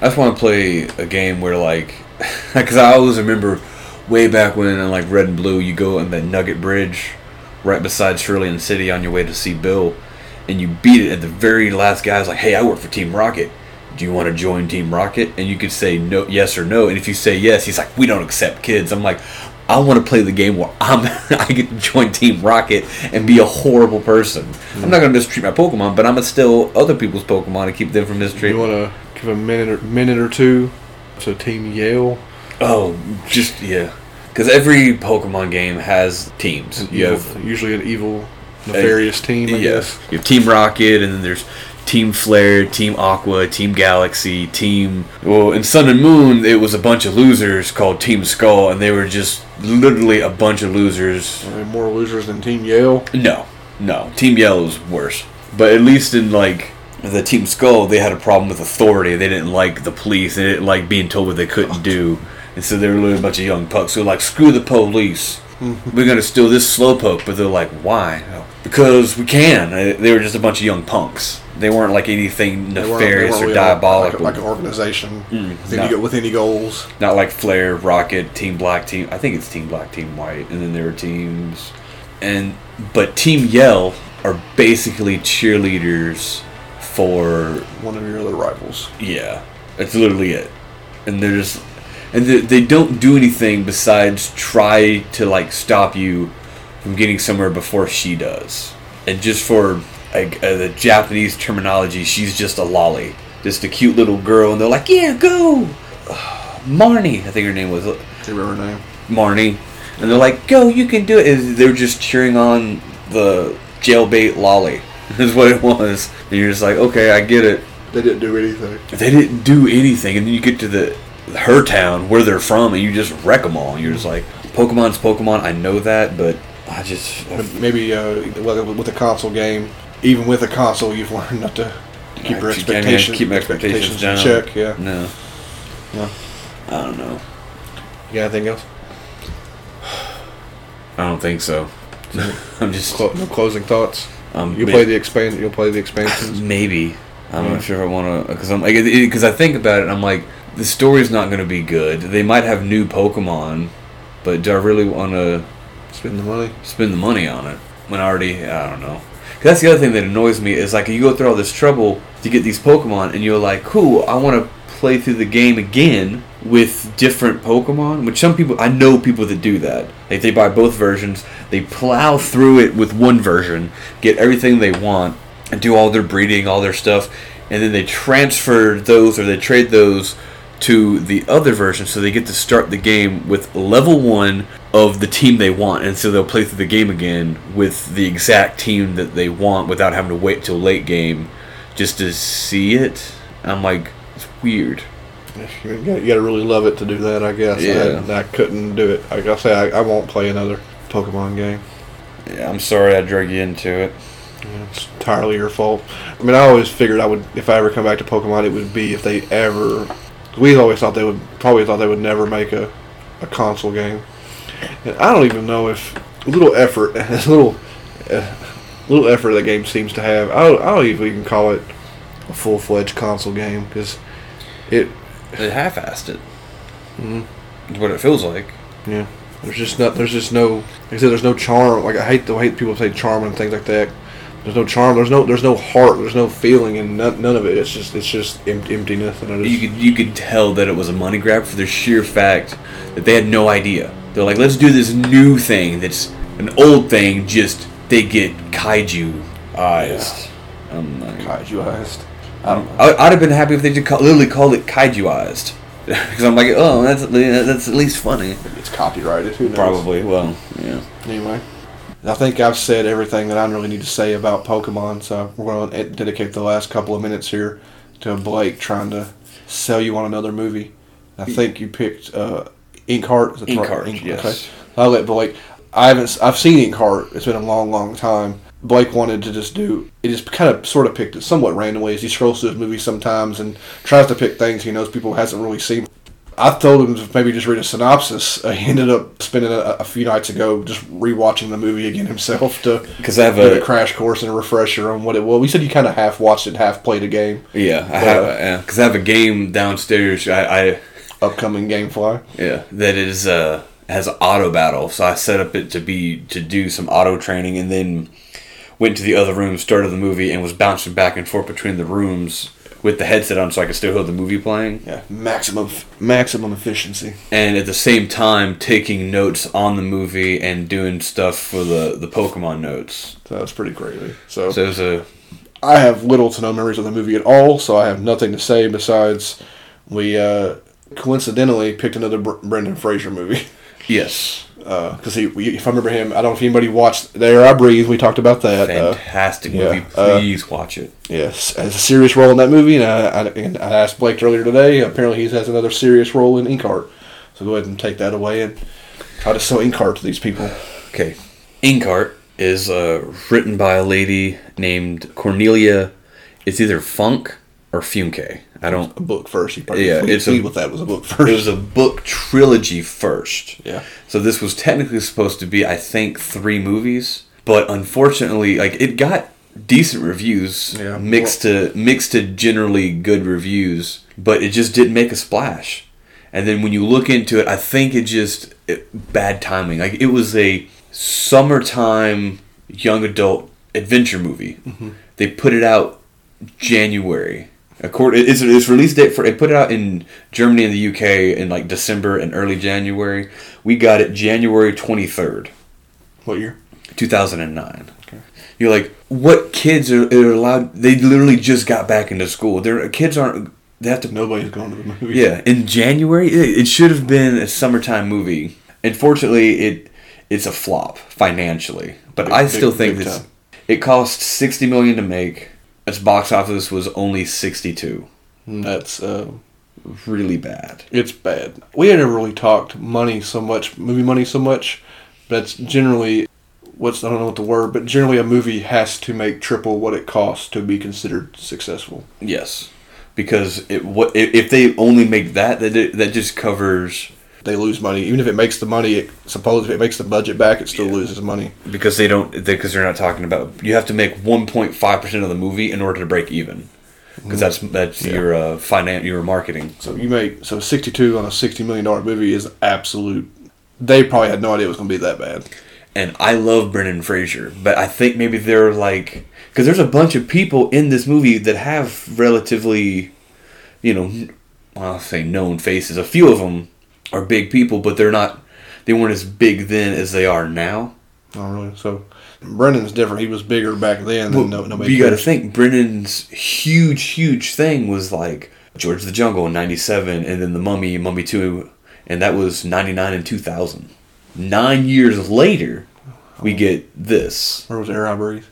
[SPEAKER 2] I just want to play a game where like, because I always remember way back when in like Red and Blue, you go on the Nugget Bridge right beside Cerulean City on your way to see Bill, and you beat it. at the very last guy's like, "Hey, I work for Team Rocket. Do you want to join Team Rocket?" And you could say no, yes or no. And if you say yes, he's like, "We don't accept kids." I'm like. I want to play the game where I'm I get to join Team Rocket and be a horrible person. I'm not gonna mistreat my Pokemon, but I'm gonna steal other people's Pokemon and keep them from
[SPEAKER 1] You
[SPEAKER 2] mistreating.
[SPEAKER 1] want to give a minute or, minute or two to Team Yell?
[SPEAKER 2] Oh, just yeah. Because every Pokemon game has teams. You
[SPEAKER 1] Evil-
[SPEAKER 2] have
[SPEAKER 1] usually an evil, nefarious team. I
[SPEAKER 2] yes,
[SPEAKER 1] guess.
[SPEAKER 2] you have Team Rocket, and then there's Team Flare, Team Aqua, Team Galaxy, Team. Well, in Sun and Moon, it was a bunch of losers called Team Skull, and they were just literally a bunch of losers.
[SPEAKER 1] Are there more losers than Team Yell?
[SPEAKER 2] No, no, Team Yellow's worse. But at least in like the Team Skull, they had a problem with authority. They didn't like the police. They didn't like being told what they couldn't do. And so they were literally a bunch of young pucks who were like, screw the police. We're gonna steal this slowpoke, but they're like, why? Because we can. Uh, They were just a bunch of young punks. They weren't like anything
[SPEAKER 1] They weren't- they
[SPEAKER 2] nefarious
[SPEAKER 1] weren't
[SPEAKER 2] or diabolical.
[SPEAKER 1] Like, like an organization with,
[SPEAKER 2] no.
[SPEAKER 1] any, with any goals.
[SPEAKER 2] Not like Flare, Rocket, Team Black, Team. I think it's Team Black, Team White, and then there were teams, and but Team Yell are basically cheerleaders for
[SPEAKER 1] One of your other rivals.
[SPEAKER 2] yeah. That's literally it, and they're just and they, they don't do anything besides try to like stop you from getting somewhere before she does, and just for like uh, the Japanese terminology, she's just a loli, just a cute little girl, and they're like, yeah, go, Marnie, I think her name was.
[SPEAKER 1] Do you remember her name?
[SPEAKER 2] Marnie, and they're like, "Go, you can do it." And they're just cheering on the jailbait loli. Is what it was, and you're just like, "Okay, I get it."
[SPEAKER 1] They didn't do anything.
[SPEAKER 2] They didn't do anything, and then you get to the her town where they're from, and you just wreck them all. And you're just like, "Pokemon's Pokemon." I know that, but I just
[SPEAKER 1] Maybe uh, with a console game, even with a console, you've learned not to keep your
[SPEAKER 2] I
[SPEAKER 1] expectations,
[SPEAKER 2] keep my expectations
[SPEAKER 1] in
[SPEAKER 2] down.
[SPEAKER 1] check. Yeah.
[SPEAKER 2] no,
[SPEAKER 1] No.
[SPEAKER 2] I don't know.
[SPEAKER 1] You got anything else?
[SPEAKER 2] I don't think so. I'm just
[SPEAKER 1] no closing thoughts.
[SPEAKER 2] Um,
[SPEAKER 1] You play the expand. You'll play the expansions.
[SPEAKER 2] Maybe. I'm
[SPEAKER 1] Yeah.
[SPEAKER 2] not sure if I want to, because I'm like, because I think about it, and I'm like, the story's not going to be good. They might have new Pokemon, but do I really want to
[SPEAKER 1] Spend the money.
[SPEAKER 2] spend the money on it when I already? I don't know. 'Cause that's the other thing that annoys me is like you go through all this trouble to get these Pokemon, and you're like, cool, I want to play through the game again with different Pokemon. Which some people, I know people that do that. Like they buy both versions, they plow through it with one version, get everything they want, and do all their breeding, all their stuff, and then they transfer those or they trade those to the other version so they get to start the game with level one of the team they want and so they'll play through the game again with the exact team that they want without having to wait till late game just to see it i'm like it's weird
[SPEAKER 1] You gotta, really love it to do that, I guess.
[SPEAKER 2] Yeah.
[SPEAKER 1] I, I couldn't do it. Like I say, I, I won't play another Pokemon game.
[SPEAKER 2] yeah i'm sorry i drug you into it
[SPEAKER 1] Yeah, it's entirely your fault. I mean, I always figured I would, if I ever come back to Pokemon, it would be if they ever. We always thought they would, probably thought they would never make a, a console game. And I don't even know if little effort, as little, uh, little effort that game seems to have. I don't, I don't even even call it a full fledged console game because it,
[SPEAKER 2] they half-assed it
[SPEAKER 1] Mhm.
[SPEAKER 2] It's what it feels like
[SPEAKER 1] yeah. There's just not. There's just no. Like I said, there's no charm. Like I hate the hate people say charm and things like that. There's no charm. There's no. There's no heart. There's no feeling, and none, none of it. It's just. It's just em- emptiness. And I just.
[SPEAKER 2] you could you could tell that it was a money grab for the sheer fact that they had no idea. They're like, let's do this new thing that's an old thing. Just they get kaiju eyes. I'm like,
[SPEAKER 1] Kaijuized. I don't know.
[SPEAKER 2] I, I'd have been happy if they just call, literally called it kaijuized, because I'm like, oh, that's that's at least funny.
[SPEAKER 1] It's copyrighted. Who knows?
[SPEAKER 2] Probably. Well, yeah.
[SPEAKER 1] Anyway, I think I've said everything that I really need to say about Pokemon. So we're going to dedicate the last couple of minutes here to Blake trying to sell you on another movie. I think you picked uh, Inkheart. Is it
[SPEAKER 2] Inkheart,
[SPEAKER 1] right?
[SPEAKER 2] yes.
[SPEAKER 1] I'll let Blake. I haven't. s- I've seen Inkheart. It's been a long, long time. Blake wanted to just do. It just kind of sort of picked it somewhat randomly as he scrolls through his movies sometimes and tries to pick things he knows people hasn't really seen. I told him to maybe just read a synopsis. Uh, he ended up spending a, a few nights ago just rewatching the movie again himself to
[SPEAKER 2] Because I have
[SPEAKER 1] a
[SPEAKER 2] a
[SPEAKER 1] crash course and a refresher on what it was. We said you kind of half watched it, half played a game.
[SPEAKER 2] yeah, I have
[SPEAKER 1] uh,
[SPEAKER 2] because I have a game downstairs. I, I
[SPEAKER 1] Upcoming GameFly.
[SPEAKER 2] Yeah, that is uh has auto battle. So I set up it to be to do some auto training, and then went to the other room, started the movie, and was bouncing back and forth between the rooms with the headset on, so I could still hear the movie playing,
[SPEAKER 1] Yeah, maximum maximum efficiency.
[SPEAKER 2] and at the same time taking notes on the movie and doing stuff for the the Pokemon notes.
[SPEAKER 1] That was pretty crazy. So,
[SPEAKER 2] So it was a
[SPEAKER 1] I have little to no memories of the movie at all. So I have nothing to say besides we uh, coincidentally picked another Br- Brendan Fraser movie.
[SPEAKER 2] yes,
[SPEAKER 1] because he, if I remember him, I don't know if anybody watched The Air I Breathe." We talked about that. Uh,
[SPEAKER 2] fantastic
[SPEAKER 1] yeah,
[SPEAKER 2] movie.
[SPEAKER 1] uh,
[SPEAKER 2] Please watch it.
[SPEAKER 1] yes, has a serious role in that movie, and I, I, and I asked Blake earlier today. Apparently, he has another serious role in Inkheart. So go ahead and take that away and try to sell Inkheart to these people.
[SPEAKER 2] Okay. Inkheart is uh, written by a lady named Cornelia. It's either Funk or Funke. I don't.
[SPEAKER 1] A book first. You probably
[SPEAKER 2] Yeah, it's a-
[SPEAKER 1] with that was a book first.
[SPEAKER 2] It was a book trilogy first.
[SPEAKER 1] Yeah.
[SPEAKER 2] So this was technically supposed to be, I think, three movies, but unfortunately, like it got decent reviews,
[SPEAKER 1] Yeah.
[SPEAKER 2] mixed to mixed to generally good reviews, but it just didn't make a splash. And then when you look into it, I think it just it, bad timing. Like it was a summertime young adult adventure movie. Mm-hmm. They put it out January. According, it's its release date for it put it out in Germany and the UK in like December and early January. We got it January twenty third,
[SPEAKER 1] what year?
[SPEAKER 2] two thousand and nine. You're like, what kids are, are allowed? They literally just got back into school. Their kids aren't. They have to
[SPEAKER 1] Nobody's going to the movie.
[SPEAKER 2] yeah, in January, it, it should have been a summertime movie. Unfortunately, it it's a flop financially. But
[SPEAKER 1] Big-
[SPEAKER 2] I
[SPEAKER 1] big-
[SPEAKER 2] still think
[SPEAKER 1] big
[SPEAKER 2] this.
[SPEAKER 1] time.
[SPEAKER 2] It cost sixty million to make. Its box office was only sixty two.
[SPEAKER 1] That's uh,
[SPEAKER 2] Really bad.
[SPEAKER 1] it's bad. We had never really talked money so much, movie money so much. That's generally what's I don't know what the word, but generally a movie has to make triple what it costs to be considered successful.
[SPEAKER 2] Yes, because it what if if they only make that that that just covers
[SPEAKER 1] They lose money, even if it makes the money. It, suppose if it makes the budget back, it still loses money.
[SPEAKER 2] because they don't because they're not talking about you have to make one point five percent of the movie in order to break even because that's that's
[SPEAKER 1] Yeah.
[SPEAKER 2] your uh, finan your marketing.
[SPEAKER 1] So you make so sixty two on a sixty million dollar movie is absolute. They probably had no idea it was going to be that bad.
[SPEAKER 2] and I love Brendan Fraser, but I think maybe they're like because there's a bunch of people in this movie that have relatively, you know, I'll say known faces. A few of them are big people, but they're not. They weren't as big then as they are now.
[SPEAKER 1] Oh, really? So Brendan's different. He was bigger back then. Than no, nobody
[SPEAKER 2] you got to think Brendan's huge, huge thing was like George the Jungle in '97, and then The Mummy, Mummy Two, and that was '99 and 2000. Nine years later, we oh. get this.
[SPEAKER 1] Where was Air I Breathe?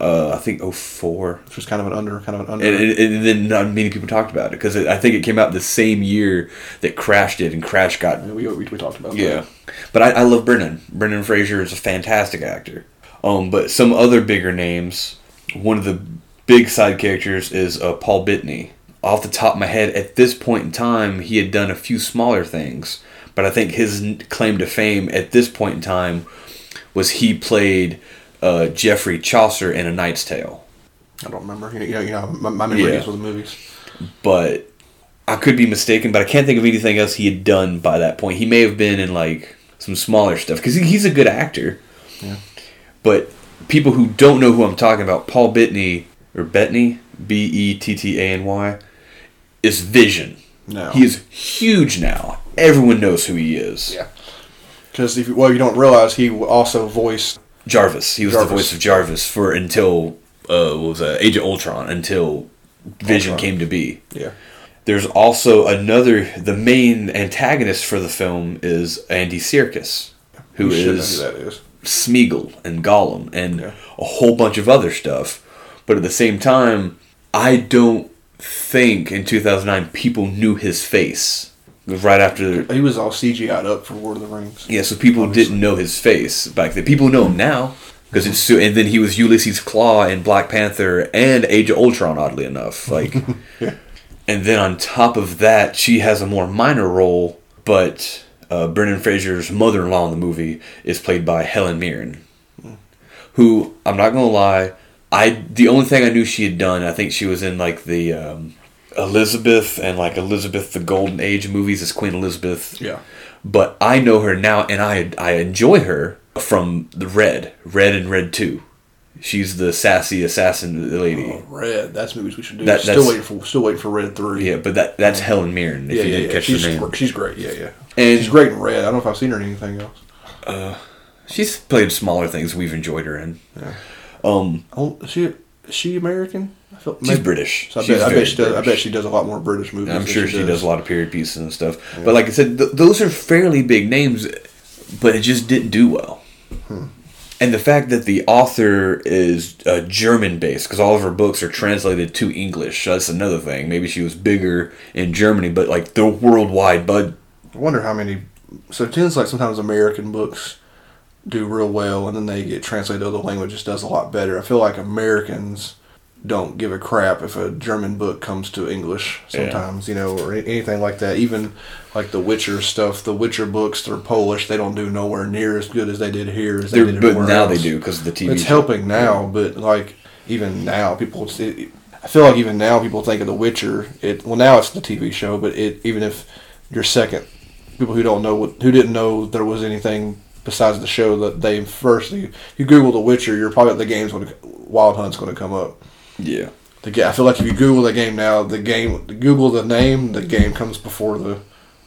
[SPEAKER 2] Uh, I think 04.
[SPEAKER 1] Which was kind of an under, kind of an under.
[SPEAKER 2] And, and, and then not many people talked about it because I think it came out the same year that Crash did, and Crash got
[SPEAKER 1] Yeah, we, we, we talked about
[SPEAKER 2] yeah.
[SPEAKER 1] that.
[SPEAKER 2] But I, I love Brendan. Brendan Fraser is a fantastic actor. Um, but some other bigger names. One of the big side characters is uh, Paul Bettany. Off the top of my head, at this point in time, he had done a few smaller things. But I think his claim to fame at this point in time was he played uh, Geoffrey Chaucer in A Knight's Tale.
[SPEAKER 1] I don't remember. You know, you know, my, my memory
[SPEAKER 2] Yeah.
[SPEAKER 1] is with the movies.
[SPEAKER 2] but I could be mistaken. But I can't think of anything else he had done by that point. He may have been in like some smaller stuff because he's a good actor.
[SPEAKER 1] Yeah.
[SPEAKER 2] But people who don't know who I'm talking about, Paul Bettany or Bettany, B E T T A N Y, is Vision.
[SPEAKER 1] No.
[SPEAKER 2] He is huge now. Everyone knows who he is.
[SPEAKER 1] Yeah. Because if you, well, you don't realize he also voiced.
[SPEAKER 2] Jarvis. He was the voice of Jarvis for until uh, what was that? Age of Ultron until Vision
[SPEAKER 1] Ultron.
[SPEAKER 2] came to be.
[SPEAKER 1] Yeah.
[SPEAKER 2] There's also another. The main antagonist for the film is Andy Serkis, who is
[SPEAKER 1] who is.
[SPEAKER 2] Smeagol and Gollum and
[SPEAKER 1] Yeah.
[SPEAKER 2] a whole bunch of other stuff. But at the same time, I don't think in 2009 people knew his face. Right after.
[SPEAKER 1] He was all CGI'd up for Lord of the Rings.
[SPEAKER 2] Yeah, so people
[SPEAKER 1] Obviously.
[SPEAKER 2] didn't know his face back then. People know him now because it's so. And then he was Ulysses Klaue in Black Panther and Age of Ultron. Oddly enough, like and then on top of that, she has a more minor role, but uh, Brendan Fraser's mother-in-law in the movie is played by Helen Mirren, who I'm not gonna lie, I the only thing I knew she had done, I think she was in like the um, Elizabeth and like Elizabeth the Golden Age movies as Queen Elizabeth.
[SPEAKER 1] Yeah.
[SPEAKER 2] But I know her now, and I I enjoy her from the Red, Red and Red Two. She's the sassy assassin lady.
[SPEAKER 1] Oh, Red. That's movies we should do.
[SPEAKER 2] That-
[SPEAKER 1] still waiting for still waiting for Red three.
[SPEAKER 2] Yeah, but that that's Helen Mirren. If
[SPEAKER 1] yeah,
[SPEAKER 2] you
[SPEAKER 1] yeah.
[SPEAKER 2] didn't
[SPEAKER 1] yeah.
[SPEAKER 2] catch
[SPEAKER 1] She's
[SPEAKER 2] her name,
[SPEAKER 1] she's great. Yeah, yeah.
[SPEAKER 2] And-
[SPEAKER 1] she's great in Red. I don't know if I've seen her in anything else.
[SPEAKER 2] Uh, she's played smaller things we've enjoyed her in.
[SPEAKER 1] Yeah.
[SPEAKER 2] Um,
[SPEAKER 1] Oh, she she American? Felt
[SPEAKER 2] she's British.
[SPEAKER 1] So I
[SPEAKER 2] She's
[SPEAKER 1] bet, I bet she does. I bet she does a lot more British movies.
[SPEAKER 2] I'm sure she does. a lot of period pieces and stuff. But like I said, th- those are fairly big names, but it just didn't do well.
[SPEAKER 1] Hmm.
[SPEAKER 2] And the fact that the author is uh, German based, because all of her books are translated to English, that's another thing. Maybe she was bigger in Germany, but like they're worldwide. But
[SPEAKER 1] I wonder how many. So it tends like sometimes American books do real well, and then they get translated to other languages does a lot better. I feel like Americans don't give a crap if a German book comes to English sometimes, you know, or anything like that. Even like the Witcher stuff, the Witcher books, they're Polish. They don't do nowhere near as good as they did here. As they did
[SPEAKER 2] but now
[SPEAKER 1] else.
[SPEAKER 2] they do because the TV.
[SPEAKER 1] It's
[SPEAKER 2] show.
[SPEAKER 1] helping now, but like even now, people. It, I feel like even now people think of The Witcher. It well now it's the TV show, but it even if your second people who don't know what who didn't know there was anything besides the show that they first you, you Google The Witcher, you're probably the game's going Wild Hunt's going to come up.
[SPEAKER 2] Yeah.
[SPEAKER 1] The I feel like if you Google the game now, the game Google the name, the game comes before the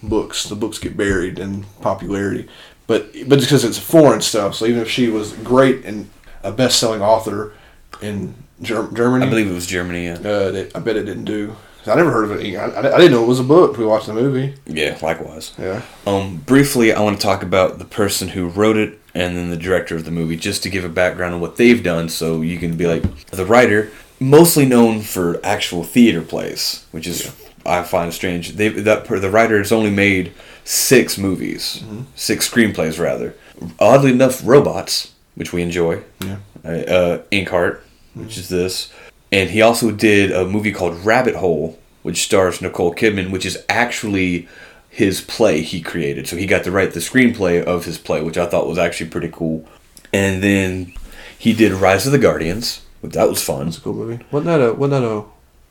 [SPEAKER 1] books. The books get buried in popularity, but but it's because it's foreign stuff. So even if she was great and a best selling author in Ger- Germany,
[SPEAKER 2] I believe it was Germany. Yeah.
[SPEAKER 1] uh, that, I bet it didn't do. I never heard of it. I, I didn't know it was a book. We watched the movie.
[SPEAKER 2] Yeah. Likewise.
[SPEAKER 1] Yeah.
[SPEAKER 2] Um, briefly, I want to talk about the person who wrote it and then the director of the movie, just to give a background on what they've done, so you can be like the writer, mostly known for actual theater plays, which is I find strange. They that the writer has only made six movies, six screenplays rather. Oddly enough, robots, which we enjoy.
[SPEAKER 1] Yeah.
[SPEAKER 2] Uh, uh, Inkheart, which is this, and he also did a movie called Rabbit Hole, which stars Nicole Kidman, which is actually his play he created. So he got to write the screenplay of his play, which I thought was actually pretty cool. And then he did Rise of the Guardians, that was fun.
[SPEAKER 1] It's a cool movie. Wasn't that a wasn't that a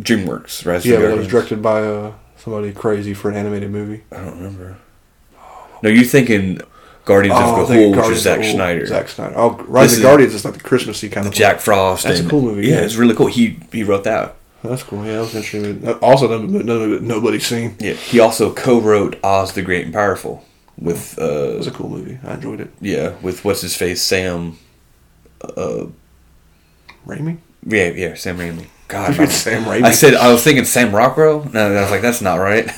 [SPEAKER 2] DreamWorks, Rise
[SPEAKER 1] yeah? But it was directed by uh, somebody crazy for an animated movie.
[SPEAKER 2] I don't remember. No, you're thinking Guardians
[SPEAKER 1] Oh,
[SPEAKER 2] of the Hole, which is Zack
[SPEAKER 1] the- Zack Snyder. Oh, Rise of the Guardians is like the Christmassy kind of
[SPEAKER 2] Jack Frost.
[SPEAKER 1] That's a cool movie,
[SPEAKER 2] Yeah,
[SPEAKER 1] yeah.
[SPEAKER 2] it's really cool. He he wrote that.
[SPEAKER 1] That's cool. Yeah, that was interesting. Also, none, none nobody's seen.
[SPEAKER 2] Yeah, he also co-wrote Oz the Great and Powerful with Uh, It
[SPEAKER 1] was a cool movie. I enjoyed it.
[SPEAKER 2] yeah with what's his face Sam. Uh
[SPEAKER 1] Raimi.
[SPEAKER 2] yeah yeah Sam Raimi. God,
[SPEAKER 1] Sam Raimi.
[SPEAKER 2] I said I was thinking Sam Rockwell. No, I was like that's not right.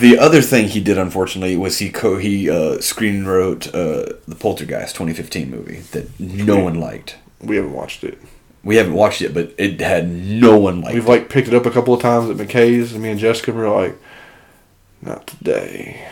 [SPEAKER 2] the other thing he did unfortunately was he co he uh, screen wrote uh, the Poltergeist 2015 movie that no one liked.
[SPEAKER 1] We haven't watched it.
[SPEAKER 2] We haven't watched it, but it had no one liked.
[SPEAKER 1] We've
[SPEAKER 2] it.
[SPEAKER 1] like picked it up a couple of times at McKay's, and me and Jessica were like, "Not today."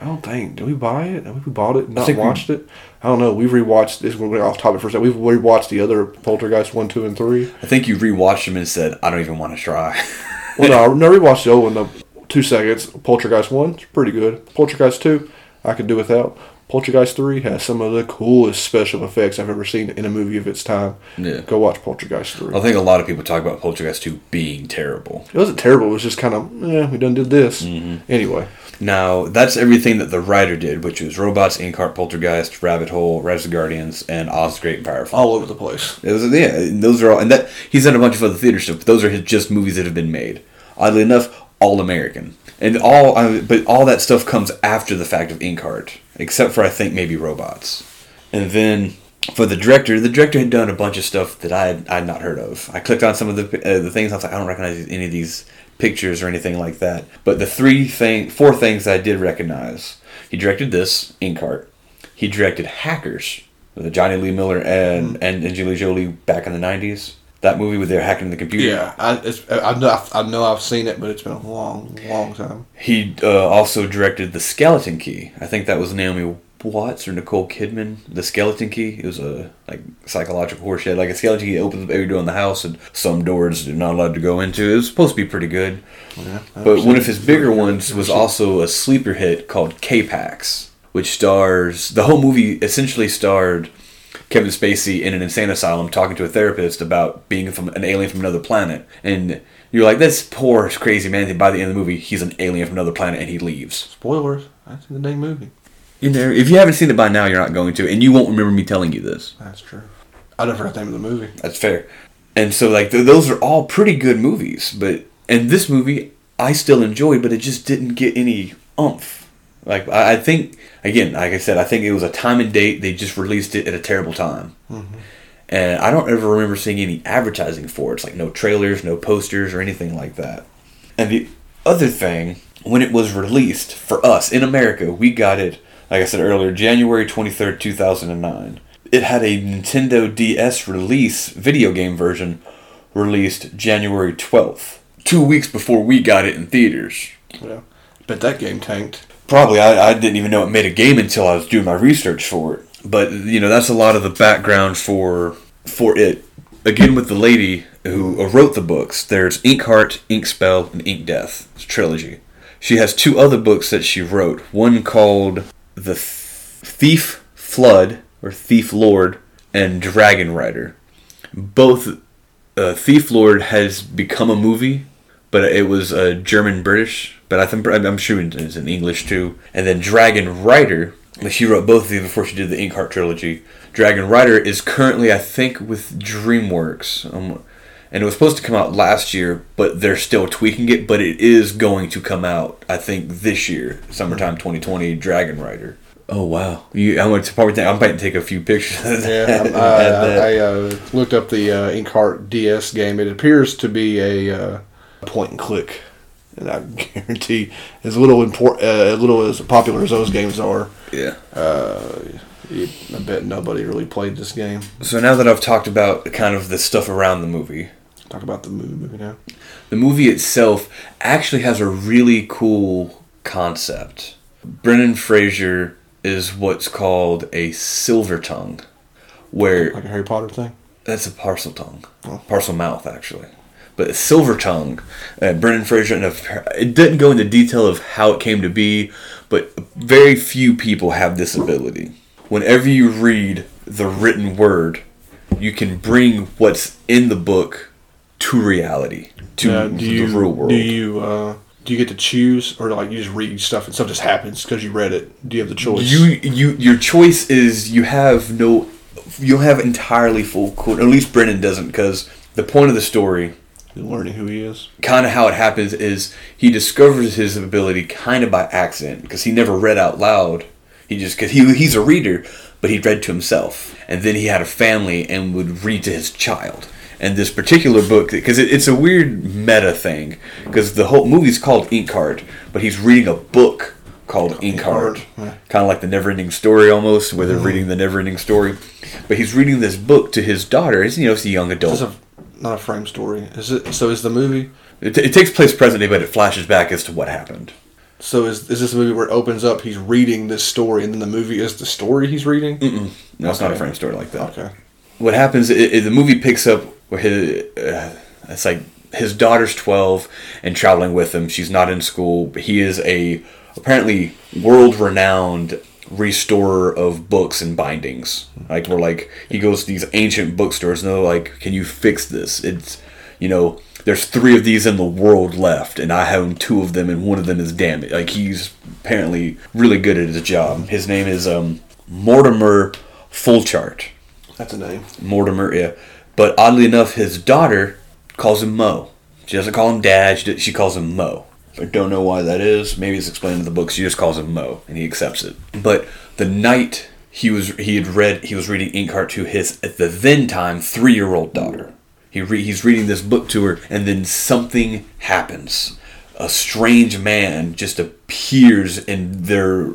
[SPEAKER 1] I don't think. Did we buy it? Have we bought it? and Not
[SPEAKER 2] think we-
[SPEAKER 1] watched it. I don't know. We've rewatched this. We're going off topic for a second. We've rewatched the other Poltergeist one, two, and three.
[SPEAKER 2] I think you rewatched them and said I don't even want to try.
[SPEAKER 1] Well, no, I no, rewatched the old one. The two seconds. Poltergeist one, it's pretty good. Poltergeist two, I could do without. Poltergeist three has some of the coolest special effects I've ever seen in a movie of its time.
[SPEAKER 2] Yeah.
[SPEAKER 1] Go watch Poltergeist three.
[SPEAKER 2] I think a lot of people talk about Poltergeist 2 being terrible.
[SPEAKER 1] It wasn't terrible. It was just kind of, yeah, we done did this.
[SPEAKER 2] Mm-hmm.
[SPEAKER 1] Anyway,
[SPEAKER 2] Now, that's everything that the writer did, which was Robots, Inkheart, Poltergeist, Rabbit Hole, Rise of the Guardians, and Oz the Great and Powerful.
[SPEAKER 1] all over the place.
[SPEAKER 2] It was, yeah, those are all, and that he's done a bunch of other theater stuff, but those are his, just movies that have been made. Oddly enough, all American, and all, I but all that stuff comes after the fact of Inkheart, except for I think maybe Robots, and then for the director, the director had done a bunch of stuff that I had, I had not heard of. I clicked on some of the uh, the things. I was like, I don't recognize any of these pictures or anything like that. But the three thing, four things I did recognize. He directed this Inkheart. He directed Hackers with Jonny Lee Miller and and Angelina Jolie back in the '90s. That movie where they're hacking the computer.
[SPEAKER 1] Yeah, I, it's, I, know, I know I've seen it, but it's been a long, long time.
[SPEAKER 2] He uh, also directed The Skeleton Key. I think that was Naomi Watts or Nicole Kidman, The Skeleton Key. It was a like psychological horseshit. Like a skeleton key opens up every door in the house, and some doors you're not allowed to go into. It was supposed to be pretty good.
[SPEAKER 1] Yeah,
[SPEAKER 2] But one of his bigger ones was also a sleeper hit called K-Pax, which stars the whole movie essentially starred Kevin Spacey in an insane asylum talking to a therapist about being from an alien from another planet. And you're like, this poor crazy man. And by the end of the movie, he's an alien from another planet and he leaves.
[SPEAKER 1] Spoilers. That's in the dang movie.
[SPEAKER 2] You know, if you haven't seen it by now, you're not going to, and you won't remember me telling you this.
[SPEAKER 1] That's true. I never forgot the name of the movie.
[SPEAKER 2] That's fair. And so, like, th- those are all pretty good movies. But and this movie, I still enjoyed, but it just didn't get any umph. Like, I, I think again, like I said, I think it was a time and date. They just released it at a terrible time, mm-hmm. and I don't ever remember seeing any advertising for it. It's like no trailers, no posters, or anything like that. And the other thing, when it was released for us in America, we got it, like I said earlier, January 23rd, 2009. It had a Nintendo DS release video game version released January 12th, two weeks before we got it in theaters.
[SPEAKER 1] Yeah. Bet that game tanked.
[SPEAKER 2] Probably, I, I didn't even know it made a game until I was doing my research for it. But you know, that's a lot of the background for for it. Again, with the lady who uh, wrote the books, there's Inkheart, Inkspell, and Inkdeath. It's a trilogy. She has two other books that she wrote. One called The Th- Thief Flood or Thief Lord and Dragon Rider. Both uh, Thief Lord has become a movie, but it was uh, German British. But I think I'm sure it's in English too. And then Dragon Rider, she wrote both of these before she did the Inkheart trilogy. Dragon Rider is currently, I think, with DreamWorks. Um, and it was supposed to come out last year, but they're still tweaking it. But it is going to come out, I think, this year, summertime 2020. Dragon Rider. Oh wow! You, I'm going to probably think, I'm about to take a few pictures. Of
[SPEAKER 1] Yeah, I. I, I uh, looked up the uh, Inkheart DS game. It appears to be a uh, point and click, and I guarantee as little import, uh, as little as popular as those games are.
[SPEAKER 2] yeah.
[SPEAKER 1] Uh, you- I bet nobody really played this game.
[SPEAKER 2] So now that I've talked about kind of the stuff around the movie,
[SPEAKER 1] Talk about the movie, movie now.
[SPEAKER 2] the movie itself actually has a really cool concept. Brennan Fraser is what's called a silver tongue, where
[SPEAKER 1] Like a Harry Potter thing.
[SPEAKER 2] that's a Parseltongue,
[SPEAKER 1] Oh.
[SPEAKER 2] Parselmouth actually. But a silver tongue, uh, Brendan Fraser, and a- it didn't go into detail of how it came to be, but very few people have this ability. Whenever you read the written word, you can bring what's in the book to reality, to
[SPEAKER 1] Uh, do you
[SPEAKER 2] the real world.
[SPEAKER 1] do you uh, do you get to choose, or like you just read stuff and stuff just happens because you read it? Do you have the choice?
[SPEAKER 2] You you your choice is you have no you have entirely full clue. At least Brennan doesn't because the point of the story,
[SPEAKER 1] learning who he is.
[SPEAKER 2] kind of how it happens, is he discovers his ability kind of by accident because he never read out loud. He just because he he's a reader, but he read to himself, and then he had a family and would read to his child. And this particular book, because it, it's a weird meta thing, because the whole movie's called Inkheart, but he's reading a book called oh, Inkheart,
[SPEAKER 1] Inkheart, yeah.
[SPEAKER 2] kind of like the Never-Ending Story almost, where they're mm-hmm. reading the Never-Ending Story. But he's reading this book to his daughter. It's, you know, it's a young adult.
[SPEAKER 1] Is a, not a frame story. Is it? So is the movie?
[SPEAKER 2] It, it takes place present day, but it flashes back as to what happened.
[SPEAKER 1] So is is this a movie where it opens up? He's reading this story, and then the movie is the story he's reading.
[SPEAKER 2] No, it's not a frame story like that.
[SPEAKER 1] Okay.
[SPEAKER 2] What happens? It- the movie picks up where his, uh, it's like his daughter's twelve and traveling with him. She's not in school. But he is a apparently world renowned restorer of books and bindings. Like we're like he goes to these ancient bookstores and they're like, "Can you fix this?" It's you know. There's three of these in the world left, and I own two of them, and one of them is damaged. Like he's apparently really good at his job. His name is um, Mortimer Folchart.
[SPEAKER 1] That's a name.
[SPEAKER 2] Mortimer, yeah. But oddly enough, his daughter calls him Mo. She doesn't call him Dad. She, calls him Mo. I don't know why that is. Maybe it's explained in the book. She just calls him Mo, and he accepts it. But the night he was he had read he was reading Inkheart to his at the then time three year old daughter. He re, he's reading this book to her, and then something happens. A strange man just appears in their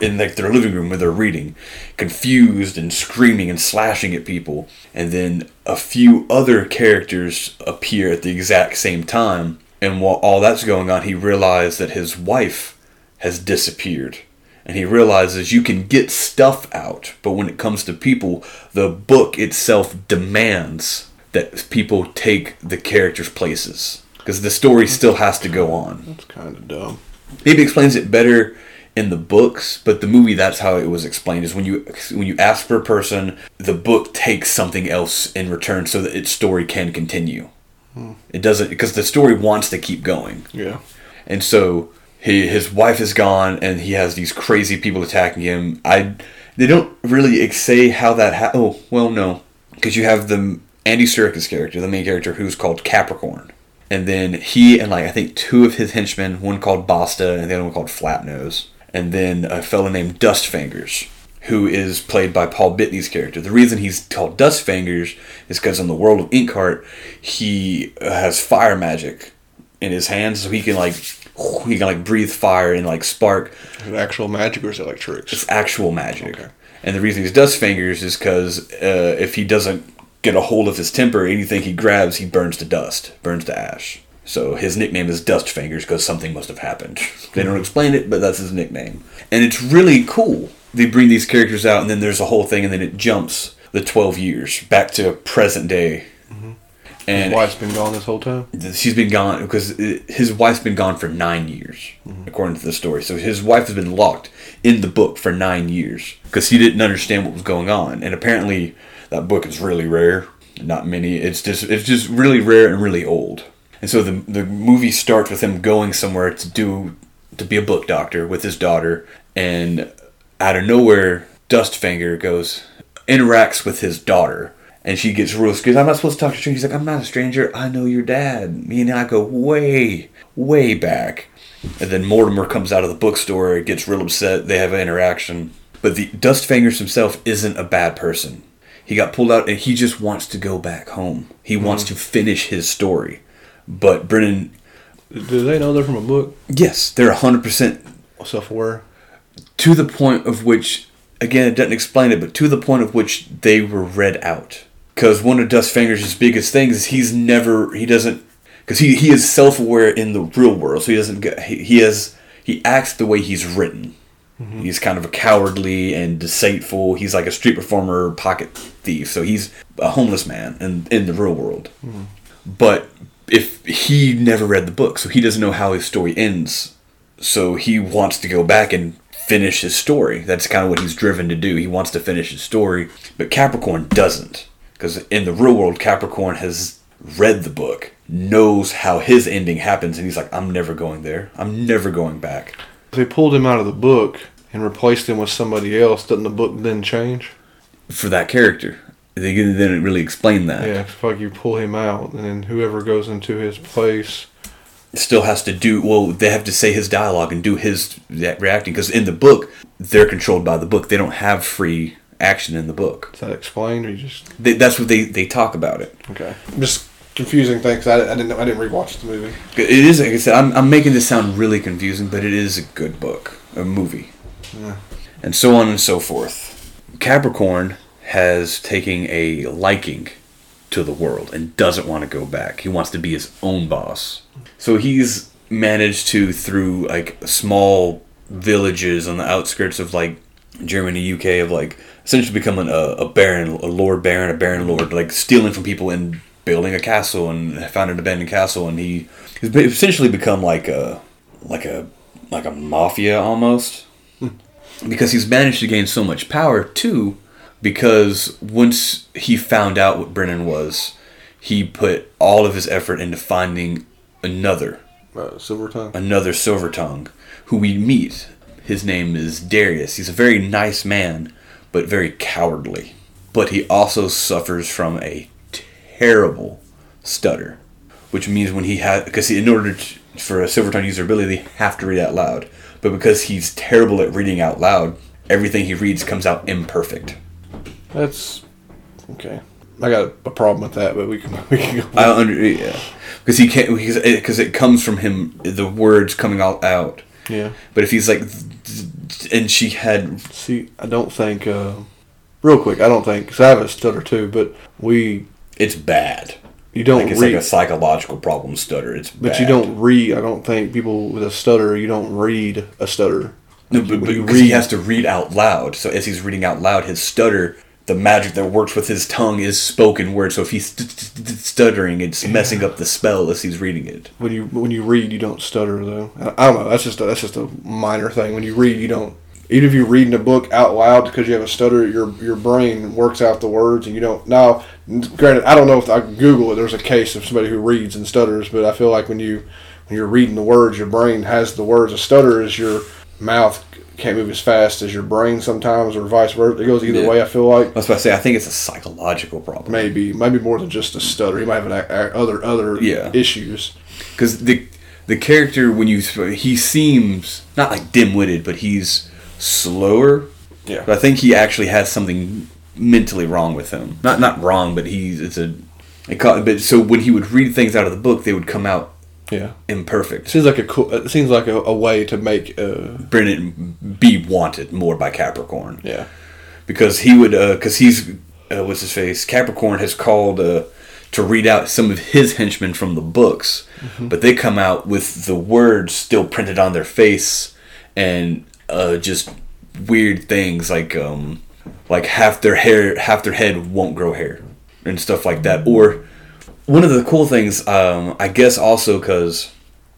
[SPEAKER 2] in like their living room where they're reading, confused and screaming and slashing at people. And then a few other characters appear at the exact same time. And while all that's going on, he realizes that his wife has disappeared. And he realizes you can get stuff out, but when it comes to people, the book itself demands that people take the characters' places. Because the story still has to go on.
[SPEAKER 1] That's kind of dumb.
[SPEAKER 2] Maybe explains it better in the books, but the movie that's how it was explained is when you when you ask for a person, the book takes something else in return so that its story can continue. Hmm. It doesn't because the story wants to keep going.
[SPEAKER 1] Yeah.
[SPEAKER 2] And so he, his wife is gone, and he has these crazy people attacking him. I they don't really say how that. Ha- oh well, no, because you have the Andy Serkis character, the main character, who's called Capricorn, and then he and like I think two of his henchmen, one called Basta and the other one called Flatnose, and then a fellow named Dustfingers. Who is played by Paul Bettany's character? The reason he's called Dustfingers is because in the world of Inkheart, he has fire magic in his hands, so he can like he can like breathe fire and like spark.
[SPEAKER 1] Is it actual magic or is it like tricks?
[SPEAKER 2] It's actual magic.
[SPEAKER 1] Okay.
[SPEAKER 2] And the reason he's dust fingers is because uh, if he doesn't get a hold of his temper, anything he grabs, he burns to dust, burns to ash. So his nickname is Dust Fingers because something must have happened. They don't explain it, but that's his nickname. And it's really cool. They bring these characters out, and then there's a whole thing, and then it jumps the 12 years back to present day. Mm-hmm. And
[SPEAKER 1] His wife's been gone this whole time.
[SPEAKER 2] she's been gone because his wife's been gone for nine years, mm-hmm. according to the story. So his wife has been locked in the book for nine years because he didn't understand what was going on. And apparently, that book is really rare. Not many. It's just it's just really rare and really old. And so the the movie starts with him going somewhere to do to be a book doctor with his daughter, and out of nowhere, Dustfinger goes interacts with his daughter. And she gets real scared. I'm not supposed to talk to strangers. He's like, I'm not a stranger. I know your dad. Me and I go way, way back. And then Mortimer comes out of the bookstore, gets real upset. They have an interaction. But the Dustfingers himself isn't a bad person. He got pulled out and he just wants to go back home. He wants mm. to finish his story. But Brennan,
[SPEAKER 1] Do they know they're from a book?
[SPEAKER 2] yes, they're 100%
[SPEAKER 1] Self-aware.
[SPEAKER 2] to the point of which again it doesn't explain it but to the point of which they were read out. Because one of dustfinger's biggest things is he's never he doesn't because he, he is self-aware in the real world so he doesn't get he, he has he acts the way he's written. Mm-hmm. He's kind of a cowardly and deceitful he's like a street performer pocket thief so he's a homeless man in, in the real world. Mm-hmm. But if he never read the book so he doesn't know how his story ends so he wants to go back and finish his story. That's kind of what he's driven to do. He wants to finish his story, but Capricorn doesn't. Because in the real world, Capricorn has read the book, knows how his ending happens, and he's like, I'm never going there. I'm never going back.
[SPEAKER 1] If they pulled him out of the book and replaced him with somebody else, doesn't the book then change?
[SPEAKER 2] For that character. They didn't really explain that.
[SPEAKER 1] Yeah, if like you pull him out and then whoever goes into his place.
[SPEAKER 2] Still has to do, well, they have to say his dialogue and do his reacting. Because in the book, they're controlled by the book. They don't have free action in the book.
[SPEAKER 1] Is that explained or you just
[SPEAKER 2] They, that's what they, they talk about it.
[SPEAKER 1] okay? Just confusing things. I, I didn't know. I didn't rewatch the movie.
[SPEAKER 2] It is, like I said, I'm, I'm making this sound really confusing, but it is a good book, a movie,
[SPEAKER 1] Yeah.
[SPEAKER 2] and so on and so forth. Capricorn has taken a liking to the world and doesn't want to go back. He wants to be his own boss. So he's managed to, through like small villages on the outskirts of like Germany, UK, of like essentially becoming a, a baron, a lord baron, a baron lord, like stealing from people and building a castle and found an abandoned castle, and he has essentially become like a like a like a mafia almost hmm. because he's managed to gain so much power too because once he found out what Brennan was he put all of his effort into finding another
[SPEAKER 1] Uh, Silver tongue.
[SPEAKER 2] another silver tongue who we meet. His name is Darius. He's a very nice man but very cowardly. But he also suffers from a terrible stutter which means when he had because in order to, for a silver tongue user ability they have to read out loud. But because he's terrible at reading out loud everything he reads comes out imperfect
[SPEAKER 1] That's okay. I got a problem with that, but we can we can go.
[SPEAKER 2] I under yeah because he can't because it, 'cause it comes from him the words coming all out
[SPEAKER 1] yeah.
[SPEAKER 2] but if he's like and she had
[SPEAKER 1] See, I don't think. Uh, real quick, I don't think because I have a stutter too. But we,
[SPEAKER 2] it's bad
[SPEAKER 1] you don't
[SPEAKER 2] like it's
[SPEAKER 1] read,
[SPEAKER 2] like a psychological problem stutter it's
[SPEAKER 1] but
[SPEAKER 2] bad.
[SPEAKER 1] you don't read. I don't think people with a stutter. You don't read a stutter.
[SPEAKER 2] No, but, because he has to read out loud. So as he's reading out loud, his stutter, the magic that works with his tongue is spoken word. So if he's st- st- st- stuttering, it's messing up the spell as he's reading it.
[SPEAKER 1] when you when you read, you don't stutter though. I, I don't know. That's just a, that's just a minor thing. When you read, you don't. Even if you're reading a book out loud because you have a stutter, your your brain works out the words and you don't. Now, granted, I don't know if I Google it. There's a case of somebody who reads and stutters, but I feel like when you when you're reading the words, your brain has the words. A stutter is your mouth can't move as fast as your brain sometimes, or vice versa. It goes either
[SPEAKER 2] Yeah.
[SPEAKER 1] way. I feel like
[SPEAKER 2] That's what I say. I think it's a psychological problem.
[SPEAKER 1] maybe maybe more than just a stutter. He might have an, other other
[SPEAKER 2] Yeah.
[SPEAKER 1] issues.
[SPEAKER 2] because the the character when you he seems not like dim-witted but he's slower
[SPEAKER 1] Yeah.
[SPEAKER 2] but i think he actually has something mentally wrong with him not not wrong but he's it's a it ca- but so when he would read things out of the book they would come out
[SPEAKER 1] Yeah.
[SPEAKER 2] imperfect
[SPEAKER 1] Seems like a cool. It seems like a, a way to make. Uh,
[SPEAKER 2] brennan be wanted more by capricorn
[SPEAKER 1] yeah.
[SPEAKER 2] because he would because he's uh, what's his face capricorn has called uh, to read out some of his henchmen from the books but they come out with the words still printed on their face and uh, just weird things like um like half their hair half their head won't grow hair and stuff like that or one of the cool things um, i guess also because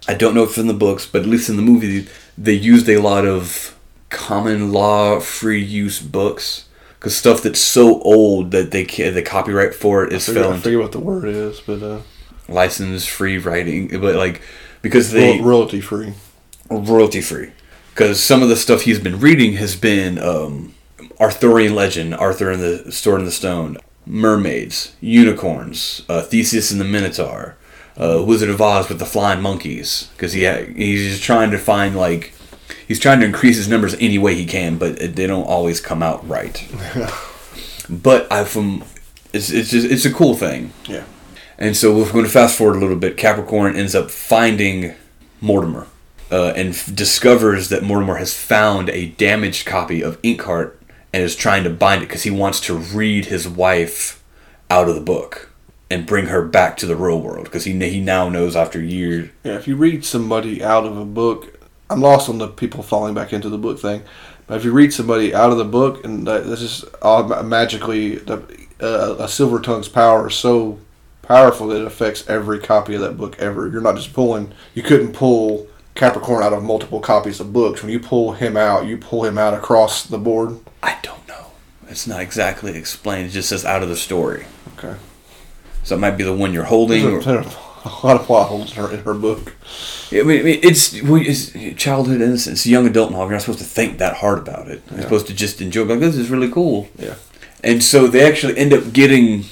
[SPEAKER 2] I don't know if it's in the books, but at least in the movie, they used a lot of common law free use books because stuff that's so old that they can the copyright for it is fell
[SPEAKER 1] I forget what the word is, but uh,
[SPEAKER 2] license free writing, but like because they
[SPEAKER 1] royalty free.
[SPEAKER 2] royalty free because some of the stuff he's been reading has been um, Arthurian legend, Arthur and the Sword in the Stone, mermaids, unicorns, uh, Theseus and the Minotaur, uh, Wizard of Oz with the flying monkeys because he ha- he's just trying to find like he's trying to increase his numbers any way he can, but they don't always come out right. but I from it's it's just it's a cool thing.
[SPEAKER 1] Yeah.
[SPEAKER 2] And so we're going to fast forward a little bit. Capricorn ends up finding Mortimer uh, and f- discovers that Mortimer has found a damaged copy of Inkheart and is trying to bind it because he wants to read his wife out of the book and bring her back to the real world because he, he now knows after years.
[SPEAKER 1] Yeah. If you read somebody out of a book, I'm lost on the people falling back into the book thing. But if you read somebody out of the book, and this is all magically the uh, a silver tongue's power is so powerful that it affects every copy of that book ever. You're not just pulling. You couldn't pull Capricorn out of multiple copies of books. When you pull him out, you pull him out across the board.
[SPEAKER 2] I don't know. It's not exactly explained. It just says out of the story.
[SPEAKER 1] Okay.
[SPEAKER 2] So it might be the one you're holding.
[SPEAKER 1] There's a, a lot of plot holes in her, in her book.
[SPEAKER 2] I mean, it's, it's childhood innocence, young adult novel. You're not supposed to think that hard about it. You're
[SPEAKER 1] Yeah.
[SPEAKER 2] supposed to just enjoy. Like this is really cool.
[SPEAKER 1] Yeah.
[SPEAKER 2] And so they actually end up getting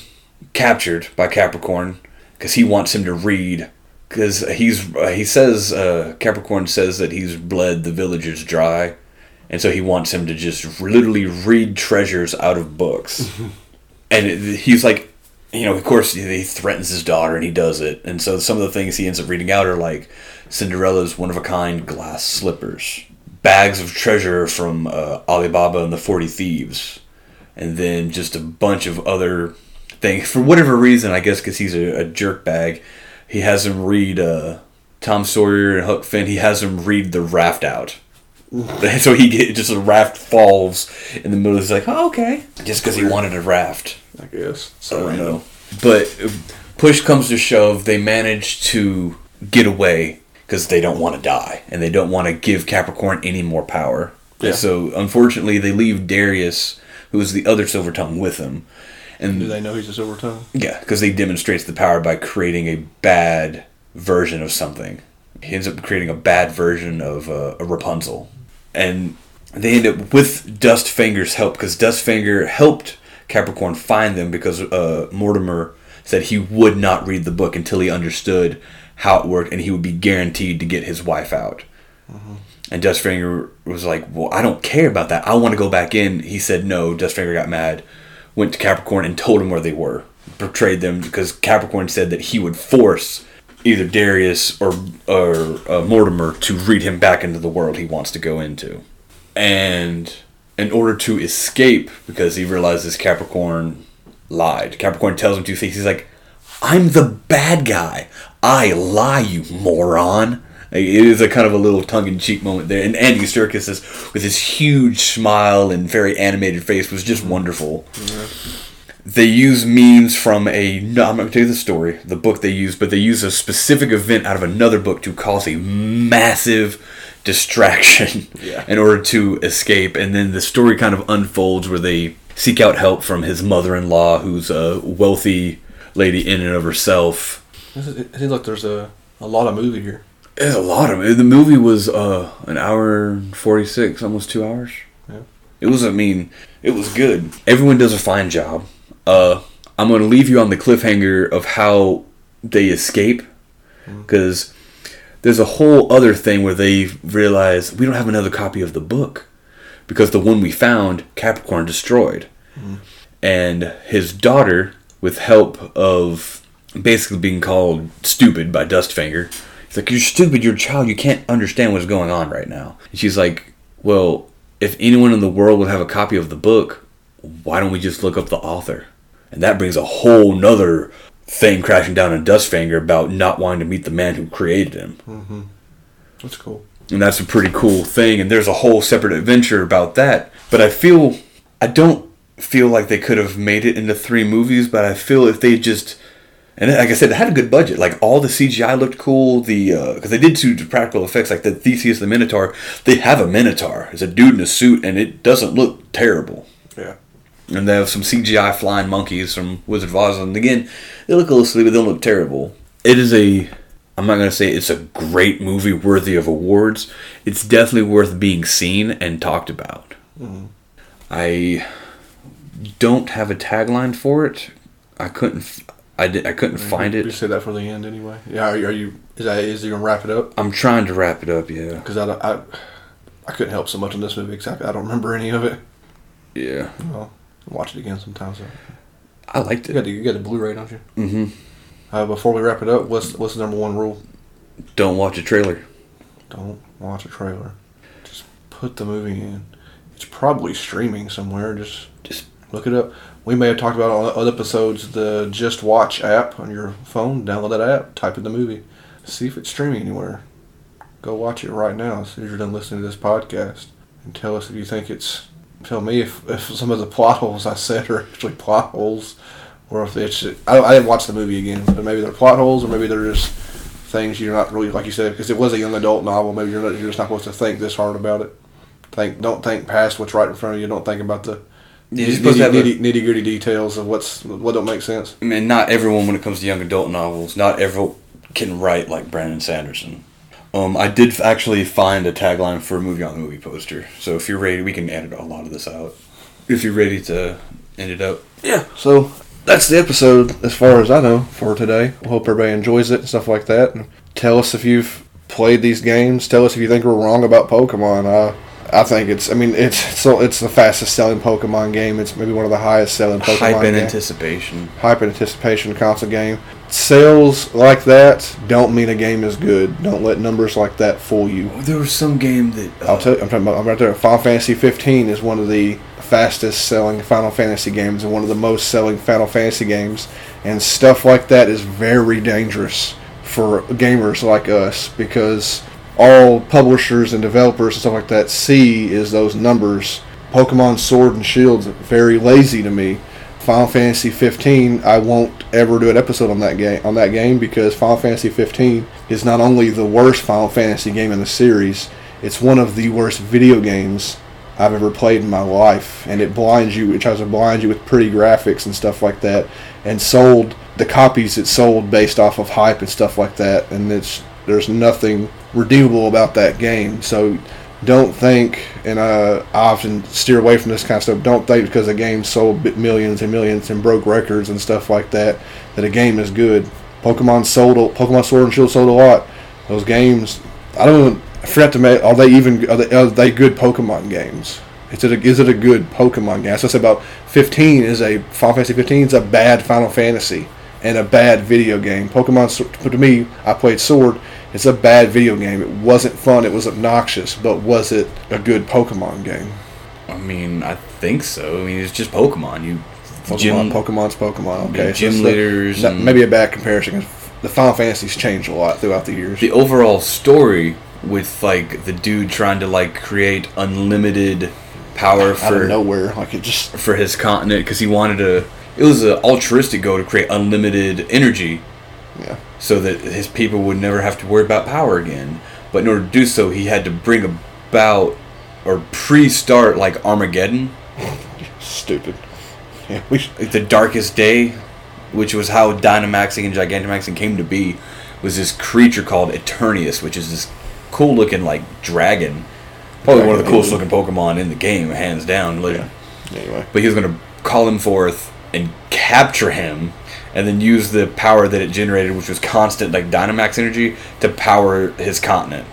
[SPEAKER 2] captured by Capricorn because he wants him to read. Because he's uh, he says uh, Capricorn says that he's bled the villagers dry, and so he wants him to just literally read treasures out of books. and it, he's like, you know, of course he threatens his daughter, and he does it. And so some of the things he ends up reading out are like Cinderella's one of a kind glass slippers, bags of treasure from uh, Ali Baba and the Forty Thieves and then just a bunch of other things. For whatever reason, I guess because he's a, a jerk bag, he has him read uh, Tom Sawyer and Huck Finn. He has him read the raft out. So he get, just a raft falls in the middle. He's like, oh, okay, just because he wanted a raft.
[SPEAKER 1] I guess.
[SPEAKER 2] I
[SPEAKER 1] So
[SPEAKER 2] don't
[SPEAKER 1] random.
[SPEAKER 2] know. But uh, push comes to shove, they manage to get away because they don't want to die and they don't want to give Capricorn any more power.
[SPEAKER 1] Yeah.
[SPEAKER 2] So unfortunately, they leave Darius, who is the other Silver Tongue, with them. And
[SPEAKER 1] Do they know he's a silver tongue?
[SPEAKER 2] yeah, because he demonstrates the power by creating a bad version of something. He ends up creating a bad version of uh, a Rapunzel, and they end up with Dustfinger's help because Dustfinger helped Capricorn find them because uh, Mortimer said he would not read the book until he understood how it worked, and he would be guaranteed to get his wife out. And Dustfinger was like, "Well, I don't care about that. I want to go back in." He said, "No." Dustfinger got mad, went to Capricorn and told him where they were, portrayed them because Capricorn said that he would force either Darius or or uh, Mortimer to read him back into the world he wants to go into, and in order to escape, because he realizes Capricorn lied. Capricorn tells him two things. He's like, "I'm the bad guy. I lie, you moron." It is a kind of a little tongue-in-cheek moment there, and Andy Serkis is with his huge smile and very animated face was just wonderful. Mm-hmm. They use memes from a. No, I'm not going to tell you the story, the book they use, but they use a specific event out of another book to cause a massive distraction
[SPEAKER 1] Yeah.
[SPEAKER 2] in order to escape. And then the story kind of unfolds where they seek out help from his mother-in-law, who's a wealthy lady in and of herself.
[SPEAKER 1] It seems like there's a, a lot of movie here.
[SPEAKER 2] It's a lot of it. The movie was uh, an hour and 46, almost two hours.
[SPEAKER 1] Yeah.
[SPEAKER 2] It was, I mean, it was good. Everyone does a fine job. Uh, I'm going to leave you on the cliffhanger of how they escape. Because there's a whole other thing where they realize we don't have another copy of the book. Because the one we found, Capricorn destroyed. And his daughter, with help of basically being called stupid by Dustfinger, he's like, You're stupid, you're a child, you can't understand what's going on right now. And she's like, Well, if anyone in the world would have a copy of the book, why don't we just look up the author? And that brings a whole nother thing crashing down on Dustfinger about not wanting to meet the man who created him. Mm-hmm.
[SPEAKER 1] That's cool.
[SPEAKER 2] And that's a pretty cool thing. And there's a whole separate adventure about that. But I feel, I don't feel like they could have made it into three movies, but I feel if they just, and like I said, it had a good budget. Like all the CGI looked cool. The, uh, because they did two practical effects, like the Theseus the Minotaur. They have a Minotaur. It's a dude in a suit, and it doesn't look terrible.
[SPEAKER 1] Yeah.
[SPEAKER 2] And they have some CGI flying monkeys from Wizard of Oz. And again, they look a little silly, but they don't look terrible. It is a. I'm not going to say it's a great movie worthy of awards. It's definitely worth being seen and talked about. Mm-hmm. I don't have a tagline for it. I couldn't. f- I did. I couldn't find it.
[SPEAKER 1] You
[SPEAKER 2] it.
[SPEAKER 1] said that for the end anyway. Yeah. Are you? Are you is that? Is he gonna wrap it up?
[SPEAKER 2] I'm trying to wrap it up. Yeah.
[SPEAKER 1] Because I, I I couldn't help so much in this movie because I, I don't remember any of it.
[SPEAKER 2] Yeah.
[SPEAKER 1] Well, watch it again sometimes. So
[SPEAKER 2] I liked
[SPEAKER 1] you got
[SPEAKER 2] it.
[SPEAKER 1] the, you got the Blu-ray, don't you?
[SPEAKER 2] Mm-hmm.
[SPEAKER 1] Uh, before we wrap it up, what's what's the number one rule?
[SPEAKER 2] Don't watch a trailer.
[SPEAKER 1] Don't watch a trailer. Just put the movie in. It's probably streaming somewhere. Just look it up. We may have talked about on other episodes. The Just Watch app on your phone. Download that app. Type in the movie. See if it's streaming anywhere. Go watch it right now as soon as you're done listening to this podcast, and tell us if you think it's. Tell me if, if some of the plot holes I said are actually plot holes, or if it's. I, I didn't watch the movie again, but maybe they're plot holes, or maybe they're just things you're not really like you said because it was a young adult novel. Maybe you're not, you're just not supposed to think this hard about it. Think don't think past what's right in front of you. Don't think about the
[SPEAKER 2] You're supposed to have a-
[SPEAKER 1] nitty, nitty gritty details of what's what don't make sense.
[SPEAKER 2] I mean, not everyone, when it comes to young adult novels, not everyone can write like Brandon Sanderson. Um, I did actually find a tagline for a movie on the movie poster. So if you're ready, we can edit a lot of this out. If you're ready to end it up.
[SPEAKER 1] Yeah. So that's the episode as far as I know for today. I hope everybody enjoys it and stuff like that. And tell us if you've played these games. Tell us if you think we're wrong about Pokemon. Uh, I think it's. I mean, it's so it's the fastest selling Pokemon game. It's maybe one of the highest selling Pokemon.
[SPEAKER 2] Hype and
[SPEAKER 1] game-
[SPEAKER 2] anticipation.
[SPEAKER 1] hype and anticipation console game. Sales like that don't mean a game is good. Don't let numbers like that fool you.
[SPEAKER 2] There was some game that. uh,
[SPEAKER 1] I'll tell you, I'm talking about, I'm right there. Final Fantasy 15 is one of the fastest selling Final Fantasy games and one of the most selling Final Fantasy games. And stuff like that is very dangerous for gamers like us because all publishers and developers and stuff like that see is those numbers. Pokemon Sword and Shield's very lazy to me. Final Fantasy 15, I won't ever do an episode on that game on that game because Final Fantasy 15 is not only the worst Final Fantasy game in the series, it's one of the worst video games I've ever played in my life, and it blinds you. It tries to blind you with pretty graphics and stuff like that, and sold the copies it sold based off of hype and stuff like that, and it's there's nothing redeemable about that game. So don't think, and I often steer away from this kind of stuff. Don't think because a game sold millions and millions and broke records and stuff like that that a game is good. Pokemon sold, Pokemon Sword and Shield sold a lot. Those games, I don't even I forgot to make. Are they even are they, are they good Pokemon games? Is it a, is it a good Pokemon game? So I said about 15 is a Final Fantasy 15 is a bad Final Fantasy and a bad video game. Pokemon to me, I played Sword. It's a bad video game. It wasn't fun. It was obnoxious. But was it a good Pokemon game?
[SPEAKER 2] I mean, I think so. I mean, it's just Pokemon. You.
[SPEAKER 1] Pokemon,
[SPEAKER 2] Gym-
[SPEAKER 1] Pokemon's Pokemon. Okay,
[SPEAKER 2] gym
[SPEAKER 1] it's
[SPEAKER 2] leaders and-
[SPEAKER 1] maybe a bad comparison. 'cause the Final Fantasies changed a lot throughout the years.
[SPEAKER 2] The overall story with like the dude trying to like create unlimited power
[SPEAKER 1] out
[SPEAKER 2] for
[SPEAKER 1] of nowhere, like it just
[SPEAKER 2] for his continent because he wanted to. It was an altruistic goal to create unlimited energy
[SPEAKER 1] yeah.
[SPEAKER 2] So that his people would never have to worry about power again. But in order to do so, he had to bring about or pre-start like Armageddon,
[SPEAKER 1] stupid. Yeah, we sh-
[SPEAKER 2] like the darkest day, which was how Dynamaxing and Gigantamaxing came to be. Was this creature called Eternatus, which is this cool-looking like dragon, probably one of the coolest looking Pokemon in the game, hands down. Like,
[SPEAKER 1] Yeah. anyway.
[SPEAKER 2] But he was going to call him forth and capture him, and then use the power that it generated, which was constant like Dynamax energy, to power his continent.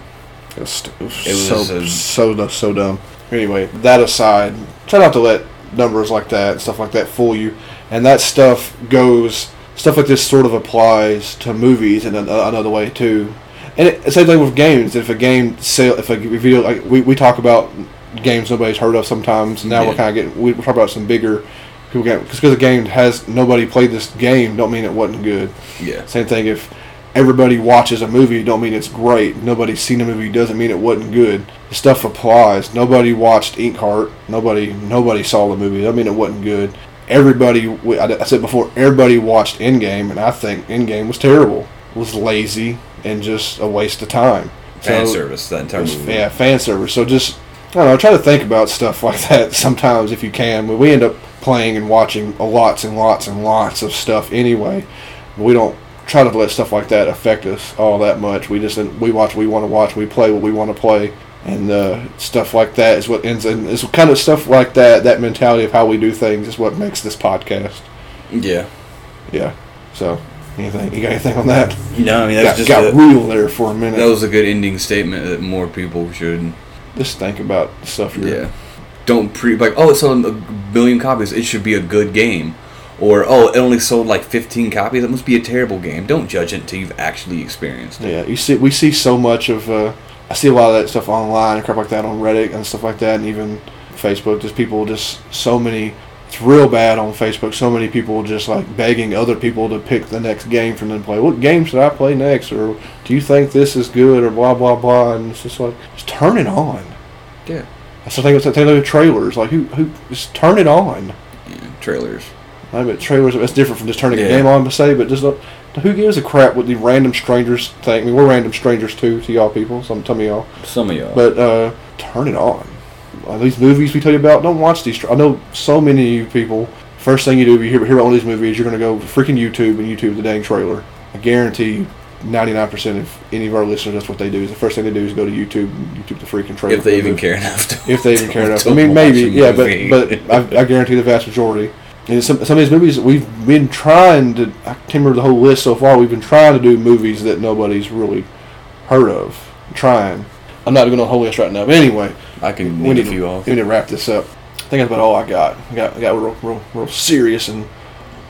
[SPEAKER 1] It was, it was,
[SPEAKER 2] It was
[SPEAKER 1] so,
[SPEAKER 2] a-
[SPEAKER 1] so so dumb. Anyway, that aside, try not to let numbers like that and stuff like that fool you. And that stuff goes, stuff like this sort of applies to movies in an, another way too. And it, same thing with games. If a game sale, if a video, like we, we talk about games nobody's heard of sometimes. And now we're kind of getting we talk about some bigger people get because the game has nobody played this game don't mean it wasn't good.
[SPEAKER 2] Yeah.
[SPEAKER 1] Same thing if everybody watches a movie don't mean it's great. Nobody's seen a movie doesn't mean it wasn't good. The stuff applies. Nobody watched Inkheart. Nobody nobody saw the movie. Doesn't mean it wasn't good. Everybody I said before everybody watched Endgame and I think Endgame was terrible. Was lazy and just a waste of time.
[SPEAKER 2] Fan
[SPEAKER 1] So-
[SPEAKER 2] service that entire
[SPEAKER 1] it's-
[SPEAKER 2] movie.
[SPEAKER 1] yeah, fan service. So just I don't know. Try to think about stuff like that sometimes if you can. But we end up playing and watching lots and lots and lots of stuff anyway. We don't try to let stuff like that affect us all that much. We just we watch what we want to watch. We play what we want to play. And uh, stuff like that is what ends And it's kind of stuff like that. That mentality of how we do things is what makes this podcast.
[SPEAKER 2] Yeah.
[SPEAKER 1] Yeah. So anything you got anything on that?
[SPEAKER 2] No, I mean
[SPEAKER 1] Got,
[SPEAKER 2] that's just
[SPEAKER 1] got
[SPEAKER 2] a,
[SPEAKER 1] real there for a minute.
[SPEAKER 2] that was a good ending statement that more people should.
[SPEAKER 1] just think about the stuff you're
[SPEAKER 2] Yeah. Don't pre like oh it sold a million copies. It should be a good game. Or oh it only sold like 15 copies. That must be a terrible game. Don't judge it until you've actually experienced it.
[SPEAKER 1] Yeah, you see, we see so much of. Uh, I see a lot of that stuff online and crap like that on Reddit and stuff like that, and even Facebook. Just people, just so many. It's real bad on Facebook. So many people just like begging other people to pick the next game for them to play. What game should I play next? Or do you think this is good? Or blah blah blah. And it's just like, just turn it on.
[SPEAKER 2] Yeah.
[SPEAKER 1] That's the thing with the trailers. Like who who just turn it on.
[SPEAKER 2] yeah. Trailers.
[SPEAKER 1] I mean, trailers. That's different from just turning
[SPEAKER 2] Yeah.
[SPEAKER 1] a game on to say, but just look, who gives a crap what the random strangers think? I mean, we're random strangers too to y'all people. Some some of y'all.
[SPEAKER 2] Some of y'all.
[SPEAKER 1] But uh, turn it on. Uh, these movies we tell you about, don't watch these. I know so many of you people. First thing you do if you hear, hear about one of these movies, you're going to go freaking YouTube and YouTube the dang trailer. I guarantee you, 99% of any of our listeners, that's what they do. Is the first thing they do is go to YouTube and YouTube the freaking trailer.
[SPEAKER 2] if they even care enough to.
[SPEAKER 1] If they even care enough. I mean, maybe, yeah, but but I, I guarantee the vast majority. And some some of these movies we've been trying to. I can't remember the whole list so far. We've been trying to do movies that nobody's really heard of. Trying. I'm not going on the whole list right now. But anyway,
[SPEAKER 2] I can
[SPEAKER 1] we need,
[SPEAKER 2] a few off.
[SPEAKER 1] we need to wrap this up. I think that's about all I got. I got I got real, real real serious and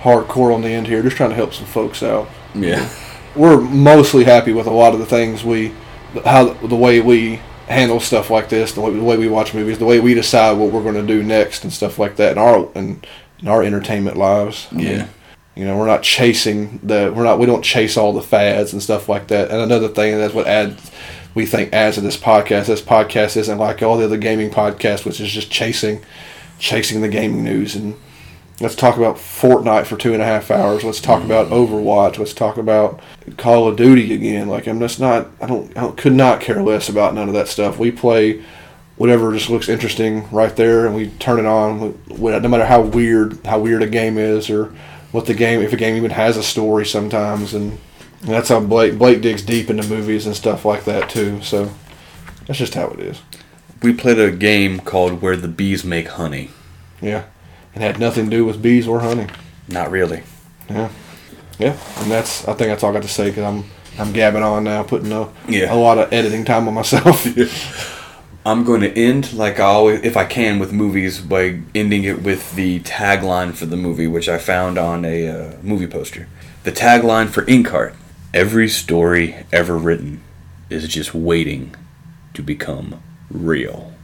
[SPEAKER 1] hardcore on the end here. Just trying to help some folks out.
[SPEAKER 2] Yeah.
[SPEAKER 1] We're mostly happy with a lot of the things we, how the way we handle stuff like this, the way, the way we watch movies, the way we decide what we're going to do next, and stuff like that in our in, in our entertainment lives. I mean,
[SPEAKER 2] Yeah.
[SPEAKER 1] you know, we're not chasing the we're not we don't chase all the fads and stuff like that. And another thing that's what adds we think adds to this podcast. This podcast isn't like all the other gaming podcasts, which is just chasing chasing the gaming news and let's talk about Fortnite for two and a half hours. Let's talk about Overwatch. Let's talk about Call of Duty again. Like I'm just not I don't I don't, could not care less about none of that stuff. We play whatever just looks interesting right there, and we turn it on. No matter how weird how weird a game is, or what the game if a game even has a story sometimes, and, and that's how Blake Blake digs deep into movies and stuff like that too. So that's just how it is.
[SPEAKER 2] We played a game called Where the Bees Make Honey.
[SPEAKER 1] Yeah, it had nothing to do with bees or honey.
[SPEAKER 2] Not really.
[SPEAKER 1] Yeah, yeah, and that's I think that's all I got to say because I'm I'm gabbing on now, putting a
[SPEAKER 2] Yeah.
[SPEAKER 1] a lot of editing time on myself.
[SPEAKER 2] I'm going to end like I always, if I can, with movies by ending it with the tagline for the movie, which I found on a uh, movie poster. The tagline for Inkheart: Every story ever written is just waiting to become real.